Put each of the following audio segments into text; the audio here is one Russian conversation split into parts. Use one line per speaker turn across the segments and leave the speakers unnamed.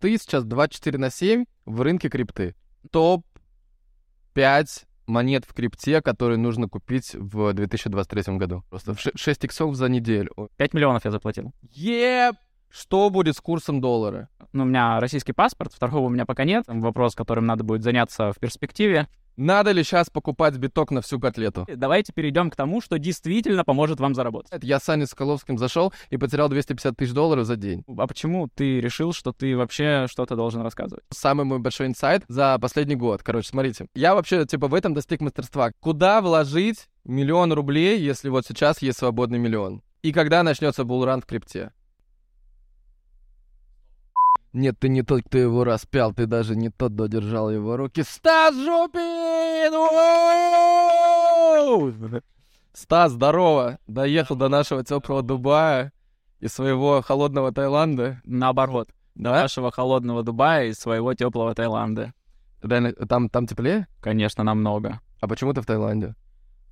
ты сейчас 24 на 7 в рынке крипты. Топ-5 монет в крипте, которые нужно купить в 2023 году. Просто 6 иксов за неделю.
5 миллионов я заплатил.
Еп! Что будет с курсом доллара?
Ну, у меня российский паспорт, второго у меня пока нет. Вопрос, которым надо будет заняться в перспективе.
Надо ли сейчас покупать биток на всю котлету?
Давайте перейдем к тому, что действительно поможет вам заработать.
Я с Аней Соколовским зашел и потерял 250 тысяч долларов за день.
А почему ты решил, что ты вообще что-то должен рассказывать?
Самый мой большой инсайт за последний год. Короче, смотрите. Я вообще, типа, в этом достиг мастерства. Куда вложить миллион рублей, если вот сейчас есть свободный миллион? И когда начнется булран в крипте? Нет, ты не тот, кто его распял, ты даже не тот, кто держал его руки. Стас Жупин! Стас, здорово! Доехал до нашего теплого Дубая и своего холодного Таиланда.
Наоборот. До нашего холодного Дубая и своего теплого Таиланда.
Реально, там, там теплее?
Конечно, намного.
А почему ты в Таиланде?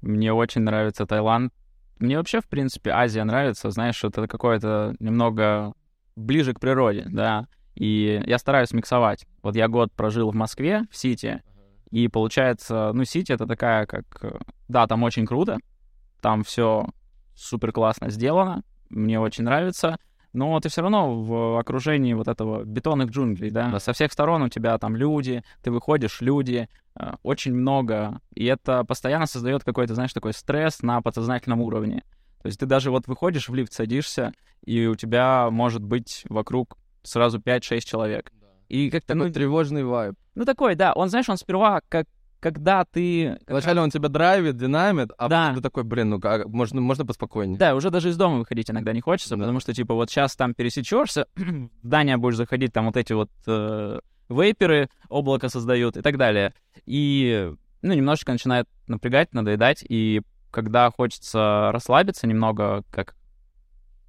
Мне очень нравится Таиланд. Мне вообще, в принципе, Азия нравится. Знаешь, это какое-то немного ближе к природе, да. И я стараюсь миксовать. Вот я год прожил в Москве, в Сити, и получается, ну, Сити это такая, как... э, Да, там очень круто, там все супер классно сделано, мне очень нравится, но ты все равно в окружении вот этого бетонных джунглей, да, со всех сторон у тебя там люди, ты выходишь, люди, э, очень много, и это постоянно создает какой-то, знаешь, такой стресс на подсознательном уровне. То есть ты даже вот выходишь в лифт, садишься, и у тебя может быть вокруг сразу 5-6 человек. И как-то,
Такой
ну,
тревожный вайб.
ну такой, да, он, знаешь, он сперва, как, когда ты...
Вначале он тебя драйвит, динамит, а
Да.
ты такой, блин, ну как, можно, можно поспокойнее.
Да, уже даже из дома выходить иногда не хочется,
Да.
потому что, типа, вот сейчас там пересечешься, в здание будешь заходить, там вот эти вот э, вейперы облако создают и так далее. И, ну, немножечко начинает напрягать, надоедать, и когда хочется расслабиться немного, как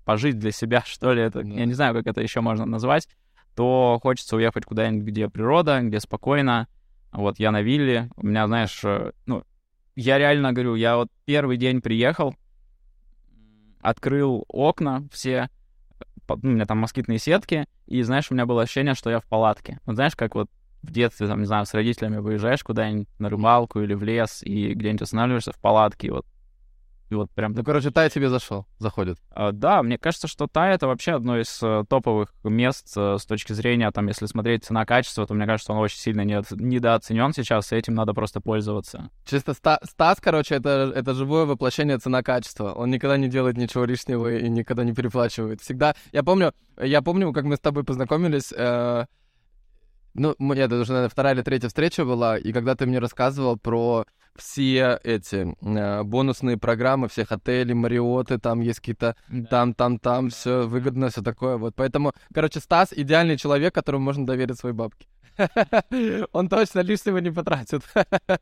пожить для себя, что ли, это,
Да.
я не знаю, как это еще можно назвать, то хочется уехать куда-нибудь, где природа, где спокойно. Вот я на вилле, у меня, знаешь, э, ну, я реально говорю, я вот первый день приехал, открыл окна все, ну, у меня там москитные сетки, и, знаешь, у меня было ощущение, что я в палатке. Вот знаешь, как вот в детстве, там, не знаю, с родителями выезжаешь куда-нибудь на рыбалку или в лес, и где-нибудь останавливаешься в палатке, и вот, и вот прям
Ну, короче, Тай тебе зашел, заходит.
а, Да, мне кажется, что Тай это вообще одно из э, топовых мест э, с точки зрения, там, если смотреть цена-качество, то мне кажется, он очень сильно недо- недооценен сейчас, и этим надо просто пользоваться.
Чисто Ста- Стас, короче, это, это живое воплощение цена-качества. Он никогда не делает ничего лишнего и никогда не переплачивает. Всегда... Я помню, я помню, как мы с тобой познакомились... э, Ну, это уже, наверное, вторая или третья встреча была, и когда ты мне рассказывал про все эти э, бонусные программы, всех отелей, Мариоты, там есть какие-то там, там, там, все выгодно, все такое. Вот поэтому, короче, Стас идеальный человек, которому можно доверить свои бабки. Он точно лишнего не потратит.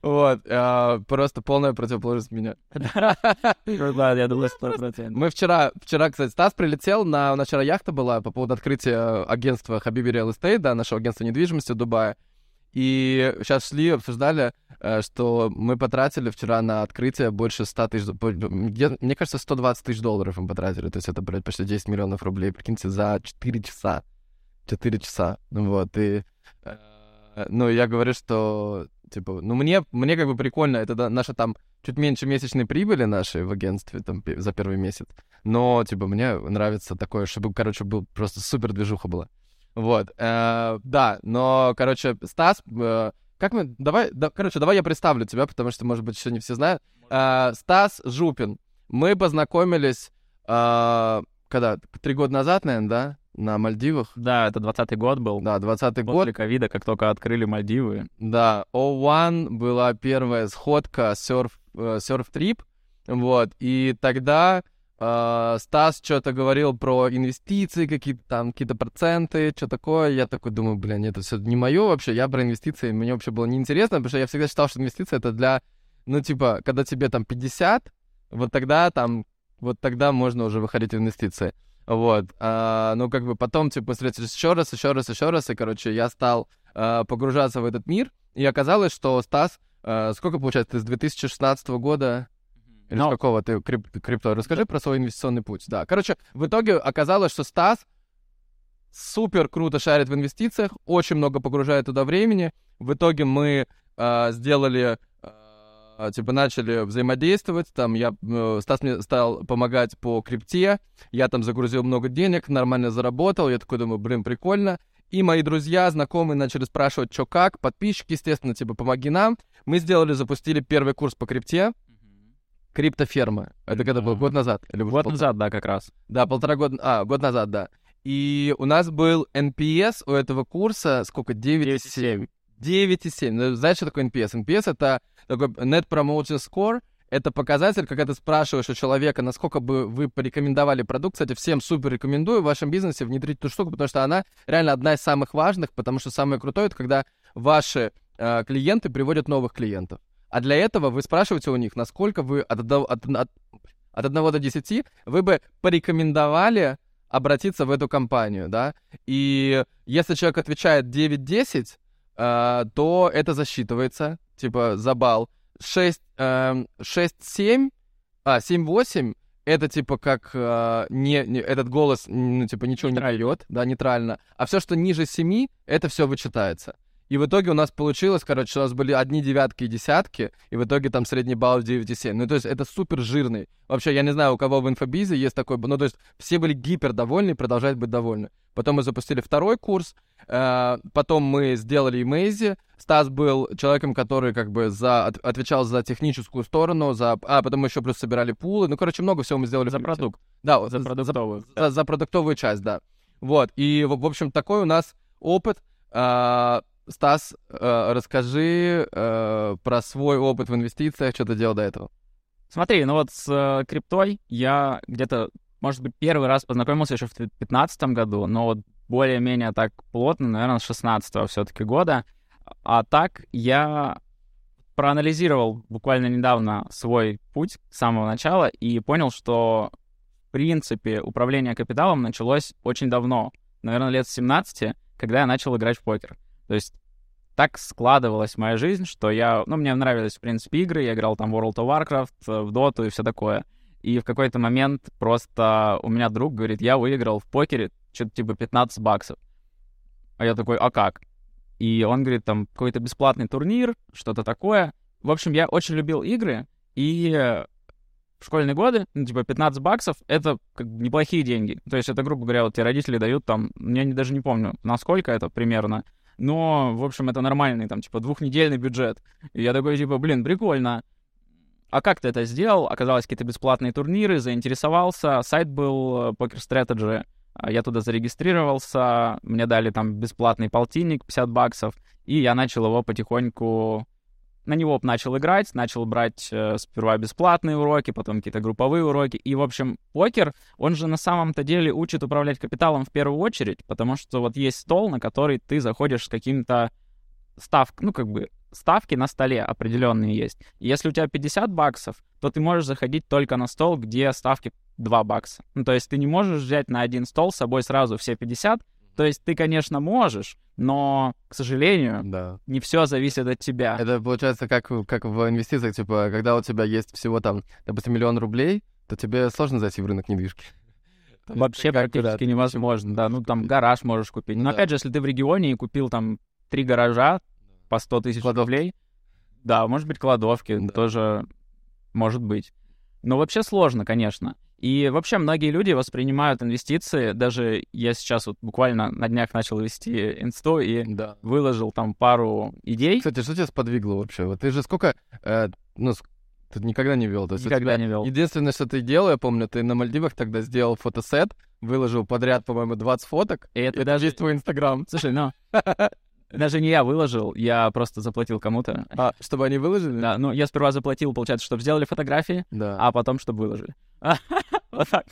Вот, а, просто полная противоположность меня.
Да, я думаю, 100%.
Мы вчера, вчера, кстати, Стас прилетел, на, у нас вчера яхта была по поводу открытия агентства Хабиби Real Estate, да, нашего агентства недвижимости в Дубае. И сейчас шли, обсуждали, э, что мы потратили вчера на открытие больше 100 тысяч... Мне кажется, 120 тысяч долларов мы потратили. То есть это, блядь, почти 10 миллионов рублей. Прикиньте, за 4 часа. 4 часа. Вот, и... э, Ну, я говорю, что, типа, ну, мне, мне как бы прикольно, это наша там чуть меньше месячной прибыли нашей в агентстве там за первый месяц. Но, типа, мне нравится такое, чтобы, короче, был просто супер движуха была. Вот, э, да, но, короче, Стас, э, как мы, давай, да, короче, давай я представлю тебя, потому что, может быть, еще не все знают. Э, Стас Жупин. Мы познакомились, э, когда, три года назад, наверное, да, на Мальдивах.
Да, это 20 год был.
Да, 20 год.
После ковида, как только открыли Мальдивы.
Да, O1 была первая сходка серф, э, серф-трип, вот, и тогда э, Стас что-то говорил про инвестиции, какие-то там, какие-то проценты, что такое, я такой думаю, блин, это все не мое вообще, я про инвестиции, мне вообще было неинтересно, потому что я всегда считал, что инвестиции это для, ну, типа, когда тебе там 50, вот тогда там, вот тогда можно уже выходить в инвестиции. Вот, а, ну, как бы потом, типа, встретились еще раз, еще раз, еще раз, и, короче, я стал э, погружаться в этот мир, и оказалось, что Стас, э, сколько получается, с 2016 года, или
Но-
какого ты крип- крипто? Расскажи про свой инвестиционный путь. Да, короче, в итоге оказалось, что Стас супер круто шарит в инвестициях, очень много погружает туда времени. В итоге мы э, сделали а, типа начали взаимодействовать, там я, э, Стас мне стал помогать по крипте, я там загрузил много денег, нормально заработал, я такой думаю, блин, прикольно. И мои друзья, знакомые начали спрашивать, что как, подписчики, естественно, типа, помоги нам. Мы сделали, запустили первый курс по крипте, криптоферма. Это когда был год назад?
Или год пол... назад, да, как раз.
Да, полтора года, а, год назад, да. И у нас был NPS у этого курса, сколько, 9,7. 9,7. Ну, знаешь, что такое NPS? NPS — это такой Net Promotion Score, это показатель, когда ты спрашиваешь у человека, насколько бы вы порекомендовали продукт. Кстати, всем супер рекомендую в вашем бизнесе внедрить эту штуку, потому что она реально одна из самых важных, потому что самое крутое — это когда ваши э, клиенты приводят новых клиентов. А для этого вы спрашиваете у них, насколько вы от, от, от, от 1 до 10 вы бы порекомендовали обратиться в эту компанию, да? И если человек отвечает 9-10, э, то это засчитывается, типа, за балл. 6, э, 6-7, а, 7-8, это типа как э, не, не этот голос, ну, типа ничего не дает, да, нейтрально. А все, что ниже 7, это все вычитается. И в итоге у нас получилось, короче, у нас были одни девятки и десятки, и в итоге там средний балл 9,7. Ну, то есть это супер жирный. Вообще, я не знаю, у кого в инфобизе есть такой, ну, то есть все были гипер довольны и продолжают быть довольны. Потом мы запустили второй курс, э, потом мы сделали Имейзи. Стас был человеком, который как бы за, от, отвечал за техническую сторону, за, а потом мы еще плюс собирали пулы. Ну, короче, много всего мы сделали.
За продукт.
Да, за продуктовую. За, за, за продуктовую часть, да. Вот, и, в, в общем, такой у нас опыт. Э, Стас, э, расскажи э, про свой опыт в инвестициях, что ты делал до этого.
Смотри, ну вот с э, криптой я где-то, может быть, первый раз познакомился еще в 2015 году, но вот более-менее так плотно, наверное, с 16 все-таки года. А так я проанализировал буквально недавно свой путь с самого начала и понял, что, в принципе, управление капиталом началось очень давно, наверное, лет с 17, когда я начал играть в покер. То есть так складывалась моя жизнь, что я... Ну, мне нравились, в принципе, игры. Я играл там World of Warcraft, э, в Dota и все такое. И в какой-то момент просто у меня друг говорит, я выиграл в покере что-то типа 15 баксов. А я такой, а как? И он говорит, там какой-то бесплатный турнир, что-то такое. В общем, я очень любил игры, и в школьные годы, ну, типа, 15 баксов — это как бы неплохие деньги. То есть это, грубо говоря, вот тебе родители дают там, я не, даже не помню, насколько это примерно, но, в общем, это нормальный, там, типа, двухнедельный бюджет. И я такой, типа, блин, прикольно. А как ты это сделал? Оказалось, какие-то бесплатные турниры, заинтересовался. Сайт был э, Poker Strategy. А я туда зарегистрировался, мне дали там бесплатный полтинник, 50 баксов, и я начал его потихоньку на него начал играть, начал брать э, сперва бесплатные уроки, потом какие-то групповые уроки. И, в общем, покер, он же на самом-то деле учит управлять капиталом в первую очередь, потому что вот есть стол, на который ты заходишь с каким-то став, ну, как бы, ставки на столе определенные есть. Если у тебя 50 баксов, то ты можешь заходить только на стол, где ставки 2 бакса. Ну, то есть ты не можешь взять на один стол с собой сразу все 50, то есть ты, конечно, можешь, но, к сожалению, да. не все зависит от тебя.
Это получается как, как в инвестициях, типа, когда у тебя есть всего там, допустим, миллион рублей, то тебе сложно зайти в рынок недвижки.
Вообще практически невозможно, да. Ну, там гараж можешь купить. Но, опять же, если ты в регионе и купил там три гаража по 100 тысяч рублей, да, может быть, кладовки тоже может быть. Но вообще сложно, конечно. И вообще многие люди воспринимают инвестиции, даже я сейчас вот буквально на днях начал вести инсту и да. выложил там пару идей.
Кстати, что тебя сподвигло вообще? Вот ты же сколько, э, ну, ты никогда не вел. То
есть никогда не вел.
Единственное, что ты делал, я помню, ты на Мальдивах тогда сделал фотосет, выложил подряд, по-моему, 20 фоток.
И это и даже...
Весь твой Инстаграм.
Слушай, ну, даже не я выложил, я просто заплатил кому-то.
А, чтобы они выложили?
Да, ну, я сперва заплатил, получается, чтобы сделали фотографии, да. а потом, чтобы выложили. Вот так.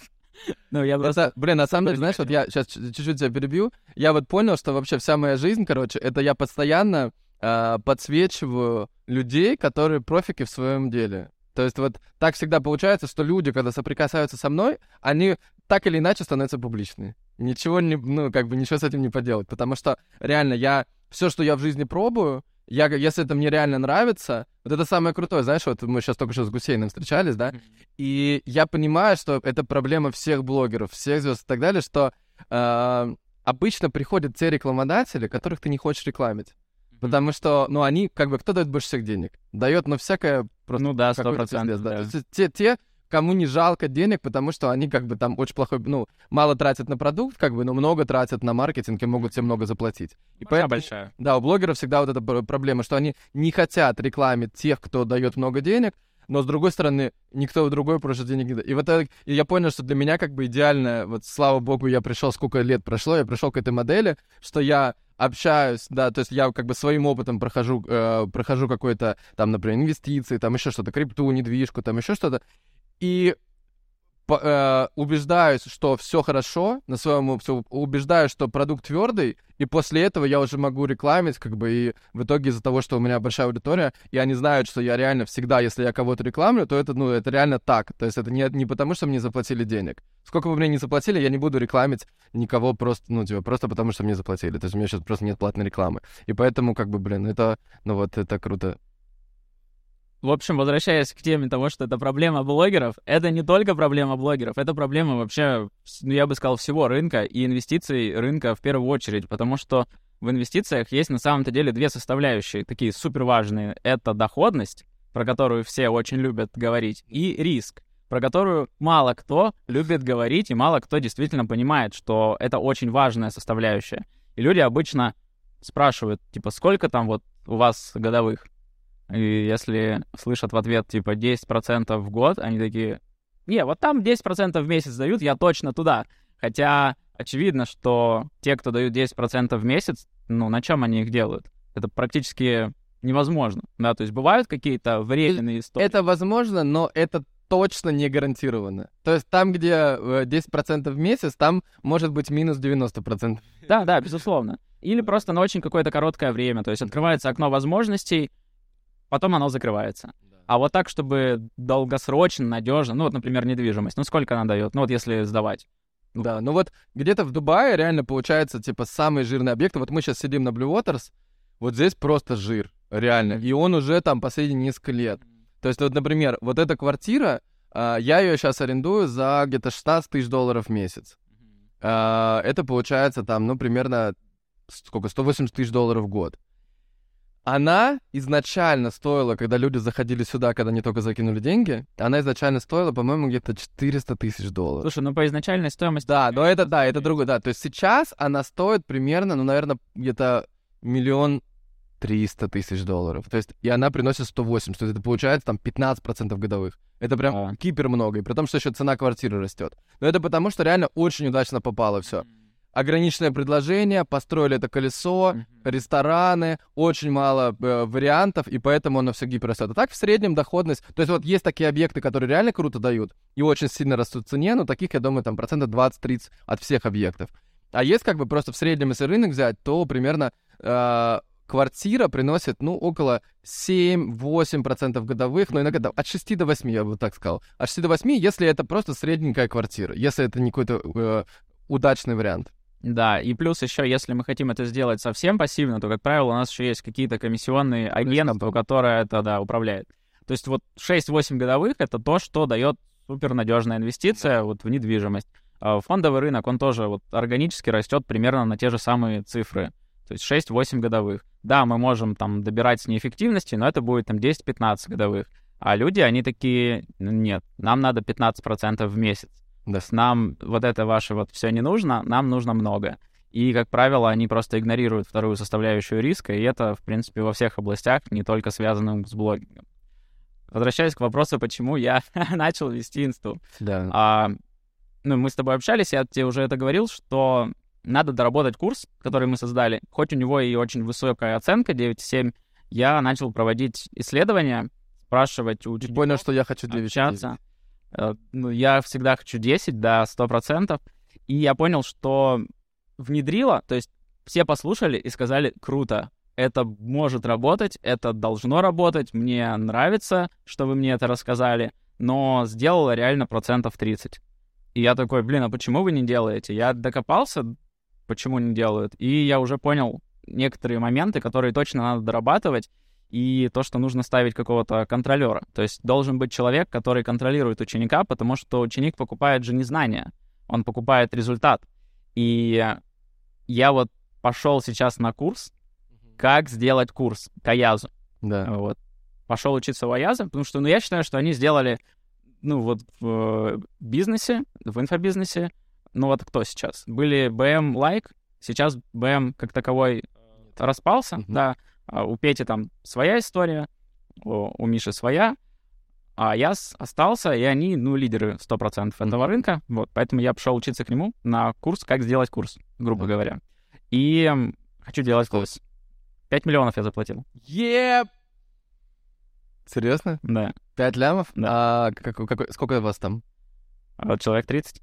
Ну, я просто... Блин, на самом деле, знаешь, вот я сейчас чуть-чуть тебя перебью. Я вот понял, что вообще вся моя жизнь, короче, это я постоянно э, подсвечиваю людей, которые профики в своем деле. То есть вот так всегда получается, что люди, когда соприкасаются со мной, они так или иначе становятся публичными. Ничего не, ну, как бы ничего с этим не поделать. Потому что реально я все, что я в жизни пробую, я, если это мне реально нравится, вот это самое крутое, знаешь, вот мы сейчас только что с Гусейном встречались, да, и я понимаю, что это проблема всех блогеров, всех звезд и так далее, что э, обычно приходят те рекламодатели, которых ты не хочешь рекламить. Потому что, ну, они, как бы, кто дает больше всех денег? Дает, ну, всякое просто...
Ну да, сто процентов,
да. То есть те, те, кому не жалко денег, потому что они, как бы, там очень плохой, ну, мало тратят на продукт, как бы, но много тратят на маркетинг и могут тебе много заплатить. И поэтому,
большая.
да, у блогеров всегда вот эта пр- проблема, что они не хотят рекламить тех, кто дает много денег, но с другой стороны, никто другой просто денег не дает. И вот это, и я понял, что для меня как бы идеально, вот слава богу, я пришел, сколько лет прошло, я пришел к этой модели, что я общаюсь, да, то есть я как бы своим опытом прохожу, э, прохожу какой-то, там, например, инвестиции, там еще что-то, крипту, недвижку, там еще что-то, и э, убеждаюсь, что все хорошо, на своем всё- убеждаюсь, что продукт твердый, и после этого я уже могу рекламить, как бы, и в итоге из-за того, что у меня большая аудитория, и они знают, что я реально всегда, если я кого-то рекламлю, то это, ну, это реально так. То есть это не, не потому, что мне заплатили денег. Сколько бы мне не заплатили, я не буду рекламить никого просто, ну, типа, просто потому, что мне заплатили. То есть у меня сейчас просто нет платной рекламы. И поэтому, как бы, блин, это, ну, вот, это круто.
В общем, возвращаясь к теме того, что это проблема блогеров, это не только проблема блогеров, это проблема вообще, ну, я бы сказал, всего рынка и инвестиций рынка в первую очередь, потому что в инвестициях есть на самом-то деле две составляющие, такие супер важные. Это доходность, про которую все очень любят говорить, и риск, про которую мало кто любит говорить, и мало кто действительно понимает, что это очень важная составляющая. И люди обычно спрашивают, типа, сколько там вот у вас годовых? И если слышат в ответ, типа, 10% в год, они такие, не, вот там 10% в месяц дают, я точно туда. Хотя очевидно, что те, кто дают 10% в месяц, ну, на чем они их делают? Это практически невозможно, да, то есть бывают какие-то временные истории.
Это возможно, но это точно не гарантированно. То есть там, где э, 10% в месяц, там может быть минус 90%.
Да, да, безусловно. Или просто на очень какое-то короткое время, то есть открывается окно возможностей, потом оно закрывается. А вот так, чтобы долгосрочно, надежно, ну вот, например, недвижимость, ну сколько она дает, ну вот если сдавать.
Да, ну вот где-то в Дубае реально получается, типа, самые жирные объекты. Вот мы сейчас сидим на Blue Waters, вот здесь просто жир, реально. И он уже там последние несколько лет. То есть, вот, например, вот эта квартира, а, я ее сейчас арендую за где-то 16 тысяч долларов в месяц. А, это получается там, ну, примерно, сколько, 180 тысяч долларов в год. Она изначально стоила, когда люди заходили сюда, когда они только закинули деньги, она изначально стоила, по-моему, где-то 400 тысяч долларов.
Слушай, ну по изначальной стоимости...
Да, но это, да, это другое, да. То есть сейчас она стоит примерно, ну, наверное, где-то миллион триста тысяч долларов. То есть, и она приносит 180, то есть это получается там 15% годовых. Это прям
А.
кипер много, и при том, что еще цена квартиры растет. Но это потому, что реально очень удачно попало все. Ограниченное предложение, построили это колесо,
Мгм.
рестораны, очень мало э, вариантов, и поэтому оно все гиперрастет. А так в среднем доходность, то есть вот есть такие объекты, которые реально круто дают и очень сильно растут в цене, но таких, я думаю, там процентов 20-30 от всех объектов. А есть как бы просто в среднем, если рынок взять, то примерно э, квартира приносит, ну, около 7-8% годовых, но иногда от 6 до 8, я бы так сказал. От 6 до 8, если это просто средненькая квартира, если это не какой-то э, удачный вариант.
Да, и плюс еще, если мы хотим это сделать совсем пассивно, то, как правило, у нас еще есть какие-то комиссионные агентства, которые это, да, управляют. То есть вот 6-8 годовых — это то, что дает супернадежная инвестиция вот в недвижимость. А Фондовый рынок, он тоже вот органически растет примерно на те же самые цифры. То есть 6-8 годовых. Да, мы можем там добирать с неэффективности, но это будет там 10-15 годовых. А люди, они такие, «Ну, нет, нам надо 15% в месяц. То есть нам вот это ваше вот все не нужно, нам нужно много. И, как правило, они просто игнорируют вторую составляющую риска, и это, в принципе, во всех областях, не только связанным с блогингом. Возвращаясь к вопросу, почему я начал вести инсту.
Да.
А, ну, мы с тобой общались, я тебе уже это говорил, что надо доработать курс, который мы создали. Хоть у него и очень высокая оценка, 9,7, я начал проводить исследования, спрашивать у учеников,
понял, что я хочу 9
общаться. Э, Ну, я всегда хочу 10, да, 100%. И я понял, что внедрила, то есть все послушали и сказали, круто, это может работать, это должно работать, мне нравится, что вы мне это рассказали, но сделала реально процентов 30. И я такой, блин, а почему вы не делаете? Я докопался, почему не делают, и я уже понял некоторые моменты, которые точно надо дорабатывать, и то, что нужно ставить какого-то контролера. То есть должен быть человек, который контролирует ученика, потому что ученик покупает же не знания, он покупает результат. И я вот пошел сейчас на курс, как сделать курс к Аязу.
Да.
Вот. Пошел учиться у Аяза, потому что, ну, я считаю, что они сделали, ну, вот в э, бизнесе, в инфобизнесе, ну, вот кто сейчас? Были BM Like, сейчас BM как таковой распался,
Мгм.
да, у Пети там своя история, у, у Миши своя, а я остался, и они, ну, лидеры 100% этого рынка, вот, поэтому я пошел учиться к нему на курс, как сделать курс, грубо говоря. И хочу делать курс. 5 миллионов я заплатил,
Еп! Серьезно?
да,
Пять лямов?
Да.
А какой, какой- сколько у вас там?
А человек 30.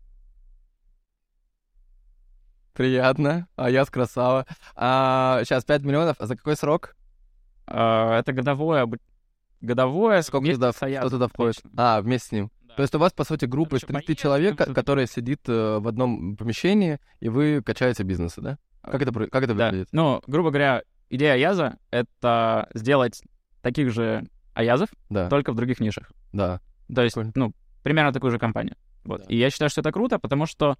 Приятно. А я с красава. А, сейчас 5 миллионов. А за какой срок?
А, это годовое, годовое,
Сколько туда, кто туда входит? А, вместе с ним. То есть у вас, по сути, группа из
ещё
30
поездки,
человек, которая сидит э, в одном помещении, и вы качаете бизнесы, да? Как это, как это
Да.
выглядит?
Ну, грубо говоря, идея Аяза — это сделать таких же Аязов,
Да,
только в других нишах.
да.
То есть,
Прикольно.
ну, примерно такую же компанию. Вот.
Да.
И я считаю, что это круто, потому что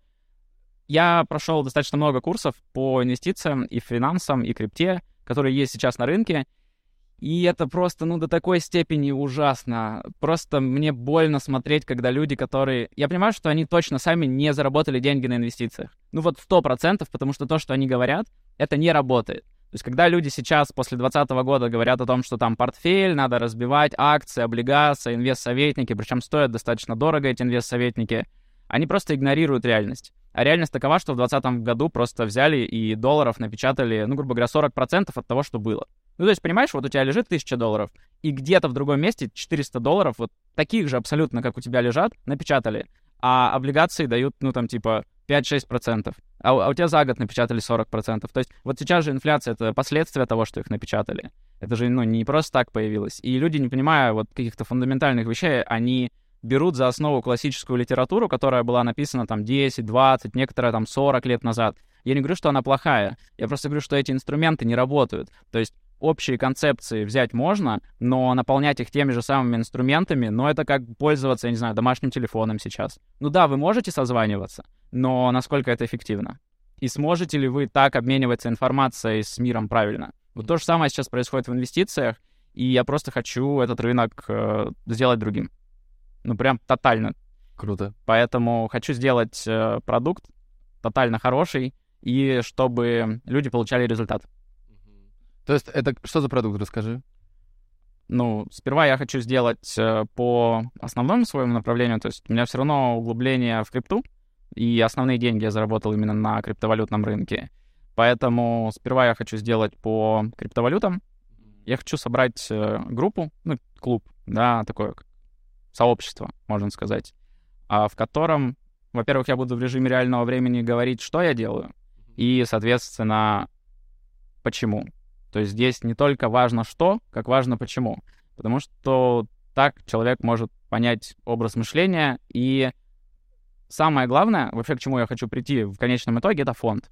я прошел достаточно много курсов по инвестициям и финансам, и крипте, которые есть сейчас на рынке. И это просто, ну, до такой степени ужасно. Просто мне больно смотреть, когда люди, которые... Я понимаю, что они точно сами не заработали деньги на инвестициях. Ну вот сто процентов, потому что то, что они говорят, это не работает. То есть, когда люди сейчас, после 2020 года, говорят о том, что там портфель, надо разбивать акции, облигации, инвестсоветники, причем стоят достаточно дорого эти инвестсоветники, они просто игнорируют реальность. А реальность такова, что в 2020 году просто взяли и долларов напечатали, ну, грубо говоря, 40% от того, что было. Ну, то есть, понимаешь, вот у тебя лежит 1000 долларов, и где-то в другом месте 400 долларов, вот таких же абсолютно, как у тебя лежат, напечатали. А облигации дают, ну, там, типа, 5-6%. А, а у тебя за год напечатали 40%. То есть вот сейчас же инфляция — это последствия того, что их напечатали. Это же, ну, не просто так появилось. И люди, не понимая вот каких-то фундаментальных вещей, они берут за основу классическую литературу, которая была написана там 10, 20, некоторая там 40 лет назад. Я не говорю, что она плохая. Я просто говорю, что эти инструменты не работают. То есть общие концепции взять можно, но наполнять их теми же самыми инструментами, но это как пользоваться, я не знаю, домашним телефоном сейчас. Ну да, вы можете созваниваться, но насколько это эффективно? И сможете ли вы так обмениваться информацией с миром правильно? Вот то же самое сейчас происходит в инвестициях, и я просто хочу этот рынок э, сделать другим. Ну, прям тотально.
Круто.
Поэтому хочу сделать э, продукт тотально хороший, и чтобы люди получали результат.
То есть это что за продукт, расскажи?
Ну, сперва я хочу сделать э, по основному своему направлению, то есть у меня все равно углубление в крипту, и основные деньги я заработал именно на криптовалютном рынке. Поэтому сперва я хочу сделать по криптовалютам. Я хочу собрать э, группу, ну, клуб, да, такое как сообщество, можно сказать, а, в котором, во-первых, я буду в режиме реального времени говорить, что я делаю, и, соответственно, почему. То есть здесь не только важно что, как важно почему. Потому что так человек может понять образ мышления. И самое главное, вообще к чему я хочу прийти в конечном итоге, это фонд.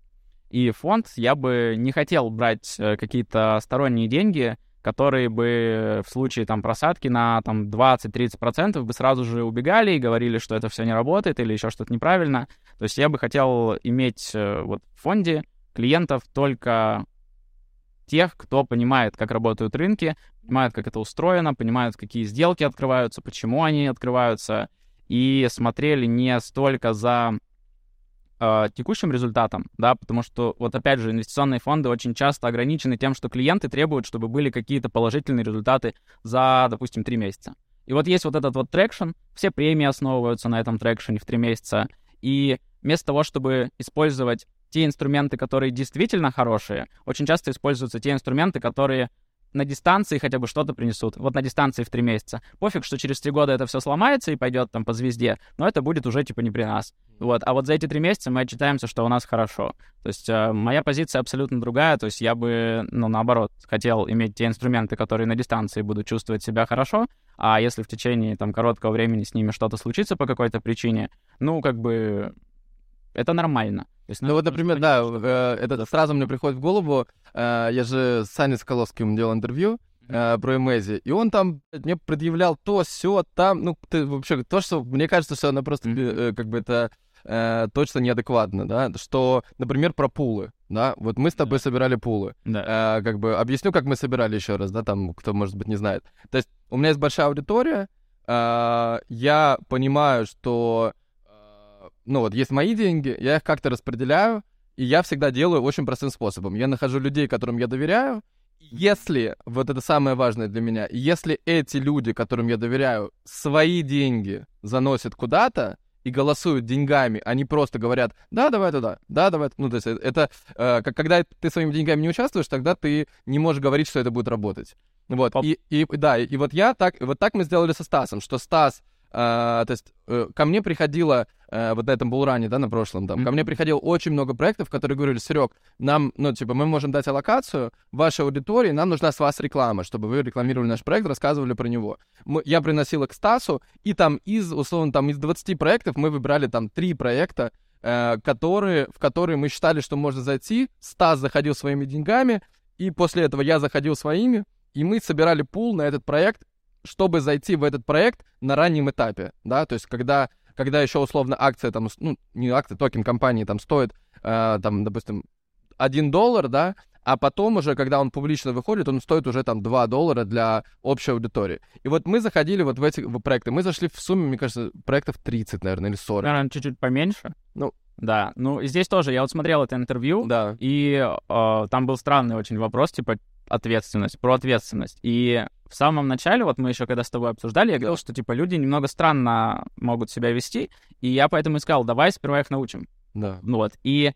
И фонд я бы не хотел брать э, какие-то сторонние деньги, которые бы в случае там просадки на там 20-30% бы сразу же убегали и говорили, что это все не работает или еще что-то неправильно. То есть я бы хотел иметь э, вот в фонде клиентов только тех, кто понимает, как работают рынки, понимает, как это устроено, понимает, какие сделки открываются, почему они открываются, и смотрели не столько за э, текущим результатом, да, потому что, вот опять же, инвестиционные фонды очень часто ограничены тем, что клиенты требуют, чтобы были какие-то положительные результаты за, допустим, три месяца. И вот есть вот этот вот traction, все премии основываются на этом traction е в три месяца, и вместо того, чтобы использовать те инструменты, которые действительно хорошие, очень часто используются те инструменты, которые на дистанции хотя бы что-то принесут. Вот на дистанции в три месяца. Пофиг, что через три года это все сломается и пойдет там по звезде, но это будет уже типа не при нас. Вот. А вот за эти три месяца мы отчитаемся, что у нас хорошо. То есть э, моя позиция абсолютно другая. То есть я бы, ну, наоборот, хотел иметь те инструменты, которые на дистанции будут чувствовать себя хорошо, а если в течение там короткого времени с ними что-то случится по какой-то причине, ну, как бы это нормально. То есть,
Ну вот, например, да, э, это сразу мне приходит в голову, э, я же с Саней Соколовским делал интервью э, про Эмези, и он там мне предъявлял то, все, там, ну, ты, вообще, то, что, мне кажется, что она просто, э, как бы, это э, точно неадекватно, да, что, например, про пулы. да, вот мы с тобой
Да.
собирали пулы.
Да.
Э, как бы объясню, как мы собирали еще раз, да, там, кто, может быть, не знает. То есть у меня есть большая аудитория, э, я понимаю, что, ну вот, есть мои деньги, я их как-то распределяю, и я всегда делаю очень простым способом. Я нахожу людей, которым я доверяю, если, вот это самое важное для меня, если эти люди, которым я доверяю, свои деньги заносят куда-то, и голосуют деньгами, они просто говорят, да, давай туда, да, давай, ну, то есть э, это, э, как, когда ты своими деньгами не участвуешь, тогда ты не можешь говорить, что это будет работать. Вот, и, и, да, и, вот я так, вот так мы сделали со Стасом, что Стас, то есть э, ко мне приходило, э, вот на этом булране, да, на прошлом, там, ко
Мгм.
мне приходило очень много проектов, которые говорили, Серег, нам, ну, типа, мы можем дать аллокацию вашей аудитории, нам нужна с вас реклама, чтобы вы рекламировали наш проект, рассказывали про него. Мы- я приносил их к Стасу, и там из, условно, там из 20 проектов мы выбрали там три проекта, э, которые, в которые мы считали, что можно зайти. Стас заходил своими деньгами, и после этого я заходил своими, и мы собирали пул на этот проект, чтобы зайти в этот проект на раннем этапе, да, то есть когда, когда еще условно акция там, ну, не акция, токен компании там стоит, э, там, допустим, 1 доллар, да, а потом уже, когда он публично выходит, он стоит уже там 2 доллара для общей аудитории. И вот мы заходили вот в эти в проекты, мы зашли в сумме, мне кажется, проектов 30, наверное, или 40.
Наверное, чуть-чуть поменьше.
Ну.
Да, ну и здесь тоже, я вот смотрел это интервью,
Да.
и э, там был странный очень вопрос, типа ответственность, про ответственность. И в самом начале, вот мы еще когда с тобой обсуждали, я говорил, что типа люди немного странно могут себя вести, и я поэтому и сказал, давай сперва их научим.
Да.
Ну вот, и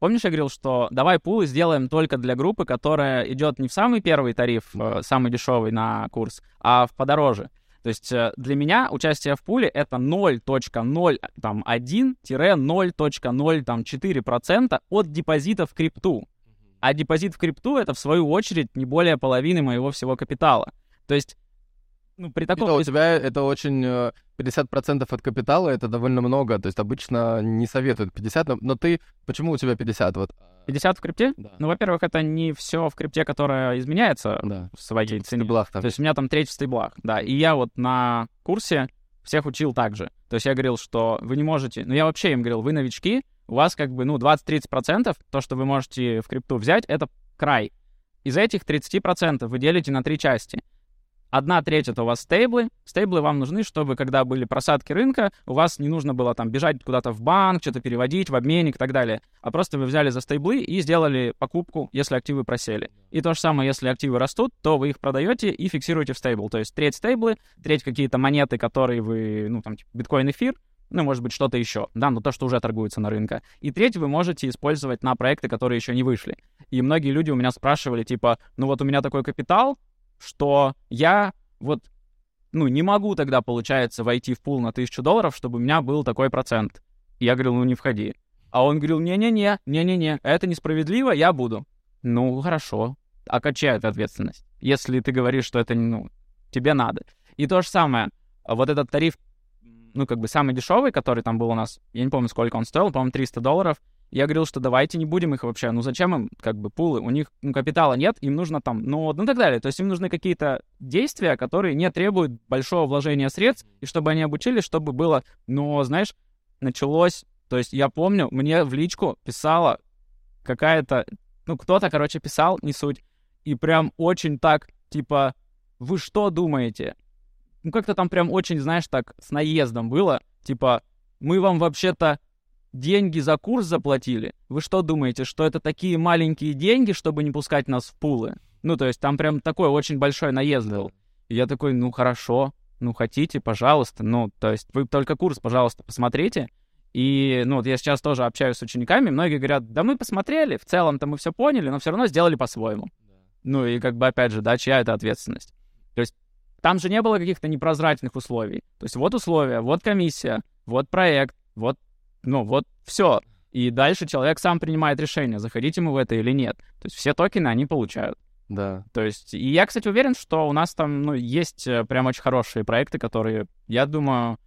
помнишь, я говорил, что давай пулы сделаем только для группы, которая идет не в самый первый тариф,
Да.
э, самый дешевый на курс, а в подороже. То есть э, для меня участие в пуле это 0.01-0.04% от депозита в крипту. А депозит в крипту это в свою очередь не более половины моего всего капитала. То есть, ну, при таком...
Это у тебя это очень э, 50% от капитала, это довольно много. То есть обычно не советуют 50, но, но ты... Почему у тебя 50? Вот.
50 в крипте?
Да.
Ну, во-первых, это не все в крипте, которое изменяется
да.
в своей
В
цене.
стеблах там.
То есть у меня там треть в стейблах, да. И я вот на курсе всех учил так же. То есть я говорил, что вы не можете... Ну, я вообще им говорил, вы новички, у вас как бы, ну, 20-30% то, что вы можете в крипту взять, это край. Из этих 30% вы делите на три части. Одна треть это у вас стейблы. Стейблы вам нужны, чтобы, когда были просадки рынка, у вас не нужно было там бежать куда-то в банк, что-то переводить, в обменник и так далее. А просто вы взяли за стейблы и сделали покупку, если активы просели. И то же самое, если активы растут, то вы их продаете и фиксируете в стейбл. То есть треть стейблы, треть какие-то монеты, которые вы, ну там, типа биткоин, эфир, ну, может быть, что-то еще, да, но то, что уже торгуется на рынке. И треть вы можете использовать на проекты, которые еще не вышли. И многие люди у меня спрашивали, типа, ну вот у меня такой капитал, что я вот, ну, не могу тогда, получается, войти в пул на тысячу долларов, чтобы у меня был такой процент. И я говорил, ну, не входи. А он говорил, не-не-не, не-не-не, это несправедливо, я буду. Ну, хорошо. А это ответственность? Если ты говоришь, что это, ну, тебе надо. И то же самое, вот этот тариф, ну, как бы самый дешевый, который там был у нас, я не помню, сколько он стоил, по-моему, 300 долларов, я говорил, что давайте не будем их вообще, ну зачем им, как бы, пулы, у них ну, капитала нет, им нужно там, ну, ну так далее. То есть им нужны какие-то действия, которые не требуют большого вложения средств, и чтобы они обучились, чтобы было, ну, знаешь, началось, то есть я помню, мне в личку писала какая-то, ну, кто-то, короче, писал, не суть, и прям очень так, типа, вы что думаете? Ну, как-то там прям очень, знаешь, так с наездом было, типа, мы вам вообще-то деньги за курс заплатили. Вы что думаете, что это такие маленькие деньги, чтобы не пускать нас в пулы? Ну, то есть там прям такой очень большой наезд был. И я такой, ну, хорошо, ну, хотите, пожалуйста. Ну, то есть вы только курс, пожалуйста, посмотрите. И, ну, вот я сейчас тоже общаюсь с учениками, многие говорят, да мы посмотрели, в целом-то мы все поняли, но все равно сделали по-своему. Ну, и как бы, опять же, да, чья это ответственность? Там же не было каких-то непрозрачных условий. То есть вот условия, вот комиссия, вот проект, вот, ну, вот все. И дальше человек сам принимает решение, заходить ему в это или нет. То есть все токены они получают.
Да.
То есть, и я, кстати, уверен, что у нас там, ну, есть э, прям очень хорошие проекты, которые, я думаю,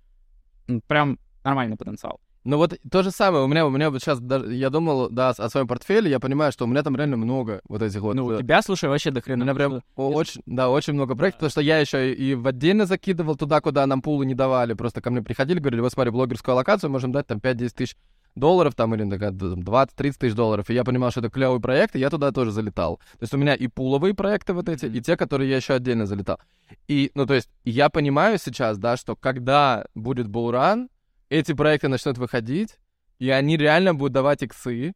прям нормальный потенциал.
Ну вот то же самое, у меня, у меня вот сейчас, даже, я думал, да, о своем портфеле, я понимаю, что у меня там реально много вот этих вот...
ну, у
э,
тебя, слушай, вообще до
у
хрена.
меня прям очень, да, очень много проектов, потому что я еще и в отдельно закидывал туда, куда нам пулы не давали. Просто ко мне приходили, говорили, вот смотри, блогерскую локацию можем дать там 5-10 тысяч долларов там или 20-30 тысяч долларов, и я понимал, что это клевый проект, и я туда тоже залетал. То есть у меня и пуловые проекты вот эти, и те, которые я еще отдельно залетал. И, ну, то есть я понимаю сейчас, да, что когда будет булран, эти проекты начнут выходить, и они реально будут давать иксы,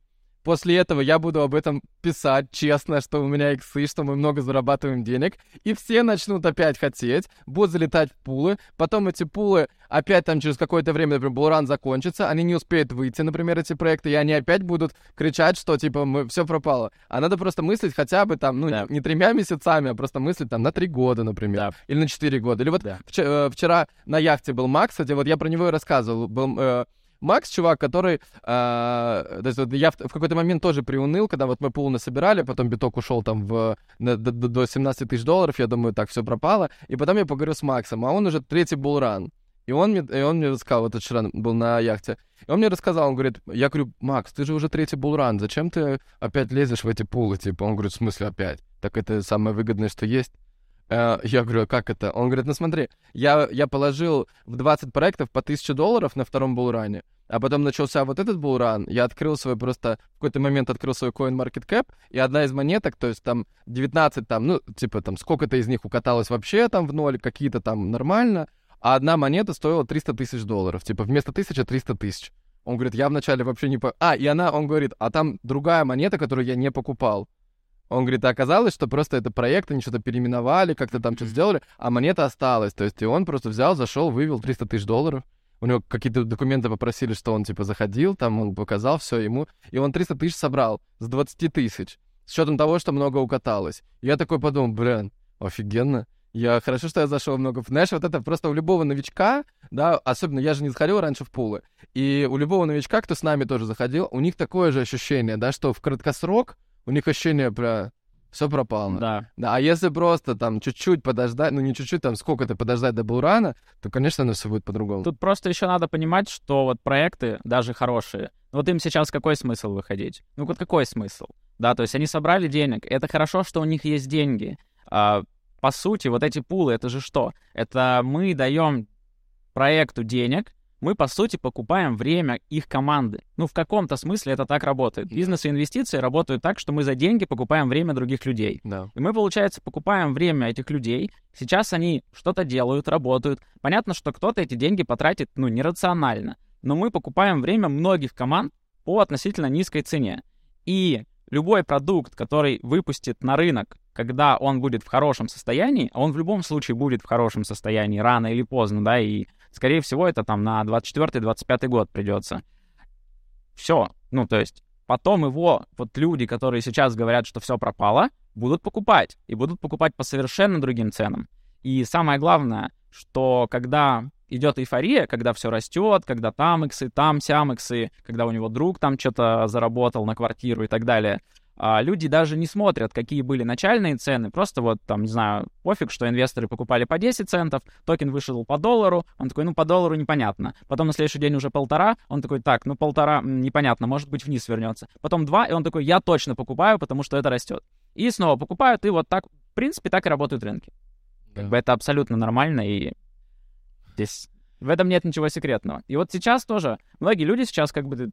После этого я буду об этом писать честно, что у меня иксы, что мы много зарабатываем денег, и все начнут опять хотеть, будут залетать в пулы, потом эти пулы опять там через какое-то время, например, булран закончится, они не успеют выйти, например, эти проекты, и они опять будут кричать, что типа мы все пропало. А надо просто мыслить хотя бы там, ну, да. не тремя месяцами, а просто мыслить там на три года, например, да. или на четыре года. Или вот да. вчера, э, вчера на яхте был Макс, кстати, вот я про него и рассказывал, был... Э, Макс, чувак, который... Э, то есть вот я в, в какой-то момент тоже приуныл, когда вот мы пул насобирали, потом биток ушел там в, на, до, до 17 тысяч долларов, я думаю, так, все пропало. И потом я поговорю с Максом, а он уже третий булран. И он мне, и он мне рассказал, вот вчера был на яхте, и он мне рассказал, он говорит, я говорю, Макс, ты же уже третий булран, зачем ты опять лезешь в эти пулы, типа? Он говорит, в смысле опять? Так это самое выгодное, что есть. Uh, я говорю, а как это? Он говорит, ну смотри, я, я положил в 20 проектов по 1000 долларов на втором булране, а потом начался вот этот булран, я открыл свой просто, в какой-то момент открыл свой CoinMarketCap, и одна из монеток, то есть там 19 там, ну, типа там сколько-то из них укаталось вообще там в ноль, какие-то там нормально, а одна монета стоила 300 тысяч долларов, типа вместо 1000 300 тысяч. Он говорит, я вначале вообще не... По... А, и она, он говорит, а там другая монета, которую я не покупал. Он говорит, а оказалось, что просто это проект, они что-то переименовали, как-то там что-то сделали, а монета осталась. То есть и он просто взял, зашел, вывел 300 тысяч долларов. У него какие-то документы попросили, что он, типа, заходил, там он показал все ему, и он 300 тысяч собрал с 20 тысяч, с учетом того, что много укаталось. Я такой подумал, блин, офигенно. Я хорошо, что я зашел много. Знаешь, вот это просто у любого новичка, да, особенно я же не заходил раньше в пулы, и у любого новичка, кто с нами тоже заходил, у них такое же ощущение, да, что в краткосрок у них ощущение про все пропало.
Да.
да. А если просто там чуть-чуть подождать, ну не чуть-чуть, там сколько-то подождать до Булрана, то, конечно, оно все будет по-другому.
Тут просто еще надо понимать, что вот проекты, даже хорошие, вот им сейчас какой смысл выходить? Ну вот какой смысл? Да, то есть они собрали денег, это хорошо, что у них есть деньги. А, по сути, вот эти пулы, это же что? Это мы даем проекту денег, мы, по сути, покупаем время их команды. Ну, в каком-то смысле это так работает. Бизнес и инвестиции работают так, что мы за деньги покупаем время других людей.
Да.
И мы, получается, покупаем время этих людей. Сейчас они что-то делают, работают. Понятно, что кто-то эти деньги потратит, ну, нерационально. Но мы покупаем время многих команд по относительно низкой цене. И любой продукт, который выпустит на рынок, когда он будет в хорошем состоянии, а он в любом случае будет в хорошем состоянии рано или поздно, да, и Скорее всего, это там на 24-25 год придется. Все. Ну, то есть потом его вот люди, которые сейчас говорят, что все пропало, будут покупать. И будут покупать по совершенно другим ценам. И самое главное, что когда идет эйфория, когда все растет, когда там иксы, там сям иксы, когда у него друг там что-то заработал на квартиру и так далее, а люди даже не смотрят, какие были начальные цены, просто вот там, не знаю, пофиг, что инвесторы покупали по 10 центов, токен вышел по доллару, он такой, ну, по доллару непонятно. Потом на следующий день уже полтора, он такой, так, ну, полтора непонятно, может быть, вниз вернется. Потом два, и он такой, я точно покупаю, потому что это растет. И снова покупают, и вот так, в принципе, так и работают рынки. Да. Как бы это абсолютно нормально, и здесь в этом нет ничего секретного. И вот сейчас тоже, многие люди сейчас как бы,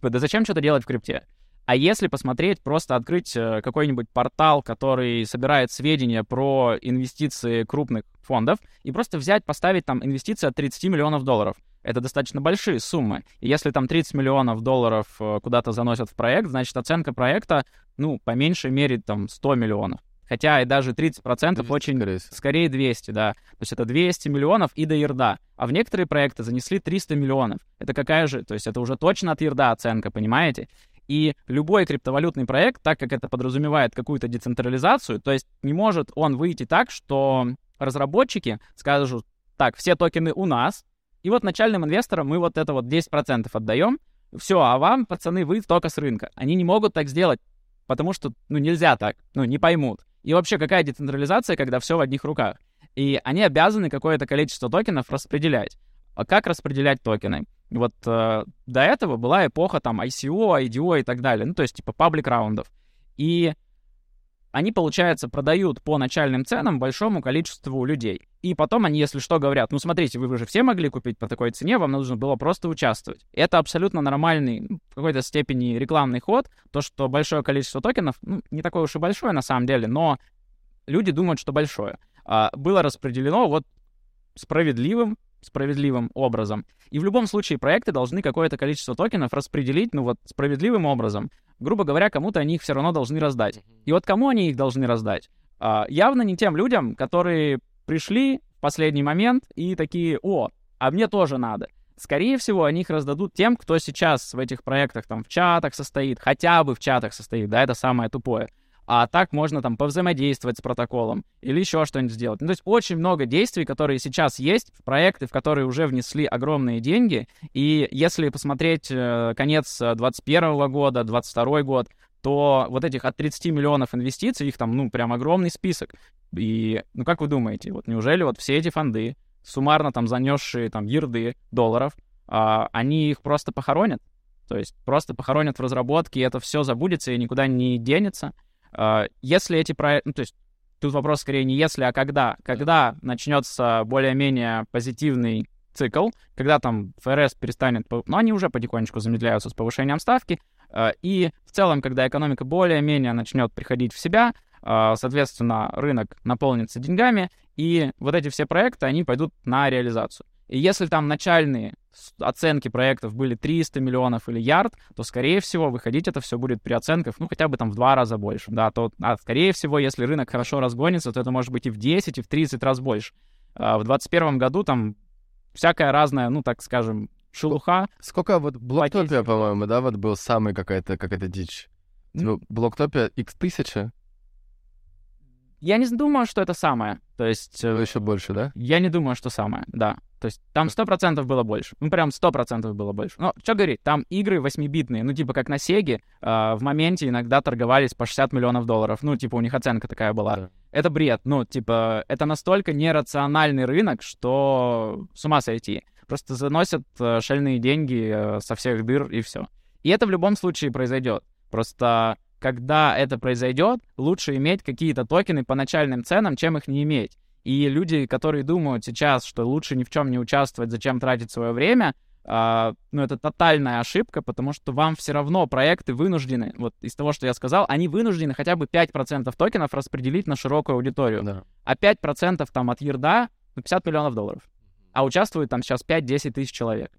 да зачем что-то делать в крипте? А если посмотреть, просто открыть э, какой-нибудь портал, который собирает сведения про инвестиции крупных фондов, и просто взять, поставить там инвестиции от 30 миллионов долларов. Это достаточно большие суммы. И если там 30 миллионов долларов э, куда-то заносят в проект, значит оценка проекта, ну, по меньшей мере, там 100 миллионов. Хотя и даже 30% 200, очень... Скорее. скорее 200, да. То есть это 200 миллионов и до ерда. А в некоторые проекты занесли 300 миллионов. Это какая же... То есть это уже точно от ерда оценка, понимаете? И любой криптовалютный проект, так как это подразумевает какую-то децентрализацию, то есть не может он выйти так, что разработчики скажут, так, все токены у нас, и вот начальным инвесторам мы вот это вот 10% отдаем, все, а вам, пацаны, вы только с рынка. Они не могут так сделать, потому что, ну, нельзя так, ну, не поймут. И вообще, какая децентрализация, когда все в одних руках? И они обязаны какое-то количество токенов распределять. А как распределять токены? Вот э, до этого была эпоха там ICO, IDO и так далее, ну, то есть типа паблик раундов. И они, получается, продают по начальным ценам большому количеству людей. И потом они, если что, говорят, ну смотрите, вы же все могли купить по такой цене, вам нужно было просто участвовать. Это абсолютно нормальный, ну, в какой-то степени рекламный ход, то, что большое количество токенов, ну, не такое уж и большое на самом деле, но люди думают, что большое, а, было распределено вот справедливым справедливым образом. И в любом случае проекты должны какое-то количество токенов распределить, ну вот, справедливым образом. Грубо говоря, кому-то они их все равно должны раздать. И вот кому они их должны раздать? А, явно не тем людям, которые пришли в последний момент и такие, о, а мне тоже надо. Скорее всего, они их раздадут тем, кто сейчас в этих проектах там в чатах состоит, хотя бы в чатах состоит, да, это самое тупое а так можно там повзаимодействовать с протоколом или еще что-нибудь сделать. Ну, то есть очень много действий, которые сейчас есть, в проекты, в которые уже внесли огромные деньги, и если посмотреть э, конец 2021 года, 2022 год, то вот этих от 30 миллионов инвестиций, их там, ну, прям огромный список. И, ну, как вы думаете, вот неужели вот все эти фонды, суммарно там занесшие там ерды долларов, а, они их просто похоронят? То есть просто похоронят в разработке, и это все забудется и никуда не денется. А, если эти проекты... Ну, то есть тут вопрос скорее не если, а когда. Когда начнется более-менее позитивный цикл, когда там ФРС перестанет... Ну, они уже потихонечку замедляются с повышением ставки, а, и в целом, когда экономика более-менее начнет приходить в себя, а, соответственно, рынок наполнится деньгами, и вот эти все проекты, они пойдут на реализацию. И если там начальные оценки проектов были 300 миллионов или ярд, то, скорее всего, выходить это все будет при оценках, ну, хотя бы там в два раза больше, да, то, а, скорее всего, если рынок хорошо разгонится, то это может быть и в 10, и в 30 раз больше. А в 2021 году там всякая разная, ну, так скажем, шелуха.
Сколько вот Блоктопия, по-моему, да, вот был самый какая-то какая-то дичь. Mm. Блоктопия X1000?
Я не думаю, что это самое. То есть...
Э, Еще больше, да?
Я не думаю, что самое, да. То есть там сто процентов было больше. Ну, прям сто процентов было больше. Ну, что говорить, там игры 8-битные, ну, типа как на Сеге, э, в моменте иногда торговались по 60 миллионов долларов. Ну, типа у них оценка такая была. Да. Это бред. Ну, типа, это настолько нерациональный рынок, что с ума сойти. Просто заносят э, шальные деньги э, со всех дыр и все. И это в любом случае произойдет. Просто когда это произойдет, лучше иметь какие-то токены по начальным ценам, чем их не иметь. И люди, которые думают сейчас, что лучше ни в чем не участвовать, зачем тратить свое время, Uh, ну, это тотальная ошибка, потому что вам все равно проекты вынуждены, вот из того, что я сказал, они вынуждены хотя бы 5% токенов распределить на широкую аудиторию. Да. А 5% там от ерда, ну, 50 миллионов долларов. А участвует там сейчас 5-10 тысяч человек.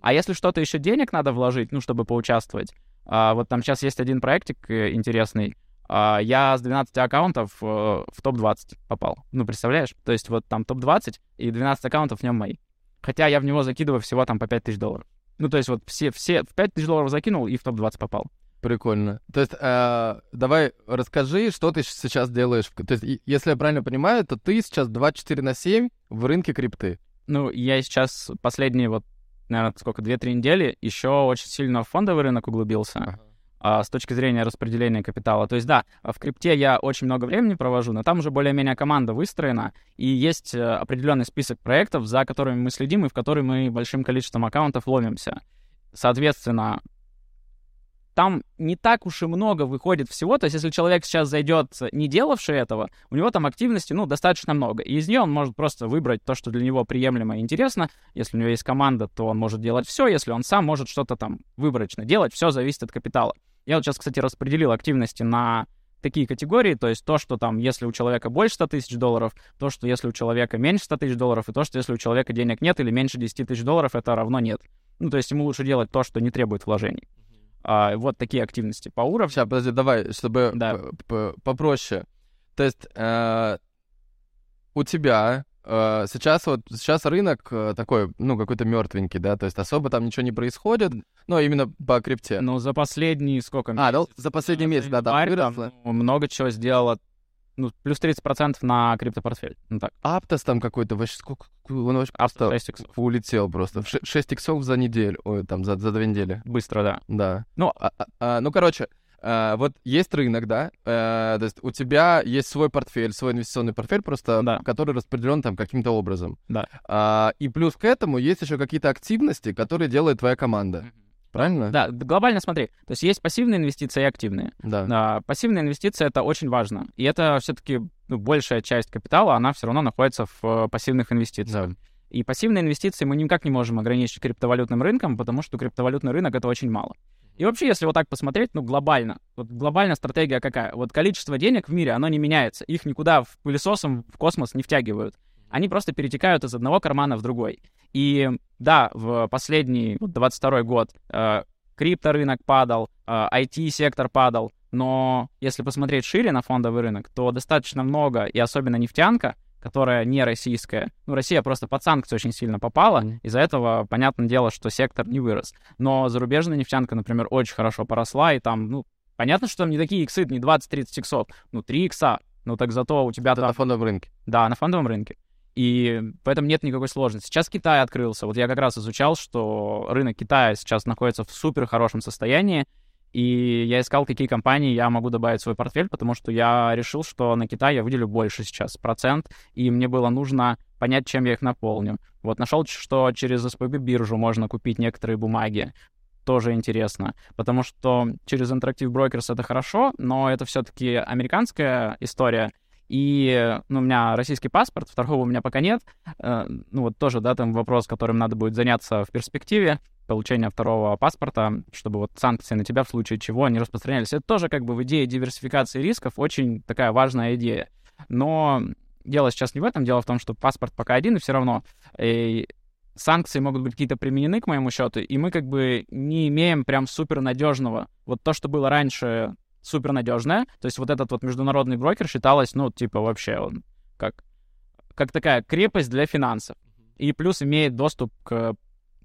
А если что-то еще денег надо вложить, ну, чтобы поучаствовать, uh, вот там сейчас есть один проектик э, интересный, а, я с 12 аккаунтов э, в топ-20 попал. Ну, представляешь? То есть вот там топ-20, и 12 аккаунтов в нем мои. Хотя я в него закидываю всего там по 5 тысяч долларов. Ну, то есть вот все, все в 5 тысяч долларов закинул и в топ-20 попал.
Прикольно. То есть, э, давай расскажи, что ты сейчас делаешь. То есть, если я правильно понимаю, то ты сейчас 24 на 7 в рынке крипты.
Ну, я сейчас последние вот, наверное, сколько, 2-3 недели еще очень сильно фондовый рынок углубился. А, с точки зрения распределения капитала. То есть, да, в крипте я очень много времени провожу, но там уже более-менее команда выстроена, и есть э, определенный список проектов, за которыми мы следим и в которые мы большим количеством аккаунтов ломимся. Соответственно, там не так уж и много выходит всего. То есть, если человек сейчас зайдет, не делавший этого, у него там активности, ну, достаточно много. И из нее он может просто выбрать то, что для него приемлемо и интересно. Если у него есть команда, то он может делать все. Если он сам может что-то там выборочно делать, все зависит от капитала. Я вот сейчас, кстати, распределил активности на такие категории, то есть то, что там, если у человека больше 100 тысяч долларов, то, что если у человека меньше 100 тысяч долларов, и то, что если у человека денег нет или меньше 10 тысяч долларов, это равно нет. Ну, то есть ему лучше делать то, что не требует вложений. А, вот такие активности по уровню.
Сейчас, подожди, давай, чтобы да. попроще. То есть э, у тебя Э, сейчас вот сейчас рынок э, такой, ну, какой-то мертвенький, да, то есть особо там ничего не происходит, но именно по крипте.
Ну, за последние сколько
месяцев? А, да, за последний месяц, да, да,
выросло. Там, много чего сделало, ну, плюс 30% на криптопортфель. Ну, так.
Аптос там какой-то, вообще сколько, он вообще просто 6 иксов. улетел просто. 6 иксов за неделю, ой, там, за, за две недели.
Быстро, да.
Да. Ну, а, а, а ну, короче, Uh, вот есть рынок, да, uh, то есть у тебя есть свой портфель, свой инвестиционный портфель просто, да. который распределен там каким-то образом.
Да.
Uh, и плюс к этому есть еще какие-то активности, которые делает твоя команда. Правильно?
Да, глобально смотри. То есть есть пассивные инвестиции и активные.
Да.
А, пассивные инвестиции это очень важно. И это все-таки ну, большая часть капитала, она все равно находится в э, пассивных инвестициях.
Да.
И пассивные инвестиции мы никак не можем ограничить криптовалютным рынком, потому что криптовалютный рынок это очень мало. И вообще, если вот так посмотреть, ну, глобально, вот глобальная стратегия какая? Вот количество денег в мире, оно не меняется. Их никуда в пылесосом в космос не втягивают. Они просто перетекают из одного кармана в другой. И да, в последний вот, 22 год э, крипторынок падал, э, IT-сектор падал, но если посмотреть шире на фондовый рынок, то достаточно много, и особенно нефтянка, которая не российская. Ну, Россия просто под санкции очень сильно попала, из-за этого, понятное дело, что сектор не вырос. Но зарубежная нефтянка, например, очень хорошо поросла, и там, ну, понятно, что там не такие иксы, не 20-30 иксов, ну, 3 икса, ну, так зато у тебя
Это
там
на фондовом рынке.
да, на фондовом рынке. И поэтому нет никакой сложности. Сейчас Китай открылся. Вот я как раз изучал, что рынок Китая сейчас находится в супер хорошем состоянии. И я искал, какие компании я могу добавить в свой портфель, потому что я решил, что на Китай я выделю больше сейчас процент, и мне было нужно понять, чем я их наполню. Вот нашел, что через SPB биржу можно купить некоторые бумаги. Тоже интересно, потому что через Interactive Brokers это хорошо, но это все-таки американская история, и ну, у меня российский паспорт, второго у меня пока нет. Э, Ну вот тоже, да, там вопрос, которым надо будет заняться в перспективе получения второго паспорта, чтобы вот санкции на тебя в случае чего не распространялись. Это тоже как бы в идее диверсификации рисков очень такая важная идея. Но дело сейчас не в этом, дело в том, что паспорт пока один, и все равно э, санкции могут быть какие-то применены к моему счету, и мы как бы не имеем прям супер надежного. Вот то, что было раньше супер надежное, то есть вот этот вот международный брокер считалось, ну, типа вообще он как, как такая крепость для финансов. И плюс имеет доступ к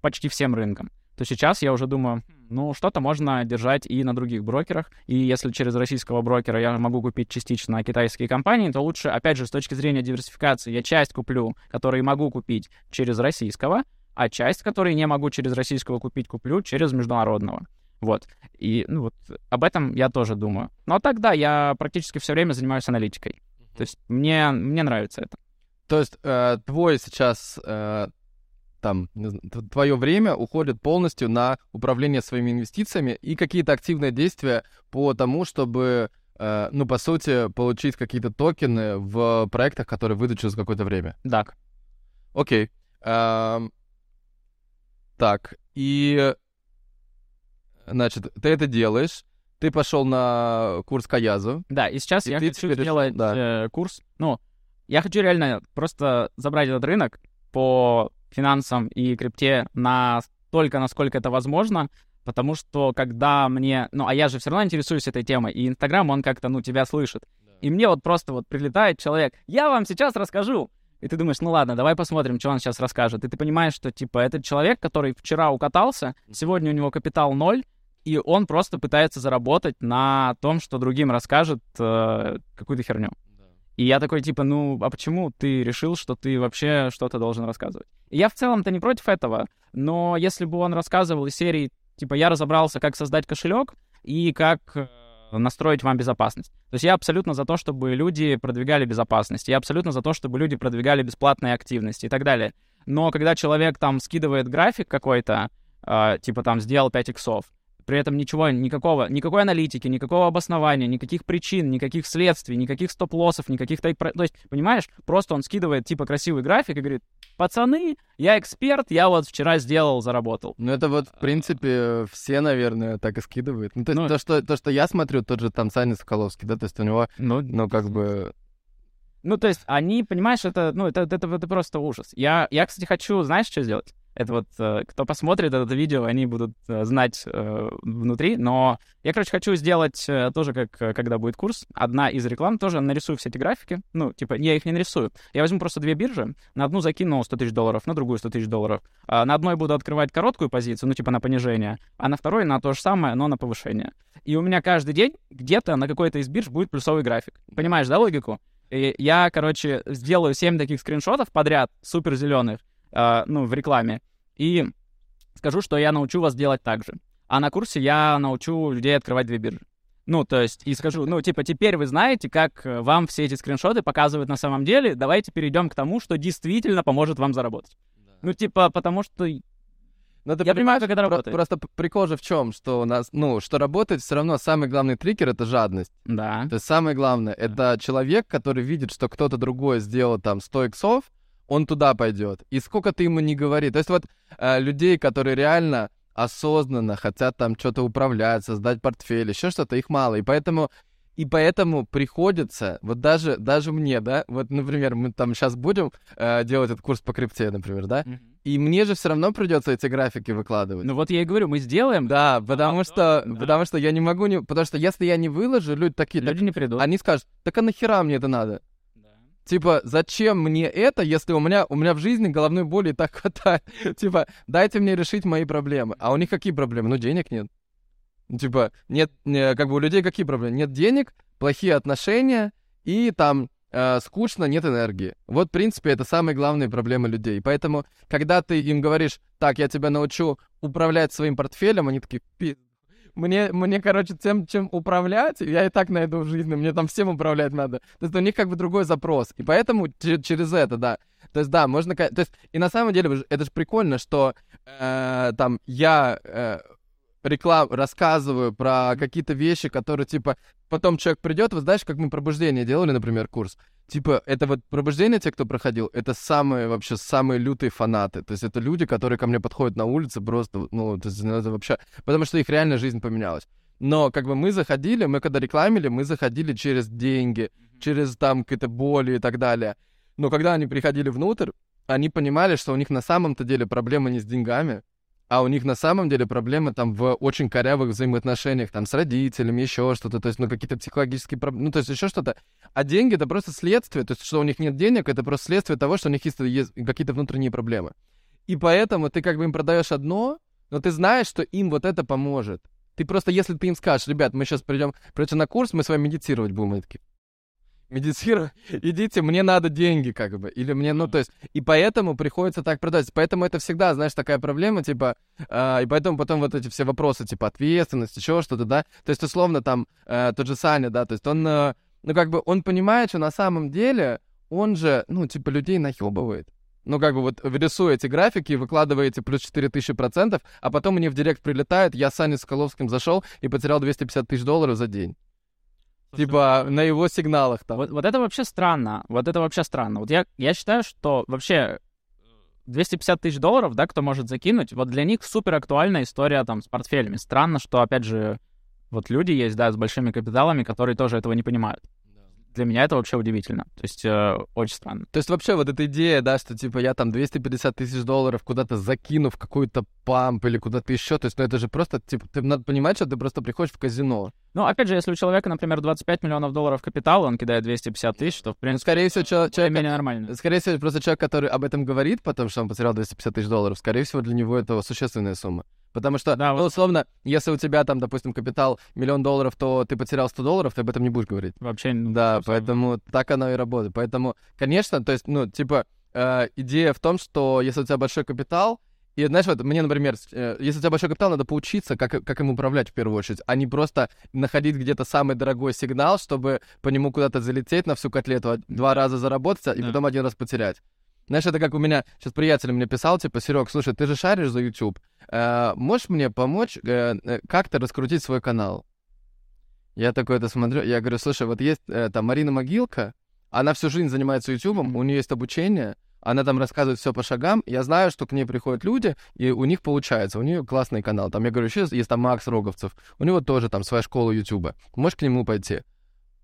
почти всем рынкам. То сейчас я уже думаю, ну, что-то можно держать и на других брокерах. И если через российского брокера я могу купить частично китайские компании, то лучше, опять же, с точки зрения диверсификации, я часть куплю, которые могу купить через российского, а часть, которые не могу через российского купить, куплю через международного. Вот. И ну, вот об этом я тоже думаю. Но тогда я практически все время занимаюсь аналитикой. То есть мне, мне нравится это.
То есть э, твой сейчас э, там твое время уходит полностью на управление своими инвестициями и какие-то активные действия по тому, чтобы, э, ну по сути, получить какие-то токены в проектах, которые выйдут через какое-то время.
Да.
Окей. Эм, так и значит ты это делаешь. Ты пошел на курс Каязу.
Да, и сейчас
И
я хочу
теперь-
сделать
да.
э, курс. Ну, я хочу реально просто забрать этот рынок по финансам и крипте настолько, насколько это возможно, потому что когда мне... Ну, а я же все равно интересуюсь этой темой, и Инстаграм, он как-то, ну, тебя слышит. И мне вот просто вот прилетает человек, я вам сейчас расскажу. И ты думаешь, ну ладно, давай посмотрим, что он сейчас расскажет. И ты понимаешь, что, типа, этот человек, который вчера укатался, сегодня у него капитал ноль, и он просто пытается заработать на том, что другим расскажет э, какую-то херню. И я такой, типа, ну, а почему ты решил, что ты вообще что-то должен рассказывать? И я в целом-то не против этого, но если бы он рассказывал из серии, типа, я разобрался, как создать кошелек и как э, настроить вам безопасность. То есть я абсолютно за то, чтобы люди продвигали безопасность. Я абсолютно за то, чтобы люди продвигали бесплатные активности и так далее. Но когда человек там скидывает график какой-то, э, типа там сделал 5 иксов, при этом ничего, никакого, никакой аналитики, никакого обоснования, никаких причин, никаких следствий, никаких стоп-лоссов, никаких. То есть, понимаешь, просто он скидывает типа красивый график и говорит, пацаны, я эксперт, я вот вчера сделал, заработал.
Ну, это вот, в принципе, все, наверное, так и скидывают. Ну, то есть
Ну,
то, что, то, что я смотрю, тот же там Саня Соколовский, да, то есть у него,
Ну,
ну, как бы...
ну то есть они, понимаешь, это, ну, это, это, это просто ужас. Я, я, кстати, хочу, знаешь, что сделать? Это вот, э, кто посмотрит это видео, они будут э, знать э, внутри. Но я, короче, хочу сделать тоже, как когда будет курс, одна из реклам тоже нарисую все эти графики. Ну, типа, я их не нарисую. Я возьму просто две биржи, на одну закину 100 тысяч долларов, на другую 100 тысяч долларов. А на одной буду открывать короткую позицию, ну, типа на понижение, а на второй на то же самое, но на повышение. И у меня каждый день где-то на какой-то из бирж будет плюсовый график. Понимаешь, да, логику? И я, короче, сделаю 7 таких скриншотов подряд, супер зеленых, э, ну, в рекламе, и скажу, что я научу вас делать так же. А на курсе я научу людей открывать две биржи. Ну, то есть, и скажу, ну, типа, теперь вы знаете, как э, вам все эти скриншоты показывают на самом деле, давайте перейдем к тому, что действительно поможет вам заработать. Ну, типа, потому что
Ну, это
Я понимаю, как это
про-
работает.
Просто прикол же в чем, что у нас, ну, что работает все равно самый главный триггер это жадность.
Да.
То есть самое главное, это человек, который видит, что кто-то другой сделал там 100 иксов, он туда пойдет. И сколько ты ему не говори. То есть вот э, людей, которые реально осознанно хотят там что-то управлять, создать портфель, еще что-то, их мало. И поэтому и поэтому приходится, вот даже, даже мне, да, вот, например, мы там сейчас будем э, делать этот курс по крипте, например, да,
Мгм.
и мне же все равно придется эти графики выкладывать.
Ну вот я и говорю, мы сделаем,
да, потому
а,
что,
да.
потому что я не могу не, потому что если я не выложу, люди такие, так
люди не придут.
они скажут, так а нахера мне это надо? Типа, зачем мне это, если у меня, у меня в жизни головной боли и так хватает? Типа, дайте мне решить мои проблемы. А у них какие проблемы? Ну, денег нет. Типа, нет, не, как бы у людей какие проблемы? Нет денег, плохие отношения и там э, скучно, нет энергии. Вот, в принципе, это самые главные проблемы людей. Поэтому, когда ты им говоришь, так, я тебя научу управлять своим портфелем, они такие, «Пи- мне, мне, короче, тем, чем управлять, я и так найду в жизни, мне там всем управлять надо. То есть у них как бы другой запрос. И поэтому че- через это, да. То есть, да, можно... То есть, и на самом деле, это же прикольно, что э, там я э, реклам рассказываю про какие-то вещи, которые, типа, потом человек придет, вы знаешь, как мы пробуждение делали, например, курс. Типа, это вот пробуждение, те, кто проходил, это самые вообще самые лютые фанаты. То есть это люди, которые ко мне подходят на улице просто, ну, то есть, ну, это вообще... Потому что их реально жизнь поменялась. Но как бы мы заходили, мы когда рекламили, мы заходили через деньги, через там какие-то боли и так далее. Но когда они приходили внутрь, они понимали, что у них на самом-то деле проблема не с деньгами, а у них на самом деле проблемы там в очень корявых взаимоотношениях, там, с родителями, еще что-то, то есть, ну, какие-то психологические проблемы, ну, то есть, еще что-то. А деньги — это просто следствие, то есть, что у них нет денег, это просто следствие того, что у них есть, есть какие-то внутренние проблемы. И поэтому ты как бы им продаешь одно, но ты знаешь, что им вот это поможет. Ты просто, если ты им скажешь, ребят, мы сейчас придем, придете на курс, мы с вами медитировать будем, они такие, медитируй, идите, мне надо деньги, как бы, или мне, ну, то есть, и поэтому приходится так продать, поэтому это всегда, знаешь, такая проблема, типа, а, и поэтому потом вот эти все вопросы, типа, ответственность, еще что-то, да, то есть, условно, там, э, тот же Саня, да, то есть, он, э, ну, как бы, он понимает, что на самом деле он же, ну, типа, людей наебывает. Ну, как бы вот рисуя эти графики, выкладываете плюс 4000 процентов, а потом мне в директ прилетает, я с Саней Соколовским зашел и потерял 250 тысяч долларов за день. Типа на его сигналах там.
Вот, вот это вообще странно. Вот это вообще странно. Вот я, я считаю, что вообще 250 тысяч долларов, да, кто может закинуть, вот для них супер актуальная история там с портфелями. Странно, что, опять же, вот люди есть, да, с большими капиталами, которые тоже этого не понимают. Для меня это вообще удивительно. То есть э, очень странно.
То есть вообще вот эта идея, да, что типа я там 250 тысяч долларов куда-то закину в какой-то памп или куда-то еще, то есть ну это же просто, типа, ты надо понимать, что ты просто приходишь в казино.
Ну, опять же, если у человека, например, 25 миллионов долларов капитала, он кидает 250 тысяч, то, в
Ну,
принципе,
скорее всего, чел- человек,
более-менее нормально.
скорее всего, просто человек, который об этом говорит, потому что он потерял 250 тысяч долларов, скорее всего, для него это существенная сумма. Потому что,
Да,
ну,
вот-
условно, если у тебя там, допустим, капитал миллион долларов, то ты потерял 100 долларов, ты об этом не будешь говорить.
Вообще, ну,
Да,
совсем.
поэтому так оно и работает. Поэтому, конечно, то есть, ну, типа, э, идея в том, что если у тебя большой капитал, и, знаешь, вот мне, например, э, если у тебя большой капитал, надо поучиться, как, как им управлять в первую очередь, а не просто находить где-то самый дорогой сигнал, чтобы по нему куда-то залететь на всю котлету, а два раза заработать, а- и
Да.
потом один раз потерять. Знаешь, это как у меня сейчас приятель мне писал, типа, Серег, слушай, ты же шаришь за YouTube, э, можешь мне помочь э, э, как-то раскрутить свой канал? Я такой это смотрю, я говорю, слушай, вот есть э, там Марина Могилка, она всю жизнь занимается
Мгм.
у нее есть обучение, она там рассказывает все по шагам, я знаю, что к ней приходят люди, и у них получается, у нее классный канал. Там, я говорю, еще есть там Макс Роговцев, у него тоже там своя школа ютуба, можешь к нему пойти?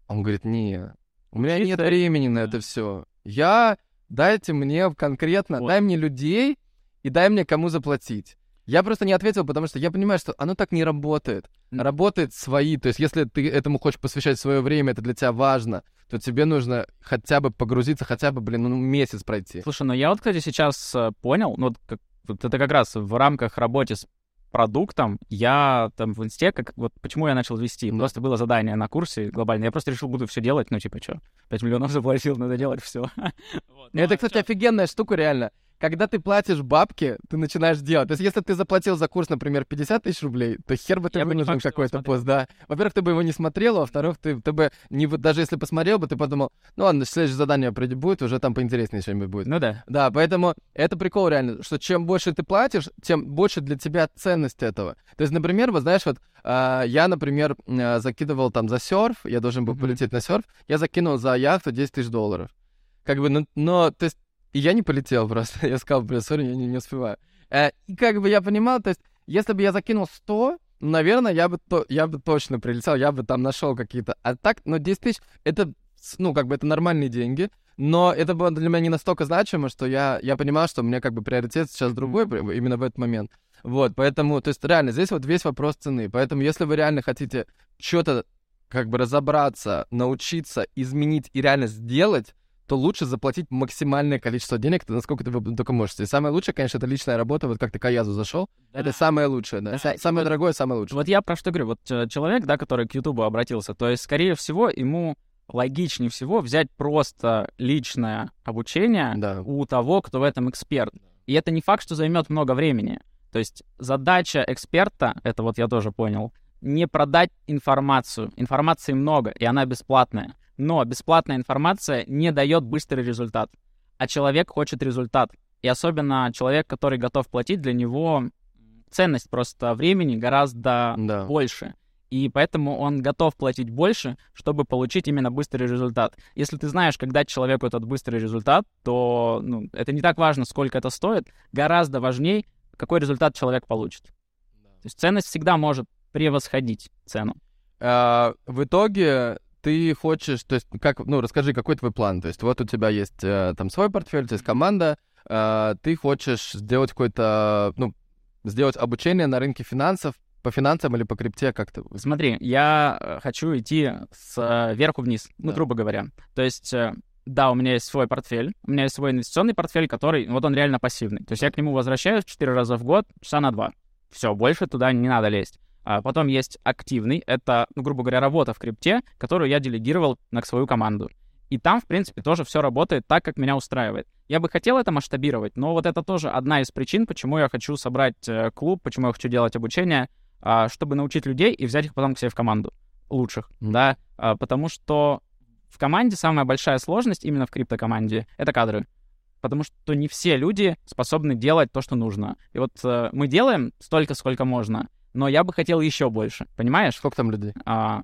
Он говорит, не, у меня нет времени на это все. Я, дайте мне конкретно,
Вот.
дай мне людей и дай мне кому заплатить. Я просто не ответил, потому что я понимаю, что оно так не работает. Работает свои. То есть, если ты этому хочешь посвящать свое время, это для тебя важно, то тебе нужно хотя бы погрузиться, хотя бы, блин, ну, месяц пройти.
Слушай, ну я вот, кстати, сейчас э, понял, ну вот, как, вот это как раз в рамках работы с продуктом, я там в инсте, как, вот почему я начал вести,
Да.
просто было задание на курсе глобально, я просто решил, буду все делать, ну типа что, 5 миллионов заплатил, надо делать все.
Ну, это, кстати, офигенная штука, реально. Когда ты платишь бабки, ты начинаешь делать. То есть, если ты заплатил за курс, например, 50 тысяч рублей, то хер бы ты вынужден какой-то пост, да. Во-первых, ты бы его не смотрел, а во-вторых, ты, ты бы, не, даже если посмотрел бы, ты подумал, ну ладно, следующее задание будет, уже там поинтереснее что-нибудь будет.
Ну да.
Да, поэтому это прикол реально, что чем больше ты платишь, тем больше для тебя ценность этого. То есть, например, вот знаешь, вот а, я, например, а, закидывал там за серф, я должен был
Мгм.
полететь на серф, я закинул за яхту 10 тысяч долларов. Как бы, ну, но, то есть, и я не полетел просто. Я сказал, блин, сори, я не, не успеваю. Э, и как бы я понимал, то есть, если бы я закинул 100, ну, наверное, я бы, то, я бы точно прилетел, я бы там нашел какие-то. А так, ну, 10 тысяч, это, ну, как бы это нормальные деньги. Но это было для меня не настолько значимо, что я, я понимал, что у меня как бы приоритет сейчас другой именно в этот момент. Вот, поэтому, то есть реально, здесь вот весь вопрос цены. Поэтому, если вы реально хотите что-то как бы разобраться, научиться, изменить и реально сделать, то лучше заплатить максимальное количество денег, насколько ты только можете. И самое лучшее, конечно, это личная работа. Вот как ты к Аязу зашел, это самое лучшее, да.
Да,
самое
вот-
дорогое, самое лучшее.
Вот я про что говорю. Вот э, человек, да, который к Ютубу обратился, то есть, скорее всего, ему логичнее всего взять просто личное обучение
Да.
у того, кто в этом эксперт. И это не факт, что займет много времени. То есть задача эксперта, это вот я тоже понял, не продать информацию. Информации много, и она бесплатная. Но бесплатная информация не дает быстрый результат. А человек хочет результат. И особенно человек, который готов платить, для него ценность просто времени гораздо
Да.
больше. И поэтому он готов платить больше, чтобы получить именно быстрый результат. Если ты знаешь, как дать человеку этот быстрый результат, то ну, это не так важно, сколько это стоит. Гораздо важнее, какой результат человек получит. То есть ценность всегда может превосходить цену.
А, в итоге ты хочешь, то есть, как, ну, расскажи, какой твой план? То есть, вот у тебя есть э, там свой портфель, то есть команда, а, ты хочешь сделать какой-то, ну, сделать обучение на рынке финансов, по финансам или по крипте как-то?
Смотри, я э, хочу идти сверху вниз, ну,
Да.
грубо говоря. То есть, э, да, у меня есть свой портфель, у меня есть свой инвестиционный портфель, который, вот он реально пассивный. То есть я к нему возвращаюсь 4 раза в год, часа на 2. Все, больше туда не надо лезть. А потом есть активный, это, ну, грубо говоря, работа в крипте, которую я делегировал на свою команду. И там, в принципе, тоже все работает так, как меня устраивает. Я бы хотел это масштабировать, но вот это тоже одна из причин, почему я хочу собрать э, клуб, почему я хочу делать обучение, а, чтобы научить людей и взять их потом к себе в команду лучших,
Мгм.
да, А, потому что в команде самая большая сложность именно в криптокоманде — это кадры. Потому что не все люди способны делать то, что нужно. И вот э, мы делаем столько, сколько можно, но я бы хотел еще больше, понимаешь?
Сколько там людей?
А,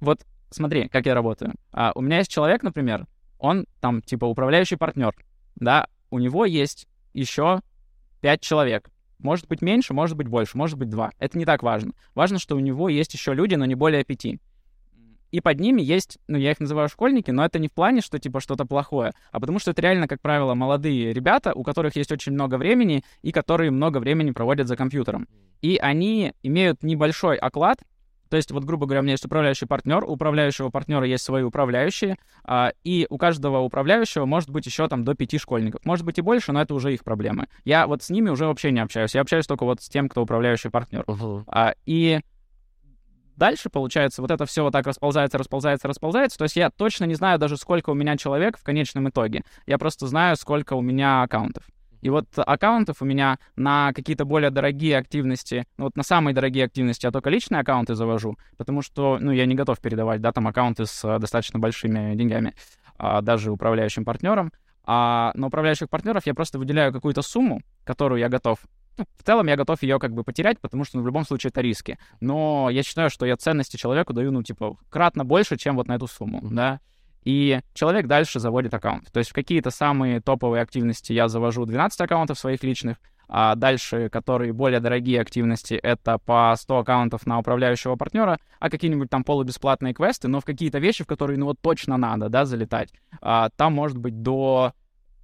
вот смотри, как я работаю. А, у меня есть человек, например, он там типа управляющий партнер, да, у него есть еще пять человек. Может быть меньше, может быть больше, может быть два. Это не так важно. Важно, что у него есть еще люди, но не более пяти. И под ними есть, ну, я их называю школьники, но это не в плане, что типа что-то плохое, а потому что это реально, как правило, молодые ребята, у которых есть очень много времени и которые много времени проводят за компьютером. И они имеют небольшой оклад, то есть, вот, грубо говоря, у меня есть управляющий партнер, у управляющего партнера есть свои управляющие, а, и у каждого управляющего может быть еще там до пяти школьников. Может быть и больше, но это уже их проблемы. Я вот с ними уже вообще не общаюсь. Я общаюсь только вот с тем, кто управляющий партнер. А, и дальше, получается, вот это все вот так расползается, расползается, расползается. То есть я точно не знаю даже, сколько у меня человек в конечном итоге. Я просто знаю, сколько у меня аккаунтов. И вот аккаунтов у меня на какие-то более дорогие активности, ну вот на самые дорогие активности я только личные аккаунты завожу, потому что, ну, я не готов передавать, да, там аккаунты с а, достаточно большими деньгами, а, даже управляющим партнерам. А на управляющих партнеров я просто выделяю какую-то сумму, которую я готов в целом я готов ее как бы потерять, потому что ну, в любом случае это риски. Но я считаю, что я ценности человеку даю, ну, типа, кратно больше, чем вот на эту сумму, да. И человек дальше заводит аккаунт. То есть в какие-то самые топовые активности я завожу 12 аккаунтов своих личных, а дальше, которые более дорогие активности, это по 100 аккаунтов на управляющего партнера, а какие-нибудь там полубесплатные квесты, но в какие-то вещи, в которые, ну, вот точно надо, да, залетать, а, там может быть до,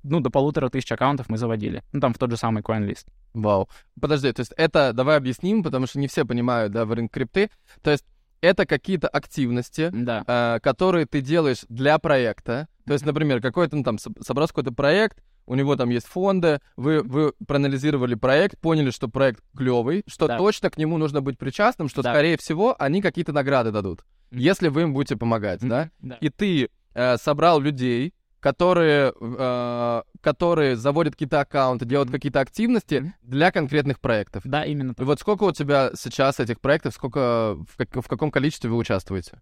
ну, до полутора тысяч аккаунтов мы заводили. Ну, там в тот же самый CoinList.
Вау. Подожди, то есть это, давай объясним, потому что не все понимают, да, в рынке крипты. То есть это какие-то активности,
Да.
э, которые ты делаешь для проекта. То есть, например, какой-то, ну, там, соб- собрался какой-то проект, у него там есть фонды, вы, вы проанализировали проект, поняли, что проект клевый, что
Да.
точно к нему нужно быть причастным, что,
Да.
скорее всего, они какие-то награды дадут,
Мгм.
если вы им будете помогать, да?
Да.
И ты э, собрал людей, которые, э, которые заводят какие-то аккаунты, делают какие-то активности
Мгм.
для конкретных проектов.
Да, именно
И
так.
вот сколько у тебя сейчас этих проектов, сколько, в, как- в каком количестве вы участвуете?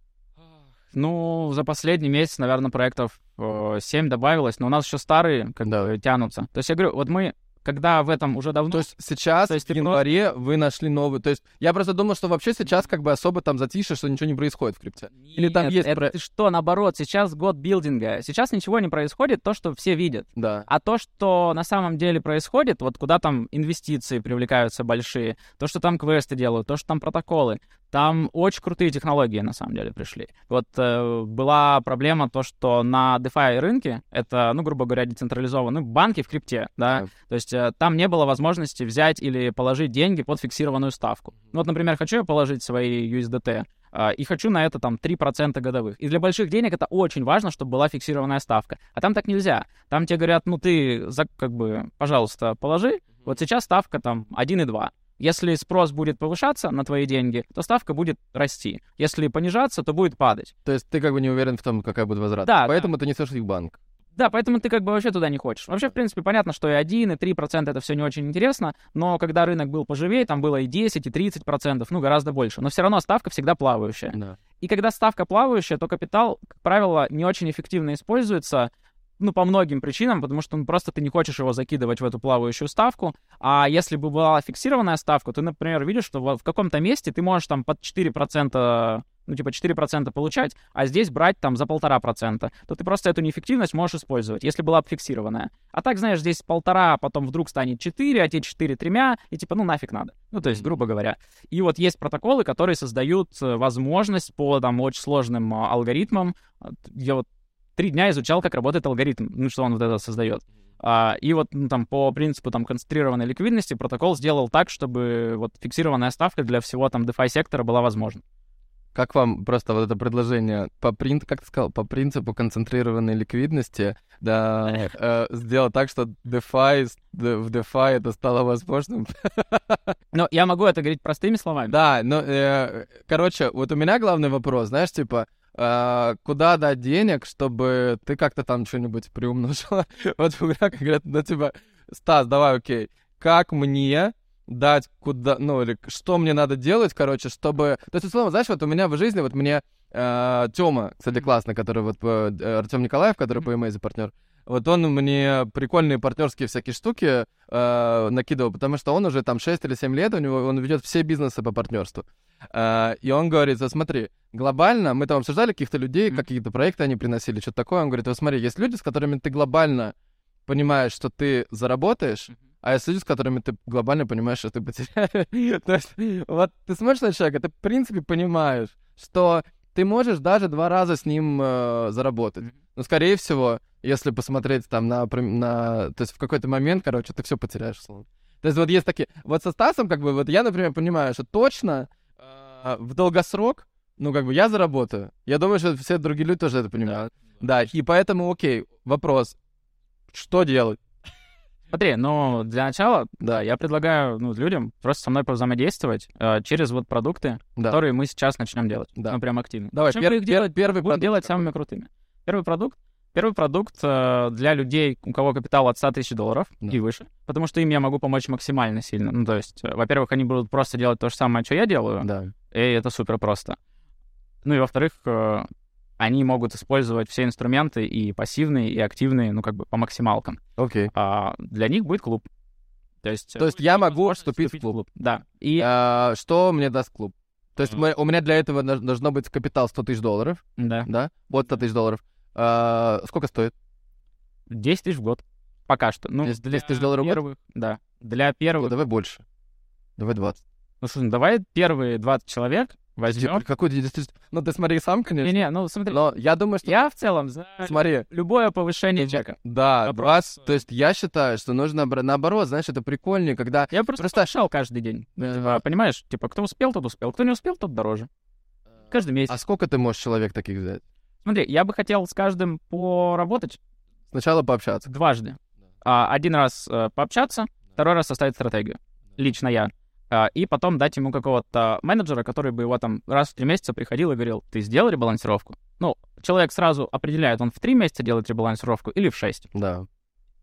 Ну, за последний месяц, наверное, проектов э, 7 добавилось, но у нас еще старые как
Да.
бы тянутся. То есть я говорю, вот мы, когда в этом уже давно...
То есть сейчас,
То есть
в январе, вы нашли новый... То есть я просто думал, что вообще сейчас как бы особо там затишье, что ничего не происходит в крипте. Или там
Нет,
есть
это что, наоборот, сейчас год билдинга. Сейчас ничего не происходит, то, что все видят.
Да.
А то, что на самом деле происходит, вот куда там инвестиции привлекаются большие, то, что там квесты делают, то, что там протоколы, там очень крутые технологии на самом деле пришли. Вот э, была проблема то, что на DeFi рынке, это, ну, грубо говоря, децентрализованные банки в крипте, да,
Да.
то есть э, там не было возможности взять или положить деньги под фиксированную ставку. Ну вот, например, хочу я положить свои USDT, а, и хочу на это там 3% годовых. И для больших денег это очень важно, чтобы была фиксированная ставка. А там так нельзя. Там тебе говорят, ну ты, за, как бы, пожалуйста, положи. Вот сейчас ставка там 1,2. Если спрос будет повышаться на твои деньги, то ставка будет расти. Если понижаться, то будет падать.
То есть ты как бы не уверен в том, какая будет возврат.
Да,
Поэтому ты несешь их в банк.
Да, поэтому ты как бы вообще туда не хочешь. Вообще, в принципе, понятно, что и 1, и 3% это все не очень интересно, но когда рынок был поживее, там было и 10, и 30%, ну, гораздо больше. Но все равно ставка всегда плавающая.
Да.
И когда ставка плавающая, то капитал, как правило, не очень эффективно используется, ну, по многим причинам, потому что ну, просто ты не хочешь его закидывать в эту плавающую ставку. А если бы была фиксированная ставка, ты, например, видишь, что в в каком-то месте ты можешь там под 4%, ну, типа 4% получать, а здесь брать там за полтора процента, то ты просто эту неэффективность можешь использовать, если была бы фиксированная. А так, знаешь, здесь полтора, потом вдруг станет 4, а те 4 тремя, и типа, ну, нафиг надо. Ну, то есть, грубо говоря. И вот есть протоколы, которые создают э, возможность по там очень сложным а, алгоритмам. А, Я вот три дня изучал, как работает алгоритм, ну, что он вот это создает. А, и вот ну, там по принципу там концентрированной ликвидности протокол сделал так, чтобы вот фиксированная ставка для всего там DeFi сектора была возможна.
Как вам просто вот это предложение по принципу, как ты сказал, по принципу концентрированной ликвидности, да, э, сделать так, что DeFi, в DeFi это стало возможным?
Но я могу это говорить простыми словами.
Да, но, э, короче, вот у меня главный вопрос, знаешь, типа, куда дать денег, чтобы ты как-то там что-нибудь приумножила? Вот у меня конкретно, ну, типа, Стас, давай, окей, как мне дать куда, ну, или что мне надо делать, короче, чтобы... То есть, условно, знаешь, вот у меня в жизни, вот мне э, Тёма, кстати, классный, который вот, э, Артем Николаев, который по Эмейзе партнер, вот он мне прикольные партнерские всякие штуки э, накидывал, потому что он уже там 6 или 7 лет, у него он ведет все бизнесы по партнерству. Э, и он говорит, вот смотри, глобально, мы там обсуждали каких-то людей, какие-то проекты они приносили, что-то такое. Он говорит, вот смотри, есть люди, с которыми ты глобально понимаешь, что ты заработаешь, а есть люди, с которыми ты глобально понимаешь, что ты потеряешь. То есть, вот ты смотришь на человека, ты, в принципе, понимаешь, что ты можешь даже два раза с ним э, заработать.
Мгм.
Но, скорее всего, если посмотреть там на, на... То есть в какой-то момент, короче, ты все потеряешь, условно. То есть вот есть такие... Вот со Стасом, как бы, вот я, например, понимаю, что точно э, в долгосрок, ну, как бы, я заработаю. Я думаю, что все другие люди тоже это понимают. Да, и поэтому, окей, вопрос. Что делать?
Смотри, ну, для начала, да, я предлагаю ну, людям просто со мной повзаимодействовать э, через вот продукты,
Да.
которые мы сейчас начнем делать.
Да.
Ну, прям активно.
Давай, пер- пер-
делать,
первый
будем
продукт
делать самыми крутыми. Первый продукт. Первый продукт э, для людей, у кого капитал от 100 тысяч долларов
Да.
и выше, потому что им я могу помочь максимально сильно. Ну, то есть, э, во-первых, они будут просто делать то же самое, что я делаю,
Да.
и это супер просто. Ну и во-вторых, э, они могут использовать все инструменты и пассивные, и активные, ну как бы по максималкам.
Окей.
А для них будет клуб. То есть,
То есть
будет
я могу вступить в клуб?
Да. И
А, что мне даст клуб? То есть мы- у меня для этого должно быть капитал 100 тысяч долларов,
да,
да? Вот 100 тысяч долларов. А, сколько стоит?
10 тысяч в год. Пока что. Ну,
10
для
тысяч долларов в год?
Да. Для
Ну,
первых.
давай больше. Давай 20.
Ну, слушай, ну, давай первые 20 человек возьмем.
Типа, Какой 10 тысяч? Ну, ты смотри сам, конечно.
Не-не, ну смотри,
Но я думаю, что...
я в целом за
Смотри,
любое повышение чека.
да,
Вопрос,
20... То есть я считаю, что нужно наоборот, знаешь, это прикольнее, когда...
Я просто,
Просто-
шел каждый день. Типа, понимаешь? Типа, кто успел, тот успел. Кто не успел, тот дороже. Каждый месяц.
А сколько ты можешь человек таких взять?
Смотри, я бы хотел с каждым поработать
Сначала пообщаться.
дважды. А, один раз э, пообщаться, второй раз составить стратегию. Лично я. а, и потом дать ему какого-то менеджера, который бы его там раз в три месяца приходил и говорил, ты сделал ребалансировку? Ну, человек сразу определяет, он в три месяца делает ребалансировку или в шесть.
Да.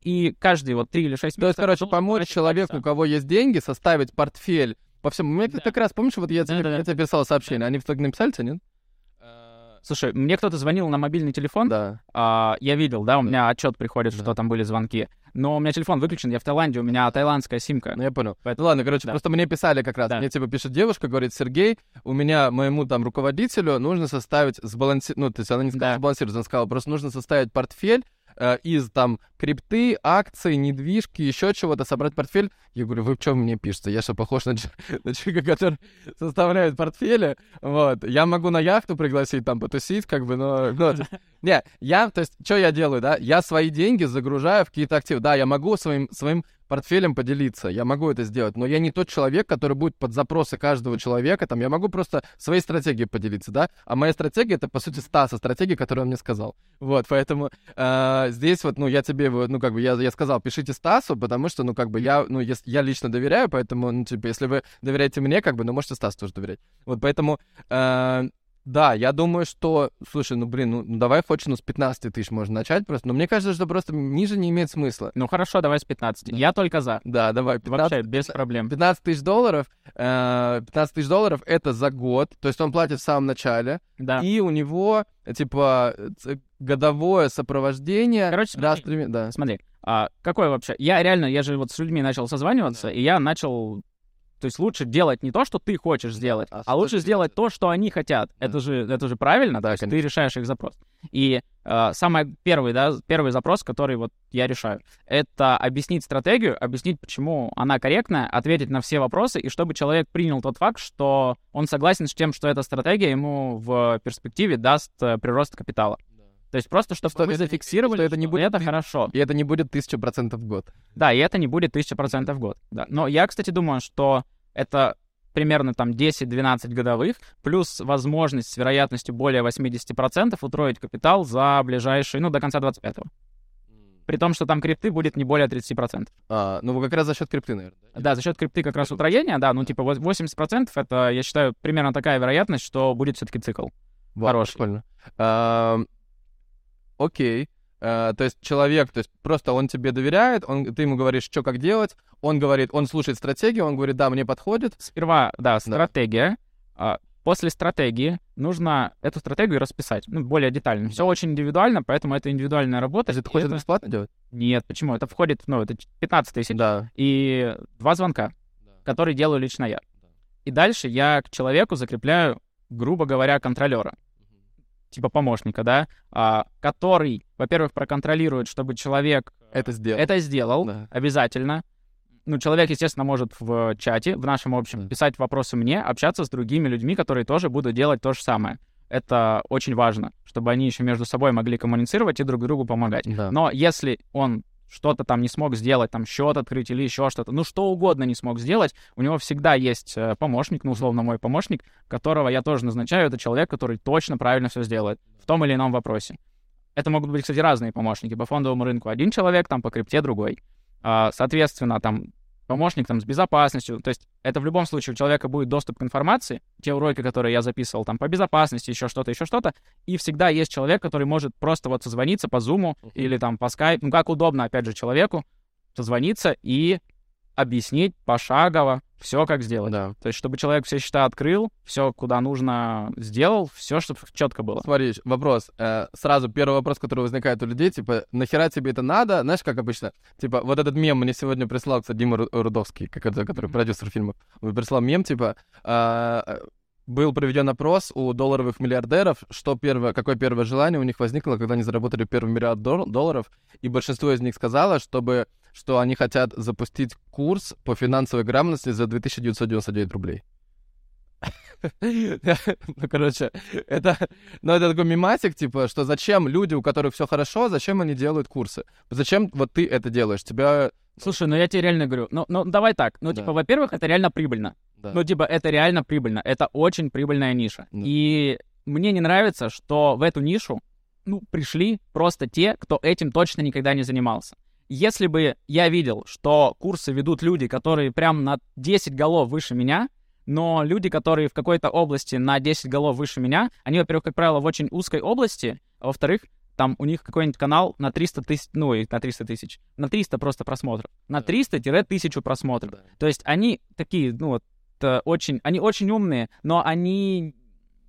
И каждый вот три или шесть
То есть,
месяцев...
короче, помочь человеку, у кого есть деньги, составить портфель по всему. Мне
Да.
как раз, помнишь, вот я тебе,
Да-да-да.
я тебе писал сообщение, они так написали тебе, нет?
Слушай, мне кто-то звонил на мобильный телефон,
Да.
а, я видел, да, у
Да.
меня отчет приходит,
Да.
что там были звонки, но у меня телефон выключен, я в Таиланде, у меня таиландская симка.
Ну, я понял.
Поэтому-
Ну ладно, короче,
да.
просто мне писали как раз.
Да.
Мне типа пишет девушка, говорит, Сергей, у меня моему там руководителю нужно составить сбаланси... Ну, то есть она не сказала
Да.
сбалансировать, она сказала, просто нужно составить портфель э, из там крипты, акций, недвижки, еще чего-то, собрать портфель. Я говорю, вы в чем мне пишете? Я что, похож на, на человека, который составляет портфели? Вот. Я могу на яхту пригласить, там, потусить, как бы, но... но не, я, то есть, что я делаю, да? Я свои деньги загружаю в какие-то активы. Да, я могу своим, своим портфелем поделиться, я могу это сделать, но я не тот человек, который будет под запросы каждого человека, там, я могу просто своей стратегией поделиться, да? А моя стратегия — это, по сути, Стаса стратегия, которую он мне сказал. Вот, поэтому э, здесь вот, ну, я тебе, ну, как бы, я, я сказал, пишите Стасу, потому что, ну, как бы, я, ну, если, я лично доверяю, поэтому, ну, типа, если вы доверяете мне, как бы, ну, можете Стасу тоже доверять. Вот, поэтому... э, да, я думаю, что, слушай, ну блин, ну ну, давай хоть ну с 15 тысяч можно начать просто, но мне кажется, что просто ниже не имеет смысла.
Ну хорошо, давай с 15.
Да.
Я только за.
Да, давай, 15,
Вообще, без проблем.
15 тысяч долларов, э, 15 тысяч долларов это за год, то есть он платит в самом начале,
Да.
и у него, типа, годовое сопровождение.
Короче,
раз
смотри.
три ме- да.
Смотри, а какой вообще? Я реально, я же вот с людьми начал созваниваться, и я начал... То есть лучше делать не то, что ты хочешь сделать,
а
а, лучше сделать то, что они хотят.
Да.
Это же это же правильно,
Да,
то есть ты решаешь их запрос. И э, самый первый, да, первый запрос, который вот я решаю, это объяснить стратегию, объяснить, почему она корректная, ответить на все вопросы, и чтобы человек принял тот факт, что он согласен с тем, что эта стратегия ему в перспективе даст э, прирост капитала. То есть просто, чтобы
Что
мы зафиксировали,
что это не будет
это хорошо.
И это не будет тысяча процентов в год.
Да, и это не будет 1000% в год. Да. Но я, кстати, думаю, что это примерно там 10-12 годовых, плюс возможность с вероятностью более 80% утроить капитал за ближайшие, ну, до конца 25-го. При том, что там крипты будет не более 30%.
А, ну, как раз за счет крипты, наверное.
Да, за счет крипты как раз утроения, да, ну, типа вот 80% это, я считаю, примерно такая вероятность, что будет все-таки цикл.
Вау,
Хороший.
Прикольно. А, окей. А, то есть человек, то есть просто он тебе доверяет, он, ты ему говоришь, что как делать, он говорит, он слушает стратегию, он говорит, да, мне подходит.
Сперва, да, стратегия. а После стратегии нужно эту стратегию расписать, ну, более детально. Все очень индивидуально, поэтому это индивидуальная работа. И
хочешь это
это-
бесплатно делать?
Нет, почему? Это входит, ну, это 15 тысяч.
Да.
И два звонка, которые делаю лично я. И дальше я к человеку закрепляю, грубо говоря, контролера, типа помощника, да, а, который, во-первых, проконтролирует, чтобы человек
Это сделал.
это сделал
Да.
обязательно. Ну, человек, естественно, может в чате, в нашем общем,
Да.
писать вопросы мне, общаться с другими людьми, которые тоже будут делать то же самое. Это очень важно, чтобы они еще между собой могли коммуницировать и друг другу помогать.
Да.
Но если он что-то там не смог сделать, там счет открыть или еще что-то, ну что угодно не смог сделать, у него всегда есть э, помощник, ну условно мой помощник, которого я тоже назначаю, это человек, который точно правильно все сделает в том или ином вопросе. Это могут быть, кстати, разные помощники. По фондовому рынку один человек, там по крипте другой. А, Соответственно, там помощник там с безопасностью. То есть это в любом случае у человека будет доступ к информации, те уроки, которые я записывал там по безопасности, еще что-то, еще что-то, и всегда есть человек, который может просто вот созвониться по Zoom
Мгм.
или там по Skype, ну как удобно, опять же, человеку созвониться и объяснить пошагово все, как сделать.
Да.
То есть, чтобы человек все счета открыл, все, куда нужно, сделал, все, чтобы четко было.
Смотри, вопрос. Э, сразу первый вопрос, который возникает у людей, типа, нахера тебе это надо? Знаешь, как обычно? Типа, вот этот мем мне сегодня прислал, кстати, Дима Ру- Рудовский, который
Мгм.
продюсер фильмов. Он прислал мем, типа, а, был проведен опрос у долларовых миллиардеров, что первое, какое первое желание у них возникло, когда они заработали первый миллиард дол- долларов, и большинство из них сказало, чтобы, что они хотят запустить курс по финансовой грамотности за 2999 рублей. Ну, короче, это, ну, это такой мемасик, типа, что зачем люди, у которых все хорошо, зачем они делают курсы? Зачем вот ты это делаешь? Тебя...
Слушай, ну я тебе реально говорю, ну, ну давай так, ну
Да.
типа, во-первых, это реально прибыльно.
Да.
Ну типа, это реально прибыльно, это очень прибыльная ниша.
Да.
И мне не нравится, что в эту нишу, ну, пришли просто те, кто этим точно никогда не занимался. Если бы я видел, что курсы ведут люди, которые прям на 10 голов выше меня, но люди, которые в какой-то области на 10 голов выше меня, они, во-первых, как правило, в очень узкой области, а во-вторых, там у них какой-нибудь канал на 300 тысяч, ну, и на 300 тысяч, на 300 просто просмотров, на 300-1000 просмотров.
Да.
То есть они такие, ну, вот, э, очень, они очень умные, но они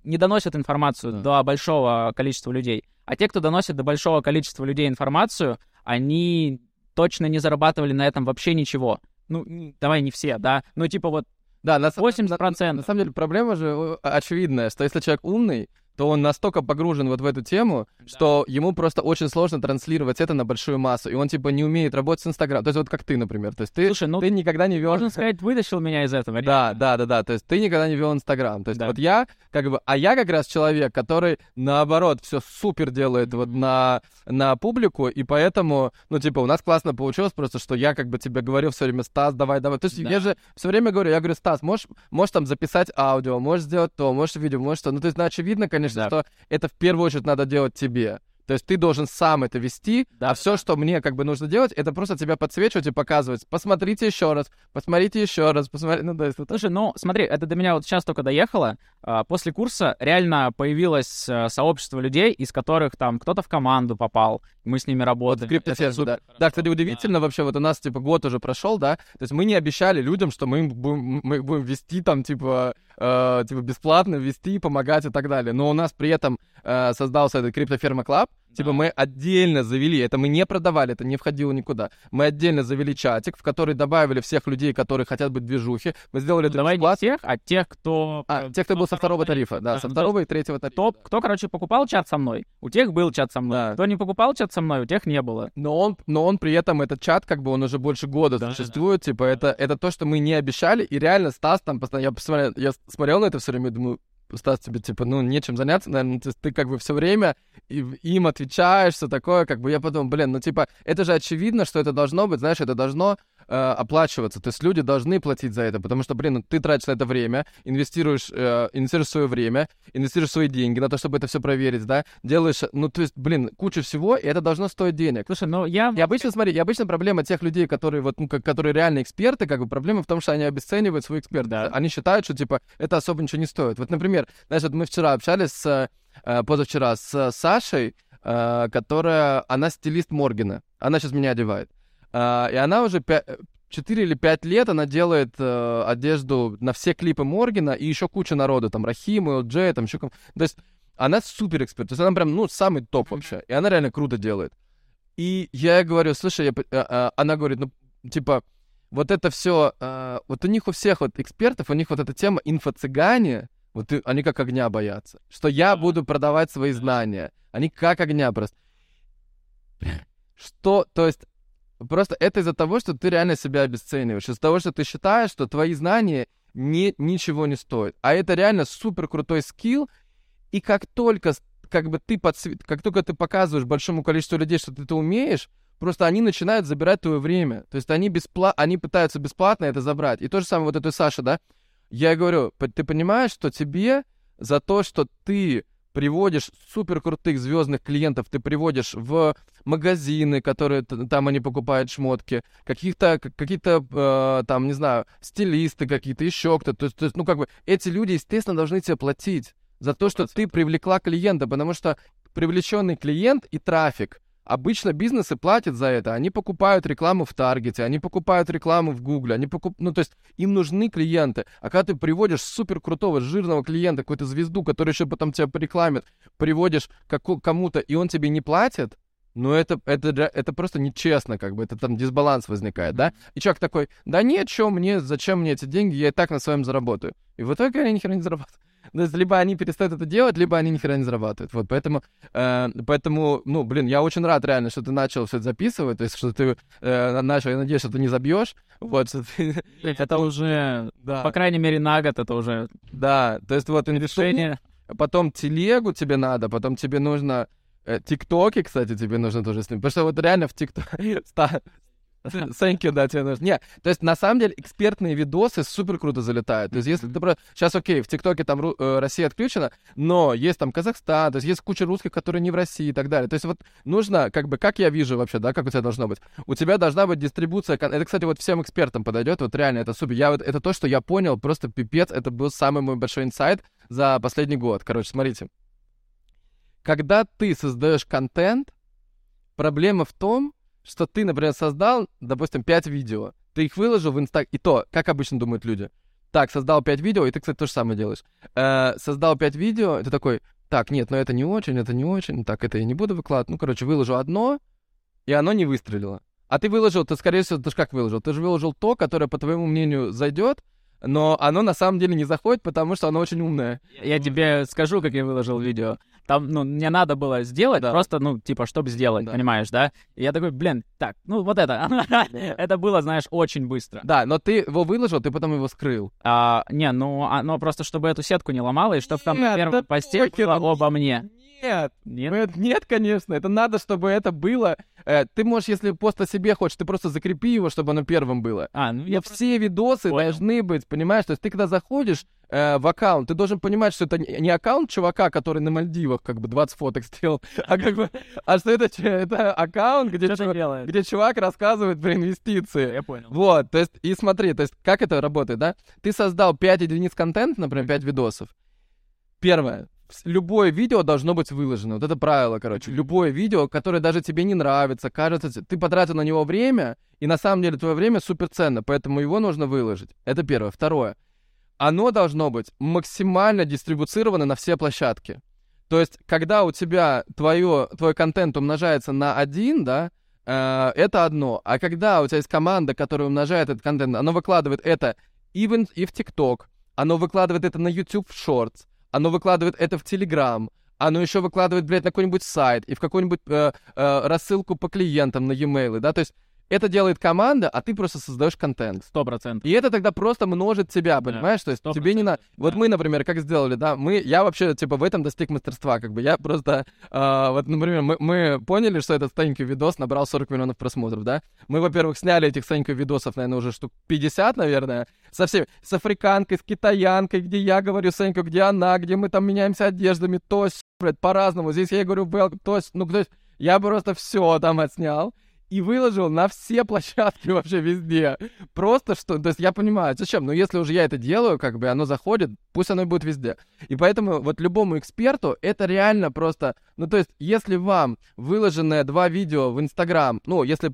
не доносят информацию
Да.
до большого количества людей. А те, кто доносит до большого количества людей информацию, они точно не зарабатывали на этом вообще ничего. Ну, давай не все, да. Ну, типа вот
Да, на, самом-
80%.
На, на самом деле проблема же очевидная, что если человек умный, то он настолько погружен вот в эту тему, что ему просто очень сложно транслировать это на большую массу, и он типа не умеет работать с Инстаграм. То есть вот как ты, например, то есть ты,
Слушай, ну,
ты никогда не вел...
можно сказать, вытащил меня из этого.
Да, да, да, да. То есть ты никогда не вел Инстаграм. То есть
Да.
вот я, как бы, а я как раз человек, который наоборот все супер делает вот на, на публику, и поэтому, ну, типа, у нас классно получилось просто, что я как бы тебе говорил все время, Стас, давай, давай. То есть
Да.
я же все время говорю, я говорю, Стас, можешь, можешь там записать аудио, можешь сделать то, можешь видео, можешь что. Ну, то есть, ну, очевидно, конечно,
Да.
что это в первую очередь надо делать тебе. То есть ты должен сам это вести,
Да,
а все, что мне как бы нужно делать, это просто тебя подсвечивать и показывать. Посмотрите еще раз, посмотрите еще раз, посмотрите. Ну, то есть, вот
Слушай, ну смотри, это до меня вот сейчас только доехало. А, После курса реально появилось э, сообщество людей, из которых там кто-то в команду попал, мы с ними
Вот
работаем.
в криптосервисе, да. Да, кстати, удивительно вообще, вот у нас, типа, год уже прошел, да, то есть мы не обещали людям, что мы им будем, мы их будем вести там, типа, э, типа, бесплатно вести, помогать и так далее. Но у нас при этом э, создался этот криптоферма клаб, типа,
Да.
мы отдельно завели, это мы не продавали, это не входило никуда. Мы отдельно завели чатик, в который добавили всех людей, которые хотят быть в движухе. Мы сделали
Ну, давай не всех, а тех, кто...
А,
э,
те, кто был со второго тарифа, да,
Да,
со второго и третьего тарифа.
Кто,
да.
кто, короче, покупал чат со мной, у тех был чат со мной.
Да.
Кто не покупал чат со мной, у тех не было.
Но он, но он при этом, этот чат, как бы, он уже больше года
Да,
существует, типа, это, это то, что мы не обещали, и реально Стас там постоянно, я посмотрел, я смотрел на это все время и думаю, Стас, тебе, типа, ну, нечем заняться, наверное, есть ты, как бы, все время им отвечаешь, все такое, как бы, я подумал, блин, ну, типа, это же очевидно, что это должно быть, знаешь, это должно э, оплачиваться, то есть люди должны платить за это, потому что, блин, ну, ты тратишь на это время, инвестируешь, э, инвестируешь свое время, инвестируешь свои деньги на то, чтобы это все проверить, да, делаешь, ну, то есть, блин, кучу всего, и это должно стоить денег.
Слушай, ну я...
И обычно, смотри, и обычно проблема тех людей, которые вот, ну, как, которые реально эксперты, как бы проблема в том, что они обесценивают свой эксперт.
Да.
Они считают, что, типа, это особо ничего не стоит. Вот, например, знаешь, вот мы вчера общались с, э, позавчера с Сашей, э, которая, она стилист Моргена. Она сейчас меня одевает. А, и она уже 4 или 5 лет она делает э, одежду на все клипы Моргена и еще куча народу, там, Рахим, LJ, там еще... То есть она супер эксперт, то есть она прям, ну, самый топ вообще. И она реально круто делает. И я ей говорю, слушай, я, а, а, она говорит, ну, типа, вот это все, вот у них у всех вот экспертов, у них вот эта тема инфо-цыгане, вот и- они как огня боятся, что я буду продавать свои знания. Они как огня просто. Что, то есть, просто это из-за того, что ты реально себя обесцениваешь, из-за того, что ты считаешь, что твои знания не, ничего не стоят. А это реально супер крутой скилл, и как только как бы ты подсве- как только ты показываешь большому количеству людей, что ты это умеешь, просто они начинают забирать твое время. То есть они беспла... они пытаются бесплатно это забрать. И то же самое вот этой Саша, да? Я говорю, «П- ты понимаешь, что тебе за то, что ты приводишь супер крутых звездных клиентов, ты приводишь в магазины, которые там они покупают шмотки, каких-то какие-то э, там не знаю стилисты какие-то еще кто-то, то есть, то есть, ну как бы эти люди естественно должны тебе платить за то, что ты привлекла клиента, потому что привлеченный клиент и трафик Обычно бизнесы платят за это. Они покупают рекламу в Таргете, они покупают рекламу в Гугле, они покуп... ну, то есть им нужны клиенты. А когда ты приводишь супер крутого, жирного клиента, какую-то звезду, который еще потом тебя порекламит, приводишь кому-то, и он тебе не платит, ну, это, это, это просто нечестно, как бы, это там дисбаланс возникает, да? И человек такой, да нет, что мне, зачем мне эти деньги, я и так на своем заработаю. И в итоге они ни хера не зарабатывают. То есть либо они перестают это делать, либо они ни хера не зарабатывают. Вот, поэтому, э, поэтому, ну, блин, я очень рад реально, что ты начал все это записывать, то есть, что ты э, начал, я надеюсь, что ты не забьешь, вот, что ты,
Это уже,
да,
по крайней мере, на год это уже
да, то есть вот
решение.
потом телегу тебе надо, потом тебе нужно э, тиктоки, кстати, тебе нужно тоже снимать, потому что вот реально в тиктоке Thank you, да, тебе нужно. Не, то есть, на самом деле, экспертные видосы супер круто залетают. То есть, если ты... Сейчас, окей, в ТикТоке там э, Россия отключена, но есть там Казахстан, то есть, есть куча русских, которые не в России и так далее. То есть, вот нужно, как бы, как я вижу вообще, да, как у тебя должно быть? У тебя должна быть дистрибуция... Это, кстати, вот всем экспертам подойдет, вот реально, это супер. Я вот, это то, что я понял, просто пипец, это был самый мой большой инсайт за последний год. Короче, смотрите. Когда ты создаешь контент, проблема в том, что ты, например, создал, допустим, 5 видео, ты их выложил в Инстаграм, и то, как обычно думают люди. Так, создал 5 видео, и ты, кстати, то же самое делаешь. Э, создал 5 видео, и ты такой, так, нет, ну это не очень, это не очень, так, это я не буду выкладывать. Ну, короче, выложу одно, и оно не выстрелило. А ты выложил, ты, скорее всего, ты же как выложил? Ты же выложил то, которое, по твоему мнению, зайдет, но оно на самом деле не заходит, потому что оно очень умное.
Я тебе скажу, как я выложил видео. Там, ну, мне надо было сделать, да. просто, ну, типа, чтобы сделать, да. понимаешь, да? И я такой, блин, так, ну, вот это. это было, знаешь, очень быстро.
Да, но ты его выложил, ты потом его скрыл.
А, не, ну, ну, просто чтобы эту сетку не ломало, и чтобы там в первом посте было обо мне.
Нет, нет, нет, конечно. Это надо, чтобы это было. Э, ты можешь, если пост о себе хочешь, ты просто закрепи его, чтобы оно первым было. А, ну я все видосы Понял. должны быть, понимаешь? То есть ты когда заходишь э, в аккаунт, ты должен понимать, что это не аккаунт чувака, который на Мальдивах как бы 20 фоток сделал, а как бы, а что это, это аккаунт, где, чувак, где чувак рассказывает про инвестиции.
Я понял.
Вот, то есть, и смотри, то есть, как это работает, да? Ты создал 5 единиц контента, например, 5 видосов. Первое, любое видео должно быть выложено. Вот это правило, короче. Любое видео, которое даже тебе не нравится, кажется, ты потратил на него время, и на самом деле твое время суперценно, поэтому его нужно выложить. Это первое. Второе. Оно должно быть максимально дистрибуцировано на все площадки. То есть, когда у тебя твое, твой контент умножается на один, да, э, это одно. А когда у тебя есть команда, которая умножает этот контент, оно выкладывает это и в, и в TikTok, оно выкладывает это на YouTube в Shorts, оно выкладывает это в Телеграм, оно еще выкладывает, блядь, на какой-нибудь сайт и в какую-нибудь э, э, рассылку по клиентам на e-mail, да, то есть это делает команда, а ты просто создаешь контент.
Сто процентов.
И это тогда просто множит тебя, понимаешь? Да, То есть 100%. тебе не надо... Вот мы, например, как сделали, да, мы... Я вообще, типа, в этом достиг мастерства, как бы. Я просто... Э, вот, например, мы, мы поняли, что этот старенький видос набрал 40 миллионов просмотров, да? Мы, во-первых, сняли этих стареньких видосов, наверное, уже штук 50, наверное, со всеми... С африканкой, с китаянкой, где я говорю Саньку, где она, где мы там меняемся одеждами, то есть, блядь, по-разному. Здесь я говорю, то есть, ну, то есть, я просто все там отснял и выложил на все площадки вообще везде. Просто что, то есть я понимаю, зачем, но если уже я это делаю, как бы оно заходит, пусть оно будет везде. И поэтому вот любому эксперту это реально просто, ну то есть если вам выложенные два видео в Инстаграм, ну если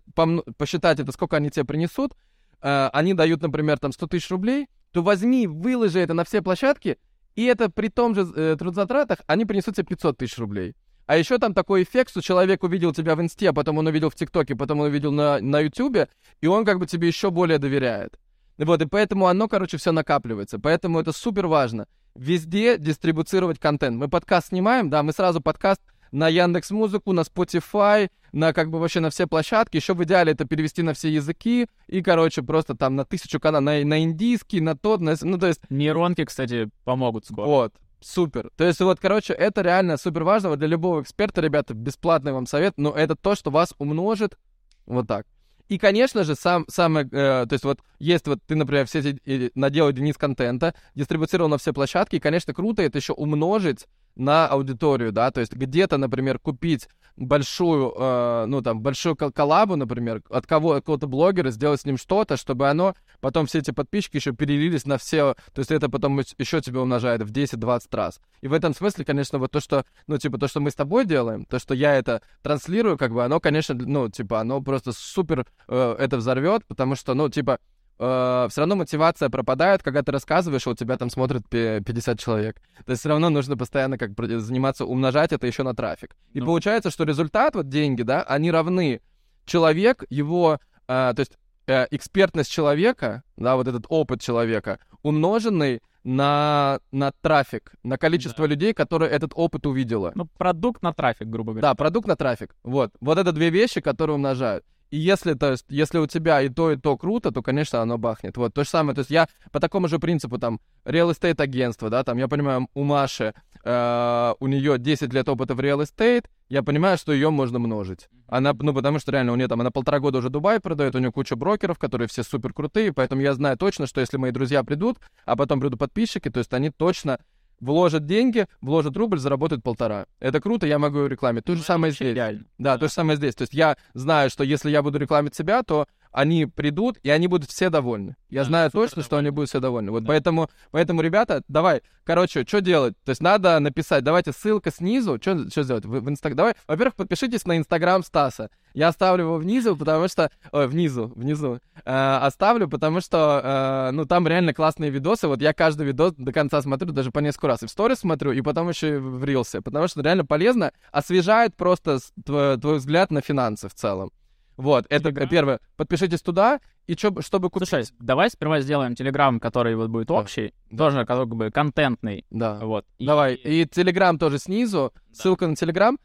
посчитать это, сколько они тебе принесут, э, они дают, например, там 100 тысяч рублей, то возьми, выложи это на все площадки, и это при том же э, трудзатратах они принесут тебе 500 тысяч рублей. А еще там такой эффект, что человек увидел тебя в инсте, а потом он увидел в ТикТоке, потом он увидел на, на Ютубе, и он как бы тебе еще более доверяет. Вот, и поэтому оно, короче, все накапливается. Поэтому это супер важно. Везде дистрибуцировать контент. Мы подкаст снимаем, да, мы сразу подкаст на Яндекс Музыку, на Spotify, на как бы вообще на все площадки. Еще в идеале это перевести на все языки и, короче, просто там на тысячу каналов, на, на индийский, на тот, на, ну то есть...
Нейронки, кстати, помогут скоро.
Вот, Супер. То есть вот, короче, это реально супер важно вот для любого эксперта, ребята, бесплатный вам совет, но это то, что вас умножит вот так. И, конечно же, сам, самое, э, то есть вот есть вот ты, например, все эти, наделал единиц контента, дистрибуцировал на все площадки, и, конечно, круто это еще умножить на аудиторию, да, то есть где-то, например, купить большую, э, ну, там, большую коллабу, например, от кого, от какого-то блогера, сделать с ним что-то, чтобы оно, потом все эти подписчики еще перелились на все, то есть это потом еще тебя умножает в 10-20 раз. И в этом смысле, конечно, вот то, что, ну, типа, то, что мы с тобой делаем, то, что я это транслирую, как бы, оно, конечно, ну, типа, оно просто супер э, это взорвет, потому что, ну, типа, э, все равно мотивация пропадает, когда ты рассказываешь, а у тебя там смотрит 50 человек. То есть все равно нужно постоянно как заниматься, умножать это еще на трафик. И ну. получается, что результат, вот деньги, да, они равны человек, его, э, то есть э, экспертность человека, да, вот этот опыт человека, умноженный на, на трафик, на количество да. людей, которые этот опыт увидела.
Ну, продукт на трафик, грубо говоря.
Да, продукт на трафик. Вот. Вот это две вещи, которые умножают. И если, то есть, если у тебя и то, и то круто, то, конечно, оно бахнет. Вот, то же самое. То есть я по такому же принципу, там, real estate агентство, да, там, я понимаю, у Маши, э, у нее 10 лет опыта в real estate, я понимаю, что ее можно множить. Она, ну, потому что реально у нее там, она полтора года уже Дубай продает, у нее куча брокеров, которые все супер крутые, поэтому я знаю точно, что если мои друзья придут, а потом придут подписчики, то есть они точно вложат деньги, вложат рубль, заработают полтора. Это круто, я могу рекламить. То же
Ну,
самое здесь.
идеально.
Да,
Да.
то же самое здесь. То есть я знаю, что если я буду рекламить себя, то они придут, и они будут все довольны. Я
Да,
знаю точно, что они будут все довольны. Вот
Да.
поэтому, поэтому, ребята, давай, короче, что делать? То есть надо написать, давайте ссылка снизу, что сделать? В, в Инстаг- Давай, во-первых, подпишитесь на Инстаграм Стаса. Я оставлю его внизу, потому что... Ой, внизу, внизу. Э, оставлю, потому что, э, ну, там реально классные видосы. Вот я каждый видос до конца смотрю, даже по несколько раз. И в сторис смотрю, и потом еще и в рилсе. Потому что реально полезно, освежает просто твой, твой взгляд на финансы в целом. Вот, это
Телеграм?
первое. Подпишитесь туда, и чё, чтобы купить...
Слушай, давай сперва сделаем Телеграм, который вот будет
Да.
общий, тоже как бы контентный,
Да.
вот. И-
Давай. И Телеграм тоже снизу.
Да.
Ссылка на Телеграм.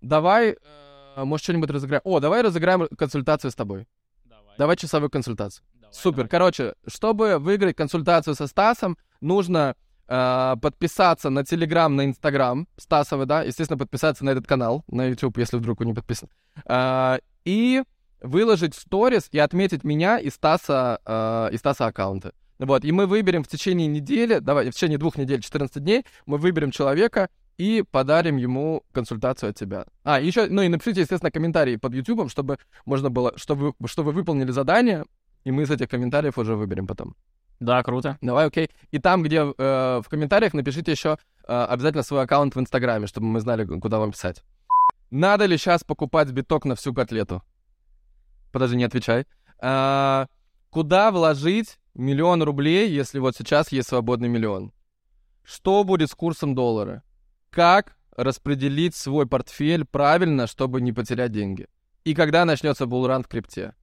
Давай, э, может, что-нибудь разыграем. О, давай разыграем консультацию с тобой.
Давай,
Давай часовую консультацию.
давай,
Супер.
давай.
Короче, чтобы выиграть консультацию со Стасом, нужно э, подписаться на Телеграм, на Инстаграм Стасова, да, естественно, подписаться на этот канал, на YouTube, если вдруг вы не подписан. Э, и выложить в сторис и отметить меня и Стаса, э, и Стаса аккаунты. Вот, и мы выберем в течение недели, давай, в течение двух недель, 14 дней, мы выберем человека и подарим ему консультацию от тебя. А, еще, ну и напишите, естественно, комментарии под YouTube, чтобы можно было, чтобы, чтобы вы выполнили задание, и мы из этих комментариев уже выберем потом.
Да, круто.
Давай, окей. И там, где э, в комментариях напишите еще э, обязательно свой аккаунт в Инстаграме, чтобы мы знали, куда вам писать. Надо ли сейчас покупать биток на всю котлету? Подожди, не отвечай. А, куда вложить миллион рублей, если вот сейчас есть свободный миллион? Что будет с курсом доллара? Как распределить свой портфель правильно, чтобы не потерять деньги? И когда начнется булран в крипте?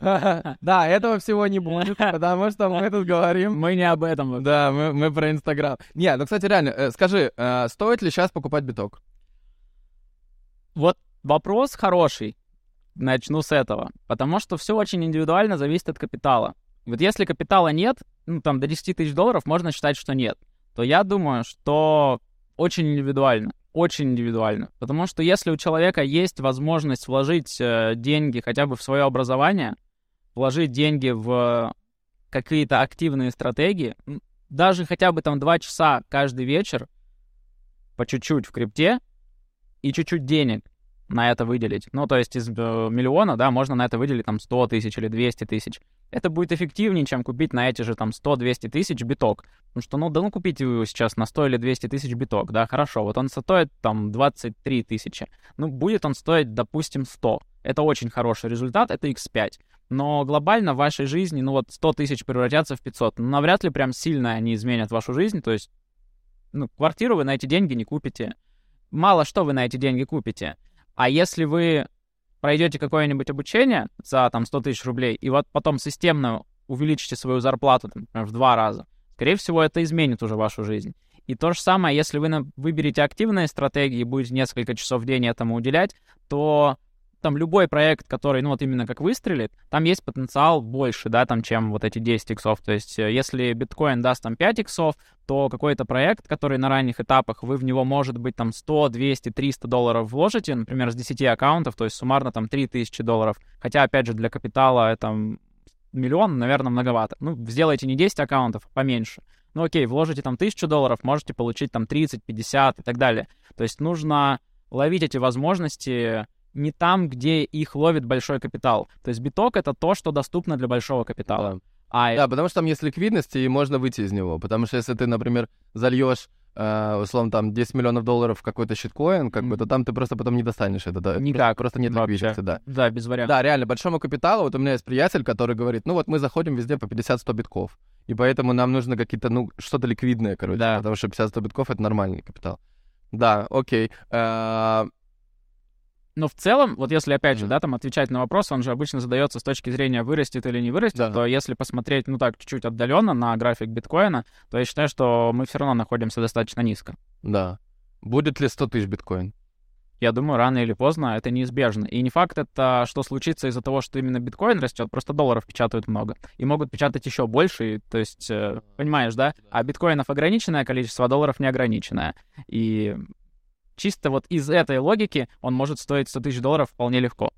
Да, этого всего не будет, потому что мы тут говорим
Мы не об этом.
да, мы, мы про Инстаграм. Не, ну, кстати, реально, э, скажи, э, стоит ли сейчас покупать биток?
Вот вопрос хороший. Начну с этого. Потому что все очень индивидуально зависит от капитала. Вот если капитала нет, ну там до 10 тысяч долларов можно считать, что нет, то я думаю, что очень индивидуально. Очень индивидуально. Потому что если у человека есть возможность вложить э, деньги хотя бы в свое образование, вложить деньги в какие-то активные стратегии, даже хотя бы там 2 часа каждый вечер, по чуть-чуть в крипте, и чуть-чуть денег на это выделить. Ну, то есть из э, миллиона, да, можно на это выделить там 100 тысяч или 200 тысяч. Это будет эффективнее, чем купить на эти же там 100-200 тысяч биток. Потому что, ну, да ну купите его сейчас на 100 или 200 тысяч биток, да, хорошо. Вот он стоит там 23 тысячи. Ну, будет он стоить, допустим, 100. Это очень хороший результат, это x5. Но глобально в вашей жизни, ну вот 100 тысяч превратятся в 500. Ну, навряд ли прям сильно они изменят вашу жизнь. То есть, ну, квартиру вы на эти деньги не купите. Мало что вы на эти деньги купите. А если вы пройдете какое-нибудь обучение за там 100 тысяч рублей, и вот потом системно увеличите свою зарплату там, например, в два раза, скорее всего, это изменит уже вашу жизнь. И то же самое, если вы выберете активные стратегии и будете несколько часов в день этому уделять, то там любой проект, который, ну вот именно как выстрелит, там есть потенциал больше, да, там, чем вот эти 10 иксов. То есть, э, если биткоин даст там 5 иксов, то какой-то проект, который на ранних этапах, вы в него, может быть, там 100, 200, 300 долларов вложите, например, с 10 аккаунтов, то есть суммарно там 3000 долларов. Хотя, опять же, для капитала это миллион, наверное, многовато. Ну, сделайте не 10 аккаунтов, а поменьше. Ну, окей, вложите там 1000 долларов, можете получить там 30, 50 и так далее. То есть нужно ловить эти возможности не там, где их ловит большой капитал. То есть биток — это то, что доступно для большого капитала.
Да.
А
Да, потому что там есть ликвидность, и можно выйти из него. Потому что если ты, например, зальешь, э, условно, там 10 миллионов долларов в какой-то щиткоин, как бы, то там ты просто потом не достанешь это. Да,
Никак.
Просто, просто нет ликвидности, да.
да, без вариантов.
Да, реально, большому капиталу, вот у меня есть приятель, который говорит, ну вот мы заходим везде по 50-100 битков, и поэтому нам нужно какие-то, ну, что-то ликвидное, короче,
Да.
потому что 50-100 битков — это нормальный капитал. Да, окей. Э,
Но в целом, вот если опять же, да, там отвечать на вопрос, он же обычно задается с точки зрения вырастет или не вырастет,
Да.
то если посмотреть, ну так, чуть-чуть отдаленно на график биткоина, то я считаю, что мы все равно находимся достаточно низко.
Да. Будет ли 100 тысяч биткоин?
Я думаю, рано или поздно это неизбежно. И не факт это, что случится из-за того, что именно биткоин растет, просто долларов печатают много. И могут печатать еще больше, и, то есть, э, понимаешь, да? А биткоинов ограниченное количество, а долларов неограниченное. И чисто вот из этой логики он может стоить 100 тысяч долларов вполне легко.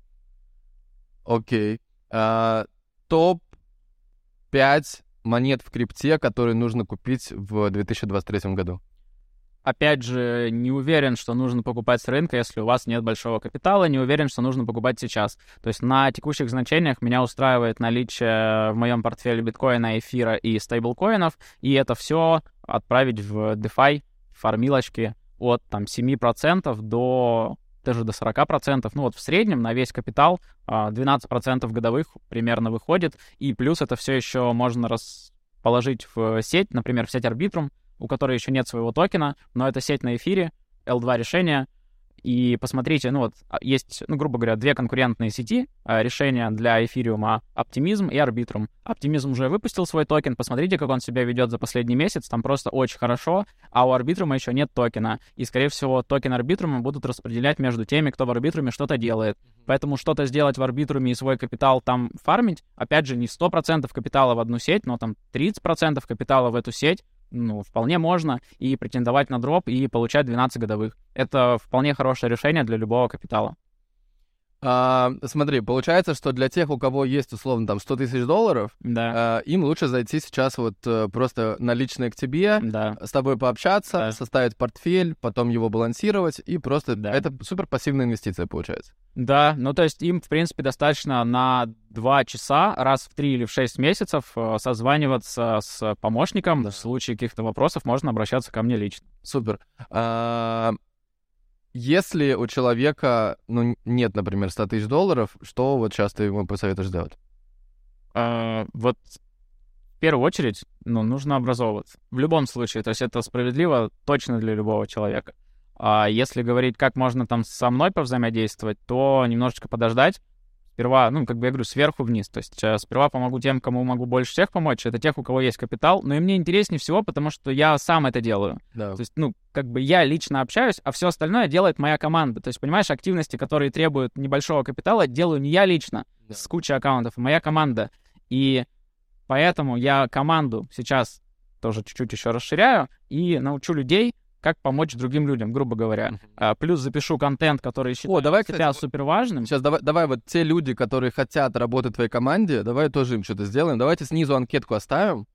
Окей. А, Топ-5 монет в крипте, которые нужно купить в 2023 году?
Опять же, не уверен, что нужно покупать с рынка, если у вас нет большого капитала, не уверен, что нужно покупать сейчас. То есть на текущих значениях меня устраивает наличие в моем портфеле биткоина, эфира и стейблкоинов, и это все отправить в DeFi, фармилочки от там 7% до даже до 40%, ну вот в среднем на весь капитал 12% а, годовых примерно выходит, и плюс это все еще можно расположить в сеть, например, в сеть Arbitrum, у которой еще нет своего токена, но это сеть на эфире, L2 решение, и посмотрите, ну вот, а, есть, ну, грубо говоря, две конкурентные сети а, решения для эфириума Optimism и Arbitrum. Optimism уже выпустил свой токен, посмотрите, как он себя ведет за последний месяц, там просто очень хорошо, а у Arbitrum еще нет токена. И, скорее всего, токен Arbitrum будут распределять между теми, кто в Arbitrum что-то делает. Поэтому что-то сделать в Arbitrum и свой капитал там фармить, опять же, не 100% капитала в одну сеть, но там 30% капитала в эту сеть, ну, вполне можно и претендовать на дроп, и получать 12 годовых. Это вполне хорошее решение для любого капитала.
А, смотри, получается, что для тех, у кого есть, условно, там, 100 тысяч долларов,
да.
а, им лучше зайти сейчас вот а, просто наличные к тебе,
да.
с тобой пообщаться,
да.
составить портфель, потом его балансировать, и просто...
Да.
Это супер пассивная инвестиция, получается.
Да, ну то есть им, в принципе, достаточно на 2 часа раз в 3 или в 6 месяцев э, созваниваться с помощником. Да. В случае каких-то вопросов можно обращаться ко мне лично.
Супер. А, если у человека, ну, нет, например, 100 тысяч долларов, что вот сейчас ты ему посоветуешь сделать?
А, вот в первую очередь, ну, нужно образовываться. В любом случае, то есть это справедливо точно для любого человека. А если говорить, как можно там со мной повзаимодействовать, то немножечко подождать, сперва, ну, как бы я говорю, сверху вниз. То есть э, сперва помогу тем, кому могу больше всех помочь. Это тех, у кого есть капитал. Но и мне интереснее всего, потому что я сам это делаю.
Да.
То есть, ну, как бы я лично общаюсь, а все остальное делает моя команда. То есть, понимаешь, активности, которые требуют небольшого капитала, делаю не я лично, да. с кучей аккаунтов, а моя команда. И поэтому я команду сейчас тоже чуть-чуть еще расширяю и научу людей как помочь другим людям, грубо говоря. А, плюс запишу контент, который считаю О, давай, кстати, себя супер важным.
Сейчас давай, давай вот те люди, которые хотят работать в твоей команде, давай тоже им что-то сделаем. Давайте снизу анкетку оставим.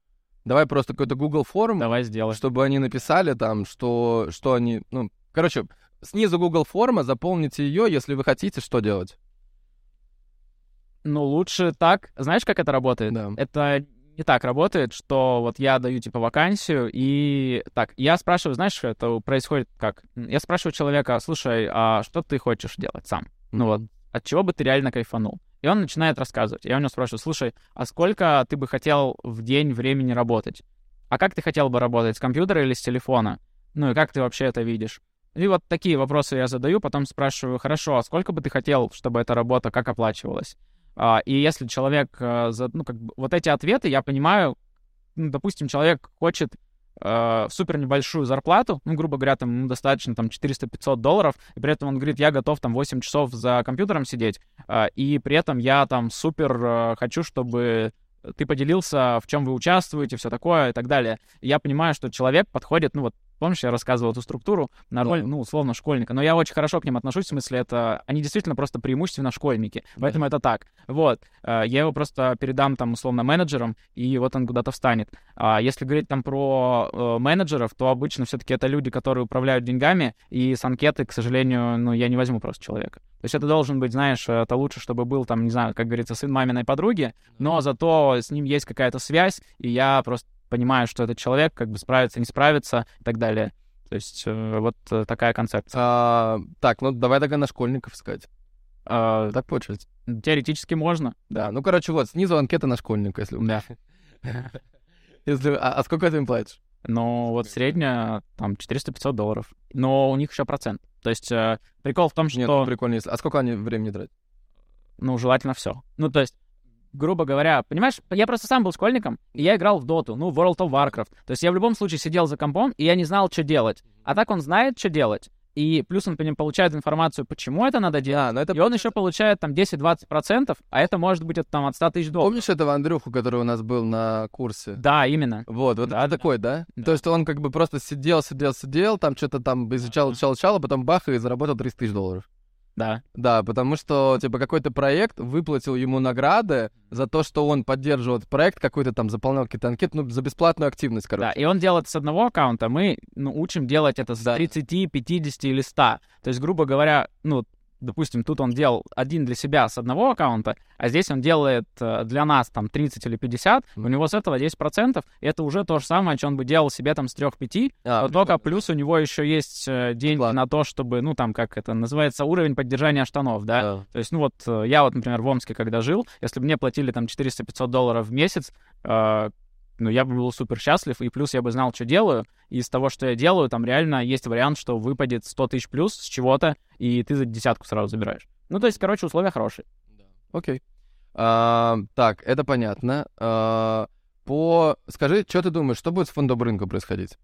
Давай просто какой-то Google форм.
Давай сделаем.
Чтобы они написали там, что, что они... Ну, короче, снизу Google форма, заполните ее, если вы хотите, что делать?
Ну, лучше так. Знаешь, как это работает?
Да.
Это не так работает, что вот я даю, типа, вакансию, и так, я спрашиваю, знаешь, это происходит как? Я спрашиваю человека, слушай, а что ты хочешь делать сам? Ну вот, от чего бы ты реально кайфанул? И он начинает рассказывать. Я у него спрашиваю, слушай, а сколько ты бы хотел в день времени работать? А как ты хотел бы работать, с компьютера или с телефона? Ну и как ты вообще это видишь? И вот такие вопросы я задаю, потом спрашиваю, хорошо, а сколько бы ты хотел, чтобы эта работа как оплачивалась? А, и если человек, э, ну, как бы, вот эти ответы, я понимаю, ну, допустим, человек хочет э, супер небольшую зарплату, ну, грубо говоря, там, ему достаточно там 400-500 долларов, и при этом он говорит, я готов там 8 часов за компьютером сидеть, э, и при этом я там супер э, хочу, чтобы ты поделился, в чем вы участвуете, все такое и так далее. И я понимаю, что человек подходит, ну вот Помнишь, я рассказывал эту структуру на роль, ну, условно, школьника. Но я очень хорошо к ним отношусь, в смысле, это... Они действительно просто преимущественно школьники. Поэтому это так. Вот. Э, я его просто передам, там, условно, менеджерам, и вот он куда-то встанет. А если говорить там про э, менеджеров, то обычно все-таки это люди, которые управляют деньгами, и с анкеты, к сожалению, ну, я не возьму просто человека. То есть это должен быть, знаешь, это лучше, чтобы был там, не знаю, как говорится, сын маминой подруги, но зато с ним есть какая-то связь, и я просто понимаю, что этот человек как бы справится, не справится и так далее. То есть э, вот э, такая концепция.
А, так, ну давай тогда на школьников сказать. А, так получается.
Теоретически можно.
Да, ну короче, вот, снизу анкета на школьника, если...
Да.
если... А, а сколько ты им платишь?
Ну, вот средняя, там, 400-500 долларов. Но у них еще процент. То есть э, прикол в том, что... Нет,
прикольно, если... А сколько они времени тратят?
Ну, желательно все. Ну, то есть грубо говоря, понимаешь, я просто сам был школьником, и я играл в доту, ну, World of Warcraft. То есть я в любом случае сидел за компом, и я не знал, что делать. А так он знает, что делать. И плюс он получает информацию, почему это надо делать.
А, ну это...
И он еще получает там 10-20%, а это может быть от, там, от 100 тысяч долларов.
Помнишь этого Андрюху, который у нас был на курсе?
Да, именно.
Вот, вот
Да,
это
да.
такой, да?
Да.
То есть он как бы просто сидел, сидел, сидел, там что-то там изучал, изучал, изучал, а потом бах, и заработал 30 тысяч долларов.
Да.
Да, потому что, типа, какой-то проект выплатил ему награды за то, что он поддерживал этот проект, какой-то там заполнял какие-то анкеты, ну, за бесплатную активность,
Да,
короче.
и он делает с одного аккаунта, мы ну, учим делать это с
Да.
30, 50 или 100. То есть, грубо говоря, ну, допустим, тут он делал один для себя с одного аккаунта, а здесь он делает э, для нас там 30 или 50, у него с этого 10%, и это уже то же самое, что он бы делал себе там с 3-5,
А,
но только плюс у него еще есть э, деньги
Ладно.
на то, чтобы, ну, там, как это называется, уровень поддержания штанов, да,
да.
То есть, ну вот, э, я вот, например, в Омске, когда жил, если бы мне платили там 400-500 долларов в месяц, ну, я бы был супер счастлив, и плюс я бы знал, что делаю, и из того, что я делаю, там реально есть вариант, что выпадет 100 тысяч плюс с чего-то, и ты за десятку сразу забираешь. Ну, то есть, короче, условия хорошие.
Окей. А, так, это понятно. А, по... Скажи, что ты думаешь, что будет с фондом рынка происходить?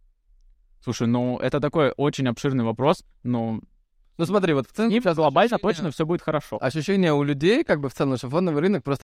Слушай, ну, это такой очень обширный вопрос, ну,
Ну смотри, вот в целом
и
сейчас
глобально
ощущение-
точно все будет хорошо.
Ощущение у людей, как бы в целом, что фондовый рынок просто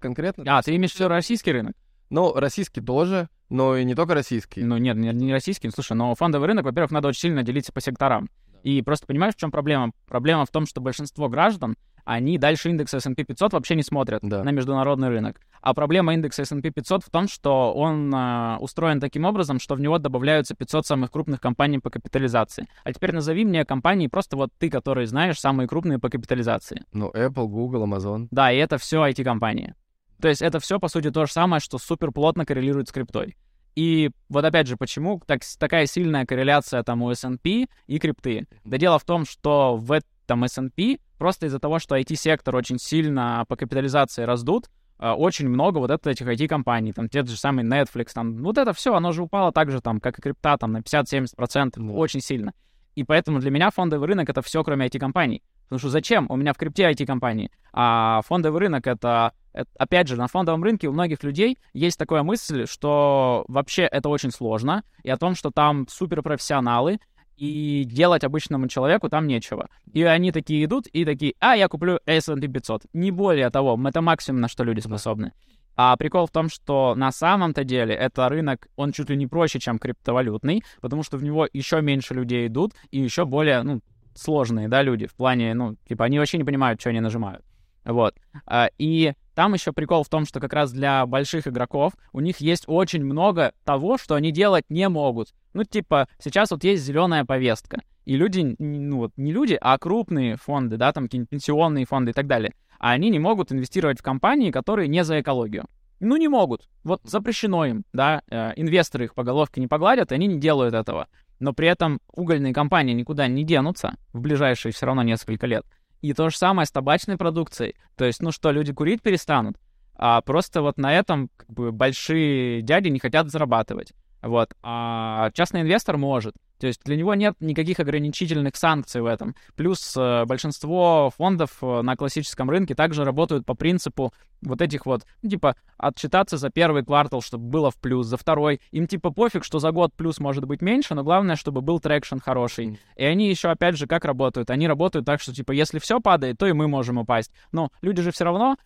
конкретно...
А, ты имеешь в виду российский рынок?
Ну, российский тоже, но и не только российский.
Ну, нет, не, не российский. Слушай, но фондовый рынок, во-первых, надо очень сильно делиться по секторам. И просто понимаешь, в чем проблема? Проблема в том, что большинство граждан, они дальше индекса S&P 500 вообще не смотрят
Да.
на международный рынок. А проблема индекса S&P 500 в том, что он а, устроен таким образом, что в него добавляются 500 самых крупных компаний по капитализации. А теперь назови мне компании, просто вот ты, которые знаешь, самые крупные по капитализации.
Ну, Apple, Google, Amazon.
Да, и это все IT-компании. То есть это все, по сути, то же самое, что супер плотно коррелирует с криптой. И вот опять же, почему так, такая сильная корреляция там у S&P и крипты? Да дело в том, что в этом S&P просто из-за того, что IT-сектор очень сильно по капитализации раздут, э, очень много вот этих IT-компаний, там те же самые Netflix, там, вот это все, оно же упало так же, там, как и крипта, там, на 50-70%,
Да.
очень сильно. И поэтому для меня фондовый рынок — это все, кроме IT-компаний. Потому что зачем? У меня в крипте IT-компании. А фондовый рынок — это- Опять же, на фондовом рынке у многих людей есть такая мысль, что вообще это очень сложно, и о том, что там суперпрофессионалы, и делать обычному человеку там нечего. И они такие идут и такие, а, я куплю S&P 500. Не более того, это максимум, на что люди способны. А прикол в том, что на самом-то деле это рынок, он чуть ли не проще, чем криптовалютный, потому что в него еще меньше людей идут и еще более, ну, сложные, да, люди в плане, ну, типа, они вообще не понимают, что они нажимают. Вот. А, И там еще прикол в том, что как раз для больших игроков у них есть очень много того, что они делать не могут. Ну, типа, сейчас вот есть зеленая повестка. И люди, ну вот не люди, а крупные фонды, да, там какие-нибудь пенсионные фонды и так далее, а они не могут инвестировать в компании, которые не за экологию. Ну, не могут. Вот запрещено им, да, э, инвесторы их по головке не погладят, и они не делают этого. Но при этом угольные компании никуда не денутся в ближайшие все равно несколько лет. И то же самое с табачной продукцией. То есть, ну что, люди курить перестанут, а просто вот на этом как бы большие дяди не хотят зарабатывать. Вот. А частный инвестор может. То есть для него нет никаких ограничительных санкций в этом. Плюс э, большинство фондов э, на классическом рынке также работают по принципу вот этих вот, ну, типа, отчитаться за первый квартал, чтобы было в плюс, за второй. Им типа пофиг, что за год плюс может быть меньше, но главное, чтобы был traction хороший. И они еще, опять же, как работают? Они работают так, что, типа, если все падает, то и мы можем упасть. Но люди же все равно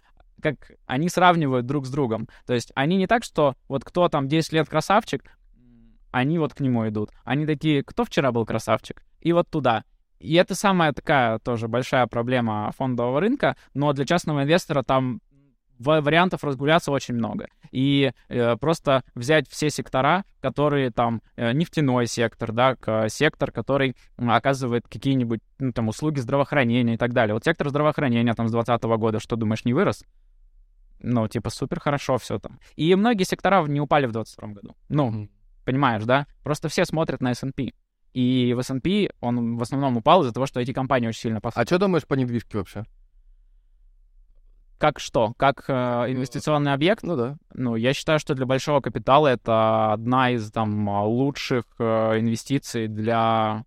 как они сравнивают друг с другом. То есть они не так, что вот кто там 10 лет красавчик, они вот к нему идут. Они такие, кто вчера был красавчик? И вот туда. И это самая такая тоже большая проблема фондового рынка, но для частного инвестора там ва- вариантов разгуляться очень много. И э, просто взять все сектора, которые там э, нефтяной сектор, да, к- сектор, который оказывает какие-нибудь ну, там услуги здравоохранения и так далее. Вот сектор здравоохранения там с 2020 года, что думаешь, не вырос? Ну, типа, супер хорошо все там. И многие сектора не упали в 2022 году. Ну. Понимаешь, да? Просто все смотрят на S&P. И в S&P он в основном упал из-за того, что эти компании очень сильно пос...
А что думаешь по недвижке вообще?
Как что? Как э, инвестиционный объект?
Ну да.
Ну, я считаю, что для большого капитала это одна из там лучших э, инвестиций для,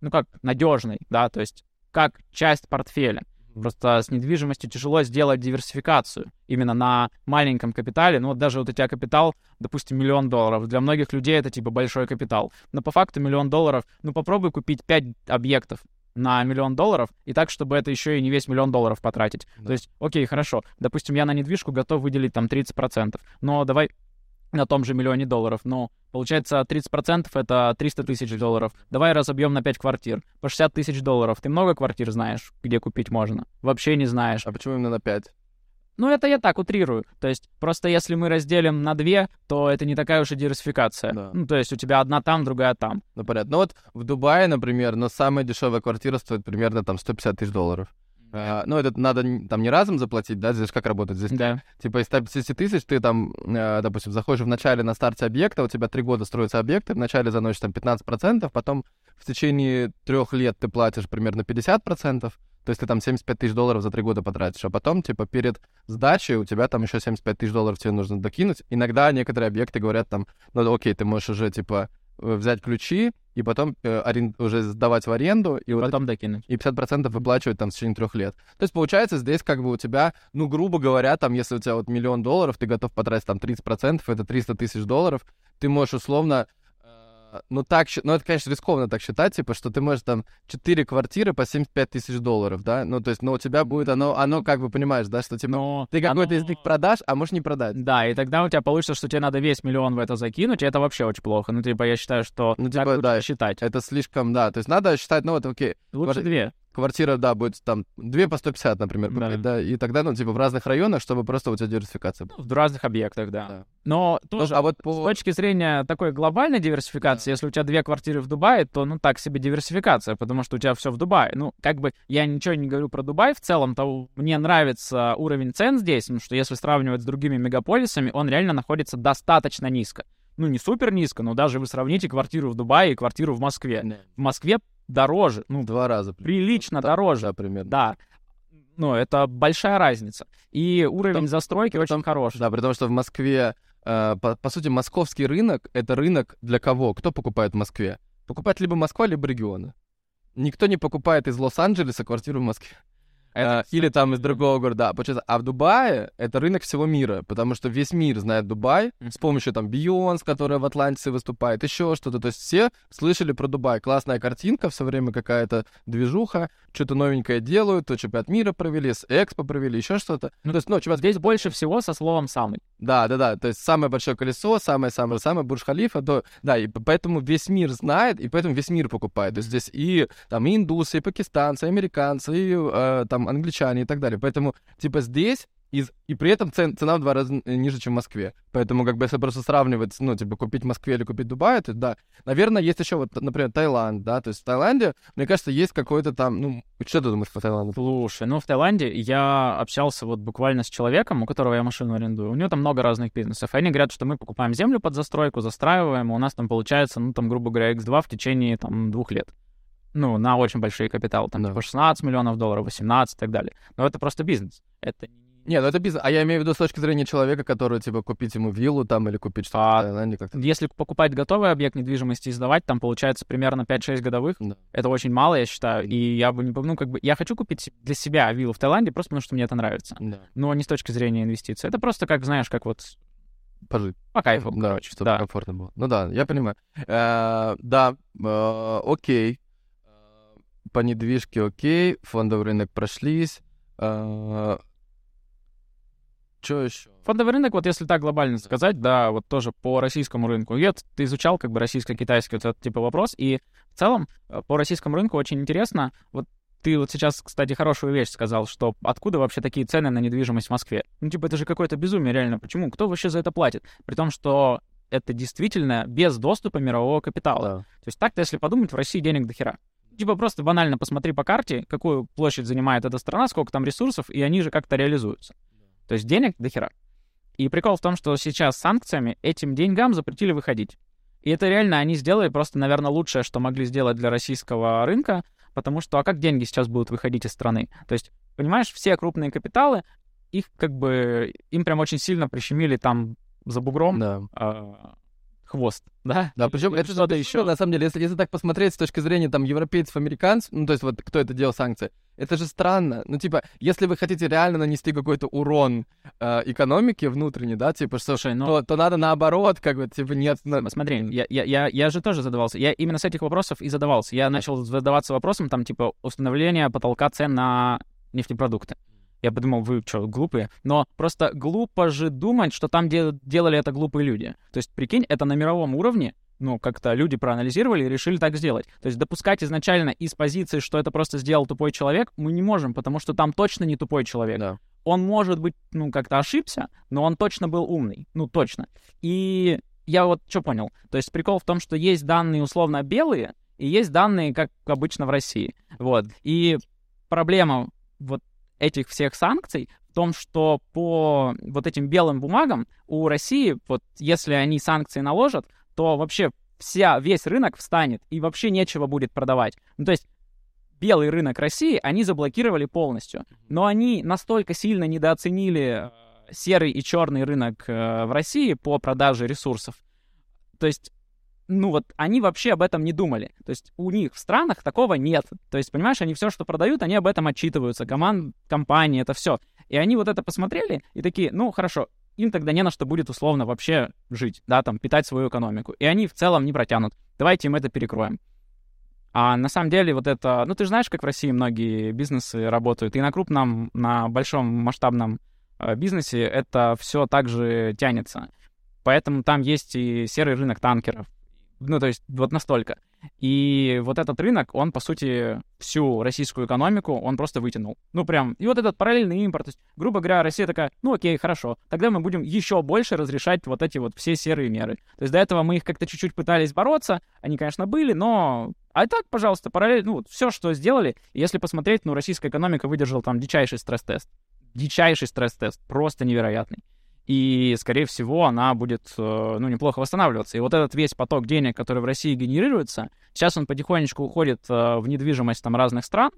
ну как, надежной, да, то есть как часть портфеля. Просто с недвижимостью тяжело сделать диверсификацию именно на маленьком капитале. Ну вот даже вот у тебя капитал, допустим, миллион долларов. Для многих людей это типа большой капитал. Но по факту миллион долларов, ну попробуй купить 5 объектов на миллион долларов, и так, чтобы это еще и не весь миллион долларов потратить. Да. То есть, окей, хорошо, допустим, я на недвижку готов выделить там 30%, но давай на том же миллионе долларов. Но получается 30% это 300 тысяч долларов. Давай разобьем на 5 квартир. По 60 тысяч долларов. Ты много квартир знаешь, где купить можно? Вообще не знаешь.
А почему именно на 5?
Ну, это я так утрирую. То есть, просто если мы разделим на две, то это не такая уж и диверсификация. Да. Ну, то есть, у тебя одна там, другая там.
Ну, понятно. Ну, вот в Дубае, например, но самая дешевая квартира стоит примерно там 150 тысяч долларов. Uh, ну, это надо там не разом заплатить, да, здесь как работает? Здесь,
да.
типа, из 150 тысяч ты там, uh, допустим, заходишь в начале на старте объекта, у тебя три года строится объект, ты вначале заносишь там 15%, потом в течение трех лет ты платишь примерно 50%, то есть ты там 75 тысяч долларов за три года потратишь, а потом, типа, перед сдачей у тебя там еще 75 тысяч долларов тебе нужно докинуть. Иногда некоторые объекты говорят там, ну, окей, ты можешь уже, типа, Э, взять ключи и потом э, арен... уже сдавать в аренду.
И потом вот... докинуть.
И 50% выплачивать там в течение трех лет. То есть получается здесь как бы у тебя, ну, грубо говоря, там, если у тебя вот миллион долларов, ты готов потратить там 30%, это 300 тысяч долларов, ты можешь условно ну, так, ну, это, конечно, рискованно так считать, типа, что ты можешь там 4 квартиры по 75 тысяч долларов, да? Ну, то есть, ну, у тебя будет оно, оно как бы, понимаешь, да, что, типа, Но ты какой-то оно... из них продашь, а можешь не продать.
Да, и тогда у тебя получится, что тебе надо весь миллион в это закинуть, и это вообще очень плохо. Ну, типа, я считаю, что
ну, типа, так да, считать. Это слишком, да, то есть надо считать, ну, вот, окей.
Лучше две
квартира, да, будет там 2 по 150, например, да. да, и тогда, ну, типа, в разных районах, чтобы просто у тебя диверсификация была.
Ну, в разных объектах, да. да. Но тоже, а вот по... с точки зрения такой глобальной диверсификации, да. если у тебя две квартиры в Дубае, то, ну, так себе диверсификация, потому что у тебя все в Дубае. Ну, как бы я ничего не говорю про Дубай в целом, то мне нравится уровень цен здесь, ну, что если сравнивать с другими мегаполисами, он реально находится достаточно низко ну, не супер низко, но даже вы сравните квартиру в Дубае и квартиру в Москве. Да. В Москве дороже. Ну,
два раза.
Прилично да, дороже.
Да, примерно.
Да. Ну, это большая разница. И уровень Потом, застройки Потом, очень хороший.
Да, потому что в Москве, э, по, по сути, московский рынок — это рынок для кого? Кто покупает в Москве? Покупает либо Москва, либо регионы. Никто не покупает из Лос-Анджелеса квартиру в Москве. Это, или там из другого города. Получается, а в Дубае это рынок всего мира, потому что весь мир знает Дубай с помощью там Бейонсе, которая в Атлантисе выступает, еще что-то. То есть все слышали про Дубай. Классная картинка, все время какая-то движуха, что-то новенькое делают, то чемпионат мира провели, с Экспо провели, еще что-то.
Ну, то есть, ну, чемпионат... Здесь больше всего со словом «самый».
Да, да, да. То есть самое большое колесо, самое-самое-самое Бурж-Халифа, то, да, и поэтому весь мир знает, и поэтому весь мир покупает. То есть здесь и там и индусы, и пакистанцы, и американцы, и э, там англичане и так далее. Поэтому, типа, здесь и, и при этом цен, цена в два раза ниже, чем в Москве. Поэтому, как бы, если просто сравнивать, ну, типа, купить в Москве или купить в Дубае, то да. Наверное, есть еще вот, например, Таиланд, да, то есть в Таиланде, мне кажется, есть какой-то там, ну, что ты думаешь по Таиланду?
Слушай, ну, в Таиланде я общался вот буквально с человеком, у которого я машину арендую. У него там много разных бизнесов. Они говорят, что мы покупаем землю под застройку, застраиваем, и у нас там получается, ну, там, грубо говоря, X2 в течение, там, двух лет ну, на очень большие капиталы, там, да. типа 16 миллионов долларов, 18 и так далее. Но это просто бизнес. Это
нет, ну это бизнес. А я имею в виду с точки зрения человека, который, типа, купить ему виллу там или купить что-то а, в Таиланде как-то.
Если покупать готовый объект недвижимости и сдавать, там получается примерно 5-6 годовых. Да. Это очень мало, я считаю. И я бы не... Ну, как бы... Я хочу купить для себя виллу в Таиланде просто потому, что мне это нравится. Да. Но не с точки зрения инвестиций. Это просто, как, знаешь, как вот
пожить.
По кайфу,
да, короче. Чтобы да. комфортно было. Ну да, я понимаю. Э, да, э, окей. По недвижке окей, фондовый рынок прошлись. Э, что еще?
Фондовый рынок, вот если так глобально сказать, да, вот тоже по российскому рынку. Я, ты изучал как бы российско-китайский вот этот типа вопрос, и в целом э, по российскому рынку очень интересно, вот ты вот сейчас, кстати, хорошую вещь сказал, что откуда вообще такие цены на недвижимость в Москве? Ну, типа, это же какое-то безумие, реально. Почему? Кто вообще за это платит? При том, что это действительно без доступа мирового капитала. Да. То есть так-то, если подумать, в России денег до хера. Типа просто банально посмотри по карте, какую площадь занимает эта страна, сколько там ресурсов, и они же как-то реализуются. То есть денег до хера. И прикол в том, что сейчас с санкциями этим деньгам запретили выходить. И это реально они сделали просто, наверное, лучшее, что могли сделать для российского рынка, потому что а как деньги сейчас будут выходить из страны? То есть, понимаешь, все крупные капиталы, их как бы, им прям очень сильно прищемили там за бугром.
Да.
А, хвост, да?
Да, причем это что-то еще. На самом деле, если, если так посмотреть с точки зрения там европейцев, американцев, ну то есть вот кто это делал санкции, это же странно. Ну типа, если вы хотите реально нанести какой-то урон э, экономике внутренней, да, типа, Слушай, ну... то, то надо наоборот, как бы, типа, нет...
Смотри, я, я, я, я же тоже задавался. Я именно с этих вопросов и задавался. Я начал задаваться вопросом, там, типа, установления потолка цен на нефтепродукты. Я подумал, вы что, глупые? Но просто глупо же думать, что там де- делали это глупые люди. То есть, прикинь, это на мировом уровне, ну, как-то люди проанализировали и решили так сделать. То есть допускать изначально из позиции, что это просто сделал тупой человек, мы не можем, потому что там точно не тупой человек. Да. Он может быть, ну, как-то ошибся, но он точно был умный. Ну, точно. И я вот что понял. То есть прикол в том, что есть данные условно белые, и есть данные, как обычно в России. Вот. И проблема вот этих всех санкций в том, что по вот этим белым бумагам у России, вот если они санкции наложат, то вообще вся, весь рынок встанет, и вообще нечего будет продавать. Ну, то есть белый рынок России они заблокировали полностью. Но они настолько сильно недооценили э, серый и черный рынок э, в России по продаже ресурсов. То есть ну вот они вообще об этом не думали. То есть у них в странах такого нет. То есть, понимаешь, они все, что продают, они об этом отчитываются. Команд, компании, это все. И они вот это посмотрели и такие, ну хорошо, им тогда не на что будет условно вообще жить, да, там, питать свою экономику. И они в целом не протянут. Давайте им это перекроем. А на самом деле вот это, ну ты же знаешь, как в России многие бизнесы работают, и на крупном, на большом масштабном э, бизнесе это все также тянется. Поэтому там есть и серый рынок танкеров, ну, то есть вот настолько. И вот этот рынок, он, по сути, всю российскую экономику, он просто вытянул. Ну, прям. И вот этот параллельный импорт. То есть, грубо говоря, Россия такая, ну, окей, хорошо. Тогда мы будем еще больше разрешать вот эти вот все серые меры. То есть до этого мы их как-то чуть-чуть пытались бороться. Они, конечно, были, но... А так, пожалуйста, параллельно, ну, вот все, что сделали, если посмотреть, ну, российская экономика выдержала там дичайший стресс-тест. Дичайший стресс-тест. Просто невероятный и, скорее всего, она будет, э, ну, неплохо восстанавливаться. И вот этот весь поток денег, который в России генерируется, сейчас он потихонечку уходит э, в недвижимость там разных стран,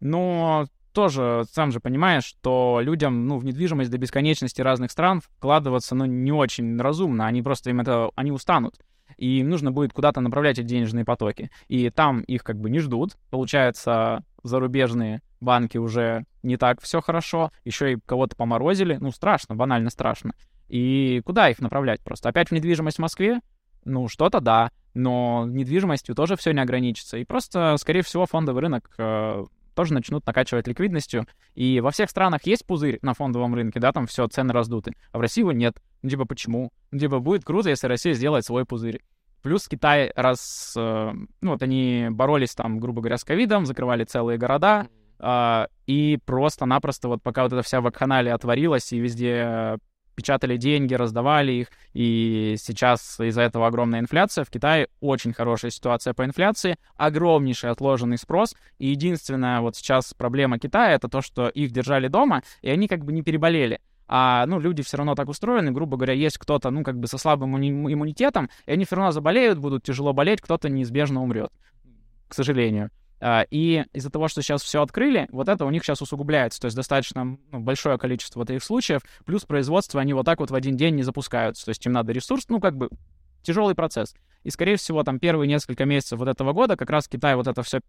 но тоже сам же понимаешь, что людям, ну, в недвижимость до бесконечности разных стран вкладываться, ну, не очень разумно, они просто им это, они устанут и им нужно будет куда-то направлять эти денежные потоки. И там их как бы не ждут. Получается, зарубежные банки уже не так все хорошо, еще и кого-то поморозили. Ну, страшно, банально страшно. И куда их направлять просто? Опять в недвижимость в Москве? Ну, что-то да, но недвижимостью тоже все не ограничится. И просто, скорее всего, фондовый рынок э, тоже начнут накачивать ликвидностью. И во всех странах есть пузырь на фондовом рынке, да, там все, цены раздуты. А в России его нет. Ну, типа, почему? Ну, типа, будет круто, если Россия сделает свой пузырь. Плюс Китай, раз, э, ну, вот они боролись там, грубо говоря, с ковидом, закрывали целые города, э, и просто-напросто вот пока вот эта вся вакханалия отворилась, и везде печатали деньги, раздавали их, и сейчас из-за этого огромная инфляция. В Китае очень хорошая ситуация по инфляции, огромнейший отложенный спрос, и единственная вот сейчас проблема Китая — это то, что их держали дома, и они как бы не переболели а, ну, люди все равно так устроены, грубо говоря, есть кто-то, ну, как бы со слабым иммунитетом, и они все равно заболеют, будут тяжело болеть, кто-то неизбежно умрет, к сожалению. А, и из-за того, что сейчас все открыли, вот это у них сейчас усугубляется, то есть достаточно ну, большое количество этих случаев, плюс производство они вот так вот в один день не запускаются, то есть им надо ресурс, ну, как бы тяжелый процесс. И, скорее всего, там первые несколько месяцев вот этого года как раз Китай вот это все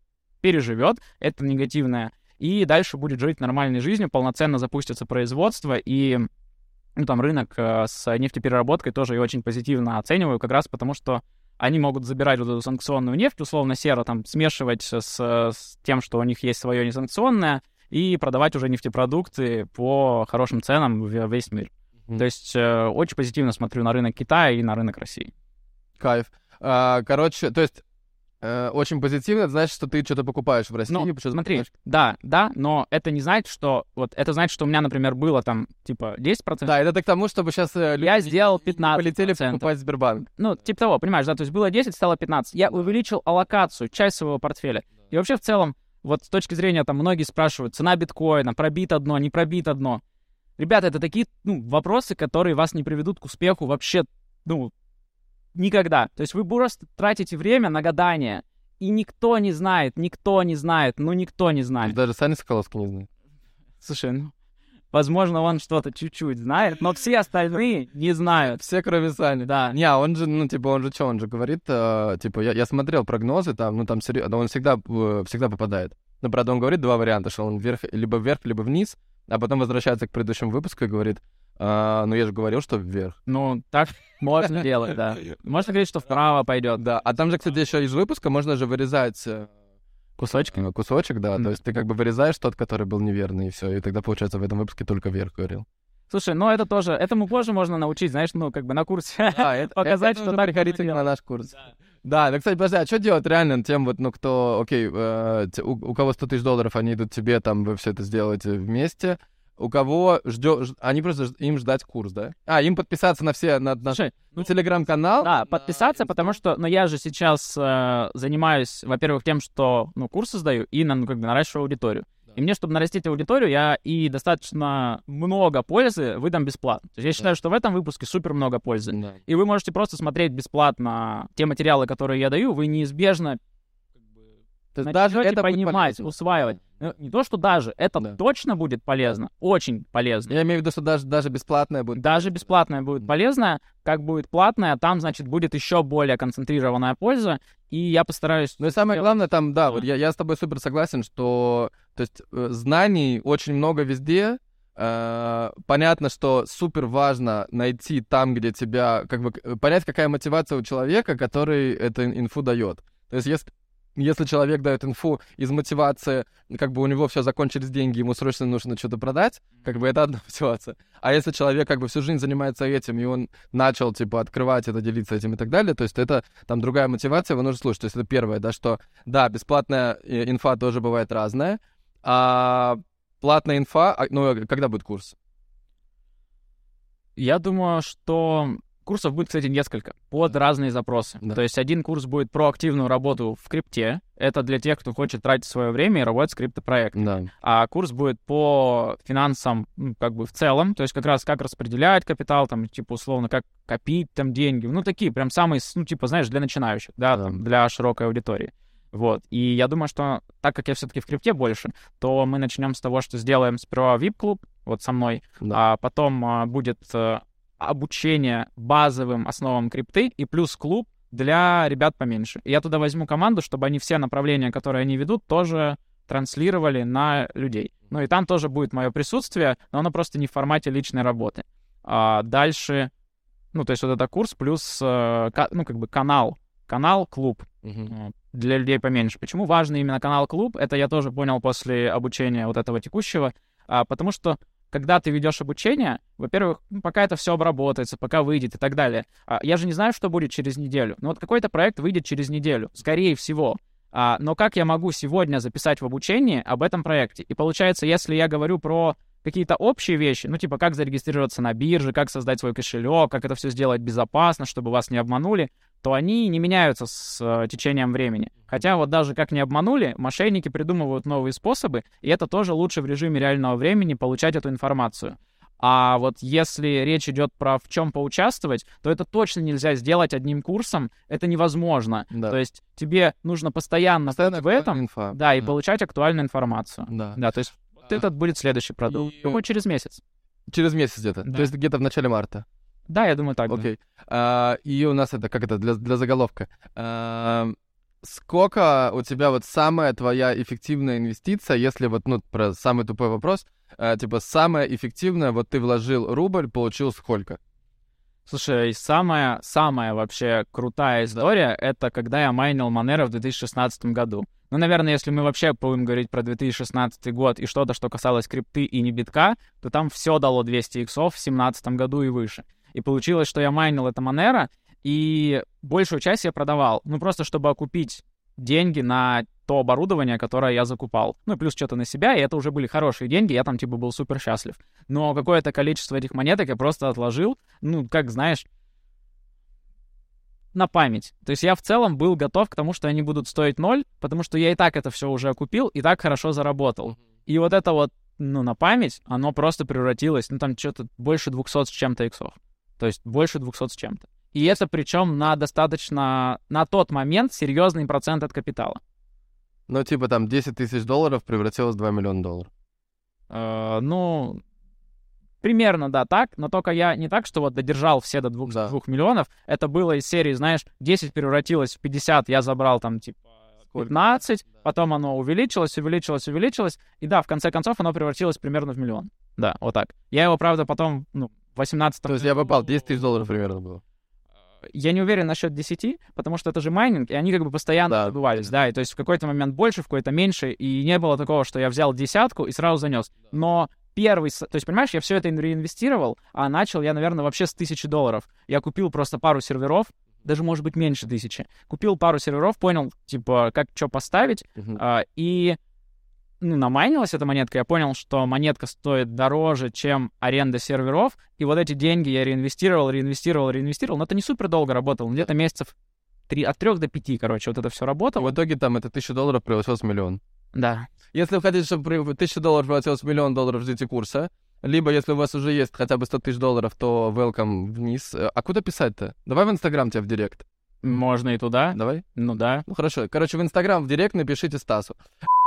переживет, это негативное и дальше будет жить нормальной жизнью, полноценно запустится производство, и ну, там рынок э, с нефтепереработкой тоже я очень позитивно оцениваю, как раз потому что они могут забирать вот эту санкционную нефть, условно серо, там, смешивать с, с тем, что у них есть свое несанкционное, и продавать уже нефтепродукты по хорошим ценам в весь мир. Mm-hmm. То есть э, очень позитивно смотрю на рынок Китая и на рынок России.
Кайф. А, короче, то есть э, очень позитивно, это значит, что ты что-то покупаешь в России. Ну,
смотри, покупаешь. да, да, но это не значит, что... Вот это значит, что у меня, например, было там, типа, 10%.
Да, это к тому, чтобы сейчас
э, Я сделал 15%.
Полетели покупать Сбербанк.
Ну, типа того, понимаешь, да, то есть было 10, стало 15. Я увеличил аллокацию, часть своего портфеля. И вообще в целом, вот с точки зрения, там, многие спрашивают, цена биткоина, пробито дно, не пробито дно. Ребята, это такие, ну, вопросы, которые вас не приведут к успеху вообще, ну, Никогда. То есть вы просто тратите время на гадание. И никто не знает, никто не знает, ну никто не знает.
Даже Саня Соколовский не знает.
Слушай, ну, Возможно, он что-то чуть-чуть знает, но все остальные не знают.
Все, кроме Сани.
Да.
Не, а он же, ну, типа, он же что, он же говорит, э, типа, я, я смотрел прогнозы, там, ну, там, серьезно, он всегда, э, всегда попадает. Но, правда, он говорит два варианта, что он вверх, либо вверх, либо вниз, а потом возвращается к предыдущему выпуску и говорит, «А, ну, я же говорил, что вверх.
Ну, так можно делать, да. Можно говорить, что вправо пойдет.
Да, а там же, кстати, еще из выпуска можно же вырезать э,
Кусочки.
э, кусочек, да, то есть ты как бы вырезаешь тот, который был неверный, и все, и тогда, получается, в этом выпуске только вверх говорил.
Слушай, ну это тоже, этому позже можно научить, знаешь, ну, как бы на курсе.
Да, это,
Показать,
это
что так
приходите на наш курс. Да, ну, кстати, подожди, а что делать реально тем вот, ну, кто, окей, э, у, у кого 100 тысяч долларов, они идут тебе, там, вы все это сделаете вместе, у кого ждет, они просто, им ждать курс, да? А, им подписаться на все, на, на,
Слушай,
ну, телеграм-канал.
Да, подписаться, потому что, ну, я же сейчас э, занимаюсь, во-первых, тем, что, ну, курсы сдаю и, на, ну, как бы наращиваю аудиторию.
Да.
И мне, чтобы нарастить аудиторию, я и достаточно много пользы выдам бесплатно. То есть я считаю, что в этом выпуске супер много пользы.
Да.
И вы можете просто смотреть бесплатно те материалы, которые я даю, вы неизбежно
даже это
понимать, усваивать. Ну, не то, что даже, это
Да.
точно будет полезно, очень полезно.
Я имею в виду, что даже, даже бесплатное будет.
Даже бесплатное будет полезное, как будет платное, там, значит, будет еще более концентрированная польза, и я постараюсь...
Ну и самое главное там, да, вот я, я с тобой супер согласен, что, то есть, э, знаний очень много везде. Э, понятно, что супер важно найти там, где тебя, как бы, понять, какая мотивация у человека, который эту ин- инфу дает. То есть, если если человек дает инфу из мотивации, как бы у него все закончились деньги, ему срочно нужно что-то продать, как бы это одна мотивация. А если человек как бы всю жизнь занимается этим, и он начал, типа, открывать это, делиться этим и так далее, то есть это там другая мотивация, его нужно слушать. То есть это первое, да, что, да, бесплатная э, инфа тоже бывает разная, а платная инфа, а, ну, э, когда будет курс?
Я думаю, что курсов будет, кстати, несколько под разные запросы.
Да.
То есть один курс будет про активную работу в крипте. Это для тех, кто хочет тратить свое время и работать с криптопроектом.
Да.
А курс будет по финансам, ну, как бы в целом, то есть как раз как распределять капитал, там, типа, условно, как копить там деньги, ну, такие прям самые, ну, типа, знаешь, для начинающих, да,
Да.
там, для широкой аудитории. Вот, и я думаю, что так как я все-таки в крипте больше, то мы начнем с того, что сделаем сперва VIP-клуб, вот со мной,
Да.
а потом а, будет э, обучение базовым основам крипты и плюс клуб для ребят поменьше. И я туда возьму команду, чтобы они все направления, которые они ведут, тоже транслировали на людей. Ну и там тоже будет мое присутствие, но оно просто не в формате личной работы. А дальше, ну то есть вот это курс плюс, э, ну как бы канал, канал-клуб
Мгм.
э, для людей поменьше. Почему важно именно канал-клуб? Это я тоже понял после обучения вот этого текущего, а, потому что когда ты ведешь обучение, во-первых, ну, пока это все обработается, пока выйдет и так далее. а, я же не знаю, что будет через неделю. Но вот какой-то проект выйдет через неделю, скорее всего. А, но как я могу сегодня записать в обучении об этом проекте? И получается, если я говорю про какие-то общие вещи, ну, типа, как зарегистрироваться на бирже, как создать свой кошелек, как это все сделать безопасно, чтобы вас не обманули, то они не меняются с э, течением времени. Хотя вот даже как не обманули, мошенники придумывают новые способы, и это тоже лучше в режиме реального времени получать эту информацию. А вот если речь идет про в чем поучаствовать, то это точно нельзя сделать одним курсом, это невозможно.
Да.
То есть тебе нужно постоянно,
Постоянно
в этом,
инфа.
да, и получать актуальную информацию.
Да.
Да, то есть вот этот будет следующий продукт.
И-
Думаю, через месяц.
Через месяц где-то.
Да.
То есть где-то в начале марта.
Да, я думаю так. да.
Окей. А, и у нас это, как это, для, для заголовка. А, сколько у тебя вот самая твоя эффективная инвестиция, если вот, ну, про самый тупой вопрос, а, типа, самая эффективная, вот ты вложил рубль, получил сколько?
Слушай, самая, самая вообще крутая история, это когда я майнил Monero в 2016 году. Ну, наверное, если мы вообще будем говорить про 2016 год и что-то, что касалось крипты и не битка, то там все дало 200 иксов в 2017 году и выше. И получилось, что я майнил это Monero, и большую часть я продавал, ну, просто чтобы окупить деньги на то оборудование, которое я закупал. Ну, и плюс что-то на себя, и это уже были хорошие деньги, я там, типа, был супер счастлив. Но какое-то количество этих монеток я просто отложил, ну, как знаешь, на память. То есть я в целом был готов к тому, что они будут стоить ноль, потому что я и так это все уже окупил, и так хорошо заработал. И вот это вот, ну, на память, оно просто превратилось, ну, там что-то больше 200 с чем-то иксов. То есть больше 200 с чем-то. И это причем на достаточно, на тот момент серьезный процент от капитала.
Ну, типа, там, 10 тысяч долларов превратилось в 2 миллиона долларов.
Э, ну, Примерно, да, так, но только я не так, что вот додержал все до двух,
Да.
двух миллионов. Это было из серии, знаешь, 10 превратилось в 50, я забрал там, типа,
Сколько?
15,
Да.
потом оно увеличилось, увеличилось, увеличилось, и да, в конце концов оно превратилось примерно в миллион. Да, вот так. Я его, правда, потом, ну, в 18
То есть я попал, 10 тысяч долларов примерно было.
Я не уверен насчет 10, потому что это же майнинг, и они как бы постоянно
Да.
добывались, да, и то есть в какой-то момент больше, в какой-то меньше, и не было такого, что я взял десятку и сразу занес. Но первый, то есть, понимаешь, я все это реинвестировал, а начал я, наверное, вообще с тысячи долларов. Я купил просто пару серверов, даже, может быть, меньше тысячи. Купил пару серверов, понял, типа, как что поставить,
Мгм.
а, и ну, намайнилась эта монетка, я понял, что монетка стоит дороже, чем аренда серверов, и вот эти деньги я реинвестировал, реинвестировал, реинвестировал, но это не супер долго работало, где-то месяцев три, от трех до пяти, короче, вот это все работало.
В итоге там это 1000 долларов превратилось в миллион.
Да.
Если вы хотите, чтобы при- 1000 долларов превратилось в миллион долларов, ждите курса. Либо, если у вас уже есть хотя бы 100 тысяч долларов, то welcome вниз. Э, А куда писать-то? Давай в Инстаграм тебя в директ.
Можно и туда.
Давай.
Ну да.
Ну хорошо. Короче, в Инстаграм в директ напишите Стасу.